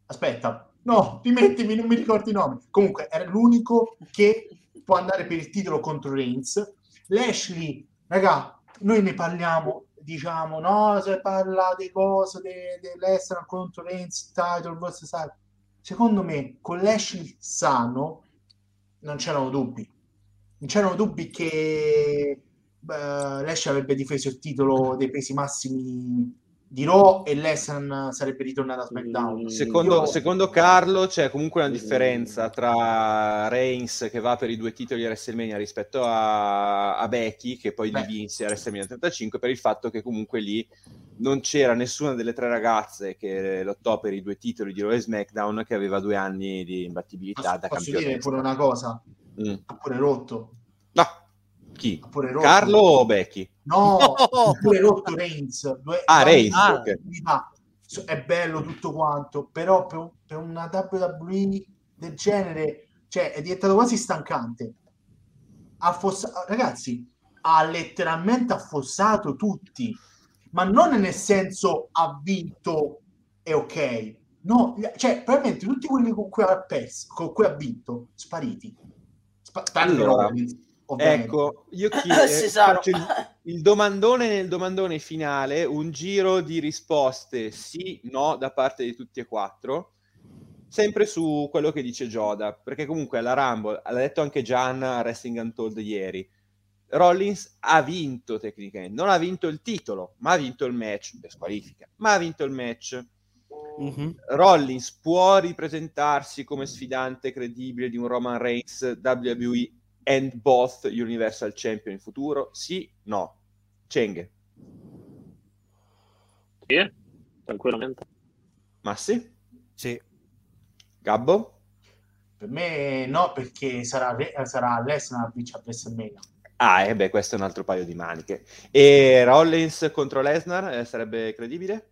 aspetta, no, rimettimi, non mi ricordo i nomi. Comunque, era l'unico che può andare per il titolo contro Reigns. Lashley, raga, noi ne parliamo, diciamo, no, se parla di cose dell'estero de contro Reigns, title versus title. Secondo me, con Lashley sano, non c'erano dubbi. Non c'erano dubbi che uh, Lashley avrebbe difeso il titolo dei pesi massimi di Raw e Lesnar sarebbe ritornato a SmackDown. Secondo, Io... secondo, Carlo c'è comunque una differenza tra Reigns che va per i due titoli a WrestleMania rispetto a, a Becky che poi Beh. li vinse a WrestleMania 35 per il fatto che comunque lì non c'era nessuna delle tre ragazze che lottò per i due titoli di Raw e SmackDown che aveva due anni di imbattibilità posso, da posso campione. Posso dire pure una cosa? Mm. Ha pure rotto. No, chi? Carlo o Becky? No, no. pure rotto Reigns. Due, ah, Reigns, ah, okay. È bello tutto quanto, però per, per una WWE del genere, cioè, è diventato quasi stancante. Affossa- ragazzi, ha letteralmente affossato tutti, ma non nel senso ha vinto e ok. No, cioè, probabilmente tutti quelli con cui ha perso, con cui ha vinto, spariti. Sp- allora, Ecco, io chiedo, faccio il, il, domandone nel domandone finale, un giro di risposte sì, no, da parte di tutti e quattro, sempre su quello che dice Joda, perché comunque alla Rumble, l'ha detto anche Gian a Wrestling Untold ieri, Rollins ha vinto tecnicamente, non ha vinto il titolo, ma ha vinto il match, per squalifica, ma ha vinto il match. Mm-hmm. Rollins può ripresentarsi come sfidante credibile di un Roman Reigns WWE and both Universal Champion in futuro? Sì, no. Cenghe. Sì, tranquillamente. Massi? Sì. Gabbo? Per me no, perché sarà, sarà Lesnar a vincere a WrestleMania. Ah, e eh beh, questo è un altro paio di maniche. E Rollins contro Lesnar eh, sarebbe credibile?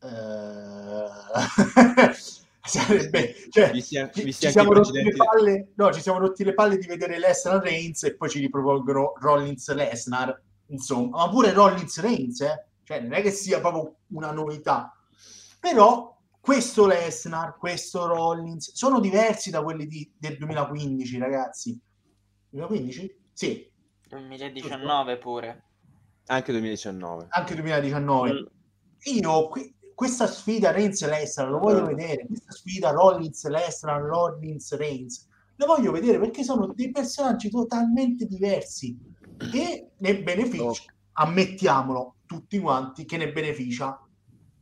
Uh... sarebbe cioè, vi sia, vi ci, siamo rotti le palle, no, ci siamo rotti le palle di vedere Lesnar Reigns e poi ci ripropongono Rollins Lesnar insomma ma pure Rollins Reigns eh? cioè non è che sia proprio una novità. Però questo Lesnar questo Rollins sono diversi da quelli di, del 2015 ragazzi. 2015? sì. 2019 pure. Anche 2019 anche 2019 mm. io qui questa sfida Reigns Lesnar lo voglio vedere questa sfida Rollins Lesnar Rollins Reigns lo voglio vedere perché sono dei personaggi totalmente diversi e ne beneficia oh. ammettiamolo tutti quanti che ne beneficia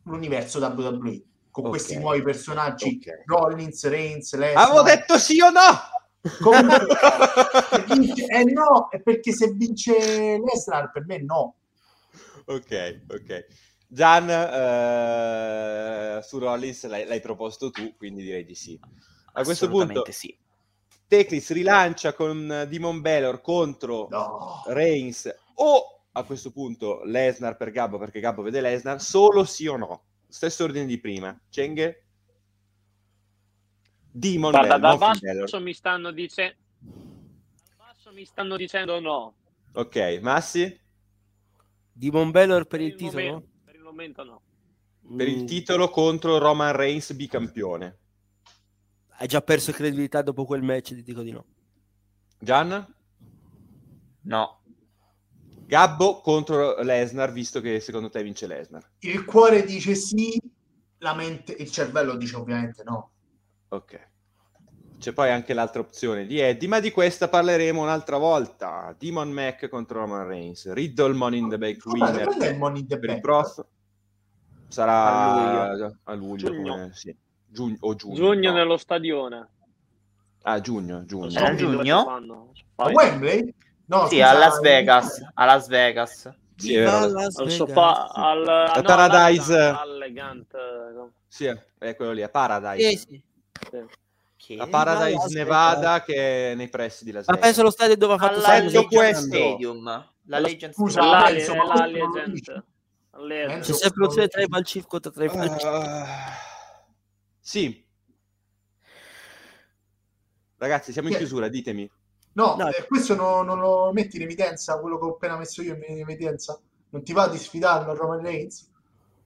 l'universo WWE con okay. questi nuovi personaggi okay. Rollins Reigns Lesnar avevo detto sì o no Comunque, vince, eh no, è perché se vince Lesnar per me no. Ok, ok. Gian, eh, su Rollins l'hai, l'hai, proposto tu, quindi direi di sì. A questo punto, sì. Teclis rilancia con Demon Belor contro no. Reigns o a questo punto Lesnar per Gabbo, perché Gabbo vede Lesnar, solo sì o no. Stesso ordine di prima. Cenghe? Demon Guarda, Belor, da basso mi stanno dicendo basso mi stanno dicendo no. Ok, Massi? Demon Belor per, per il, il titolo? Momento momento no. Per il mm. titolo contro Roman Reigns bicampione. Hai già perso credibilità dopo quel match, ti dico di no. Gian? No. Gabbo contro Lesnar, visto che secondo te vince Lesnar. Il cuore dice sì, la mente, il cervello dice ovviamente no. Ok. C'è poi anche l'altra opzione di Eddie, ma di questa parleremo un'altra volta. Demon Mac contro Roman Reigns, Riddle Money in the Bank winner oh, Money in the per Bank? il prof. Sarà A luglio. a luglio, Giugno. come- sì. Giugno, o giugno. Giugno no. nello stadione. Ah, giugno, giugno. So giugno? lo. A Wembley? No, Sì, a Las Vegas. A Las Vegas. Sì, Al Vegas. sofa, al, no, Paradise. all'Elegant, Elegant, Sì, è quello lì, a Paradise. Sì, sì. sì. Che... A Paradise Las Nevada che è nei pressi di Las Ma Vegas. penso allo stadio dove ha fatto alla Stadium. La Legend Scusa, Stadium. Non C'è sempre l'opzione tribal chief contro tribal chief. Ah, sì. Ragazzi, siamo in chiusura, ditemi. No, No. eh, questo no- non lo metti in evidenza, quello che ho appena messo io in evidenza. Non ti va di sfidarlo a Roman Reigns?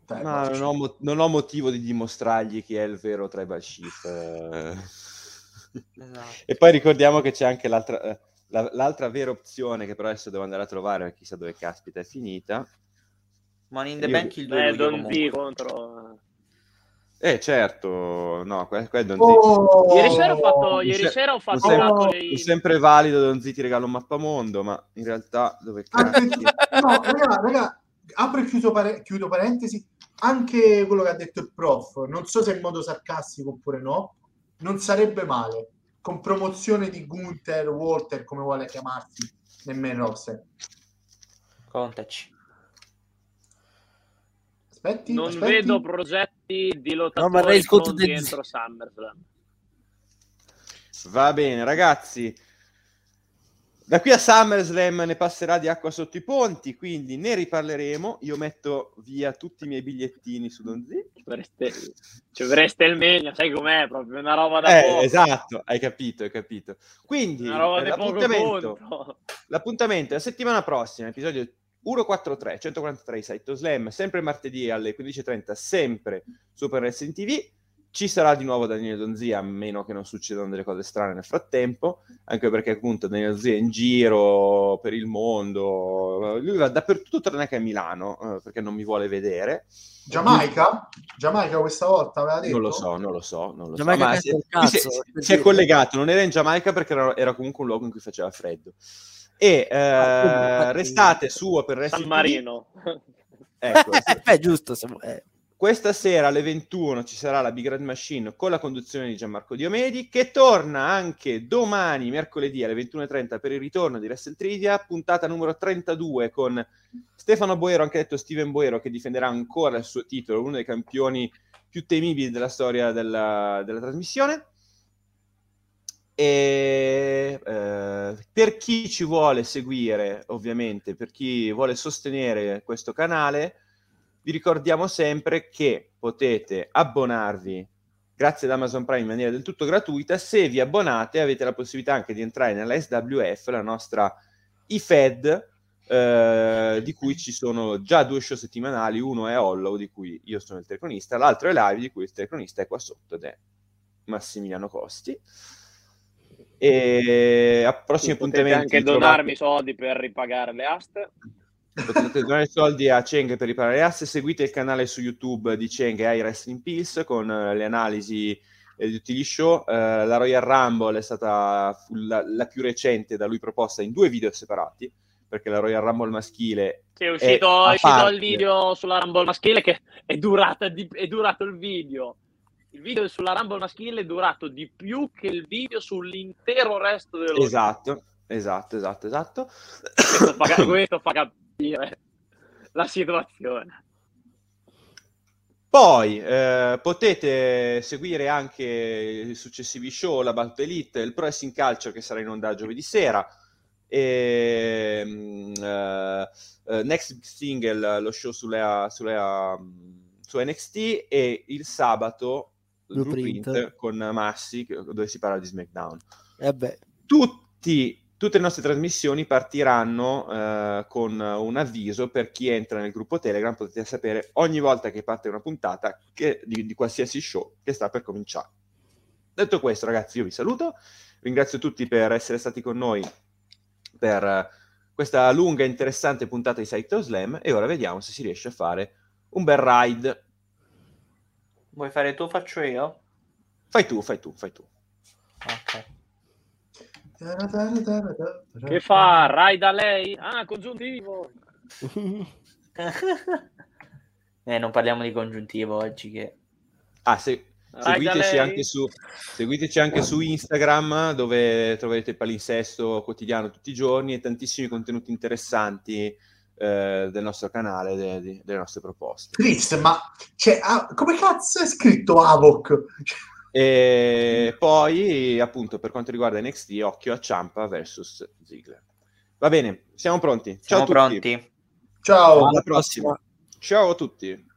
Dai, Ma facci- non ho, mo- non ho motivo di dimostrargli chi è il vero tribal chief. eh. Esatto. E poi ricordiamo che c'è anche l'altra, eh, la- l'altra vera opzione che però adesso devo andare a trovare, chissà dove caspita è finita. Money in the Io- Bank il 2 Eh, luglio Don contro... Eh certo, no, que- quello è Don Oh! Ieri sera ho fatto, ieri se- sera ho fatto È dei... sempre valido Don Z ti regala un mappamondo, ma in realtà dove cazzo? no, raga, raga, apro e chiuso pare- chiudo parentesi. Anche quello che ha detto il prof, non so se in modo sarcastico oppure no, non sarebbe male. Con promozione di Gunther, Walter, come vuole chiamarsi, main roster. Contaci. Aspetti, Non aspetti. vedo progetti di No, ma lottatori Reigns contro pronti The- entro SummerSlam. Va bene, ragazzi. Da qui a SummerSlam ne passerà di acqua sotto i ponti, quindi ne riparleremo. Io metto via tutti i miei bigliettini su Don Z. Ci vorreste il meglio, sai com'è? Proprio una roba da Eh, poco. esatto, hai capito, hai capito. Quindi Una roba di poco l'appuntamento, l'appuntamento è la settimana prossima, episodio 143, 143 Saito Slam, sempre martedì alle 15.30, sempre Super Wrestling TV. Ci sarà di nuovo Daniele Donzia, a meno che non succedano delle cose strane nel frattempo, anche perché appunto Daniele Donzia è in giro per il mondo, lui va dappertutto tranne che a Milano, eh, perché non mi vuole vedere. Giamaica? Giamaica questa volta aveva detto? Non lo so, non lo so, non lo Giamaica so. Ma si, del cazzo, si- si è collegato, non era in Giamaica perché era, era comunque un luogo in cui faceva freddo. E eh, Ah, restate su Open San Wrestling TV. Marino. Ecco, sì. Eh, giusto. eh. Questa sera alle 21 ci sarà la Big Red Machine con la conduzione di Gianmarco Diomedi, che torna anche domani, mercoledì alle 21.30 per il ritorno di Wrestle Trivia, puntata numero 32 con Stefano Boero, anche detto Steven Boero, che difenderà ancora il suo titolo, uno dei campioni più temibili della storia della, della trasmissione. E eh, per chi ci vuole seguire, ovviamente, per chi vuole sostenere questo canale, vi ricordiamo sempre che potete abbonarvi grazie ad Amazon Prime in maniera del tutto gratuita. Se vi abbonate, avete la possibilità anche di entrare nella SWF, la nostra IFED, eh, di cui ci sono già due show settimanali. Uno è Hollow, di cui io sono il telecronista, l'altro è Live, di cui il telecronista è qua sotto ed è Massimiliano Costi. E a prossimi Potete appuntamenti anche trovate- donarmi soldi per ripagare le aste. potete donare soldi a Cheng per riparare le asse seguite il canale su YouTube di Cheng e Wrestling Pills con eh, le analisi eh, di tutti gli show Eh, la Royal Rumble è stata la, la più recente da lui proposta in due video separati perché la Royal Rumble maschile Sì, è uscito, è uscito il video sulla Rumble maschile che è, durata di- è durato il video. Il video sulla Rumble maschile è durato di più che il video sull'intero resto dello esatto esatto esatto esatto Questo fa, questo fa capire la situazione. Poi eh, potete seguire anche i successivi show, la Battle Elite, il Pro Wrestling Culture che sarà in onda giovedì sera, e, eh, Next Big Single, lo show sulle, sulle, mm, su NXT e il sabato Blueprint. Blueprint con Massi dove si parla di SmackDown Eh beh, tutti, tutte le nostre trasmissioni partiranno eh, con un avviso per chi entra nel gruppo Telegram, potete sapere ogni volta che parte una puntata che- di, di qualsiasi show che sta per cominciare. Detto questo, ragazzi, io vi saluto, ringrazio tutti per essere stati con noi per questa lunga e interessante puntata di Saito Slam e ora vediamo se si riesce a fare un bel ride. Vuoi fare tu? Faccio io? Fai tu, fai tu, fai tu. Ok. Che fa? Rai da lei? Ah, congiuntivo. Eh, non parliamo di congiuntivo oggi che... Ah, se... Seguiteci anche, su, seguiteci anche su Instagram dove troverete il palinsesto quotidiano tutti i giorni e tantissimi contenuti interessanti eh, del nostro canale, de, de, delle nostre proposte. Chris, ma cioè, ah, come cazzo è scritto Avoc? E poi, appunto, per quanto riguarda NXT, occhio a Ciampa versus Ziggler. Va bene, siamo pronti. Ciao Siamo a tutti. pronti. Ciao. Alla prossima. Ciao a tutti.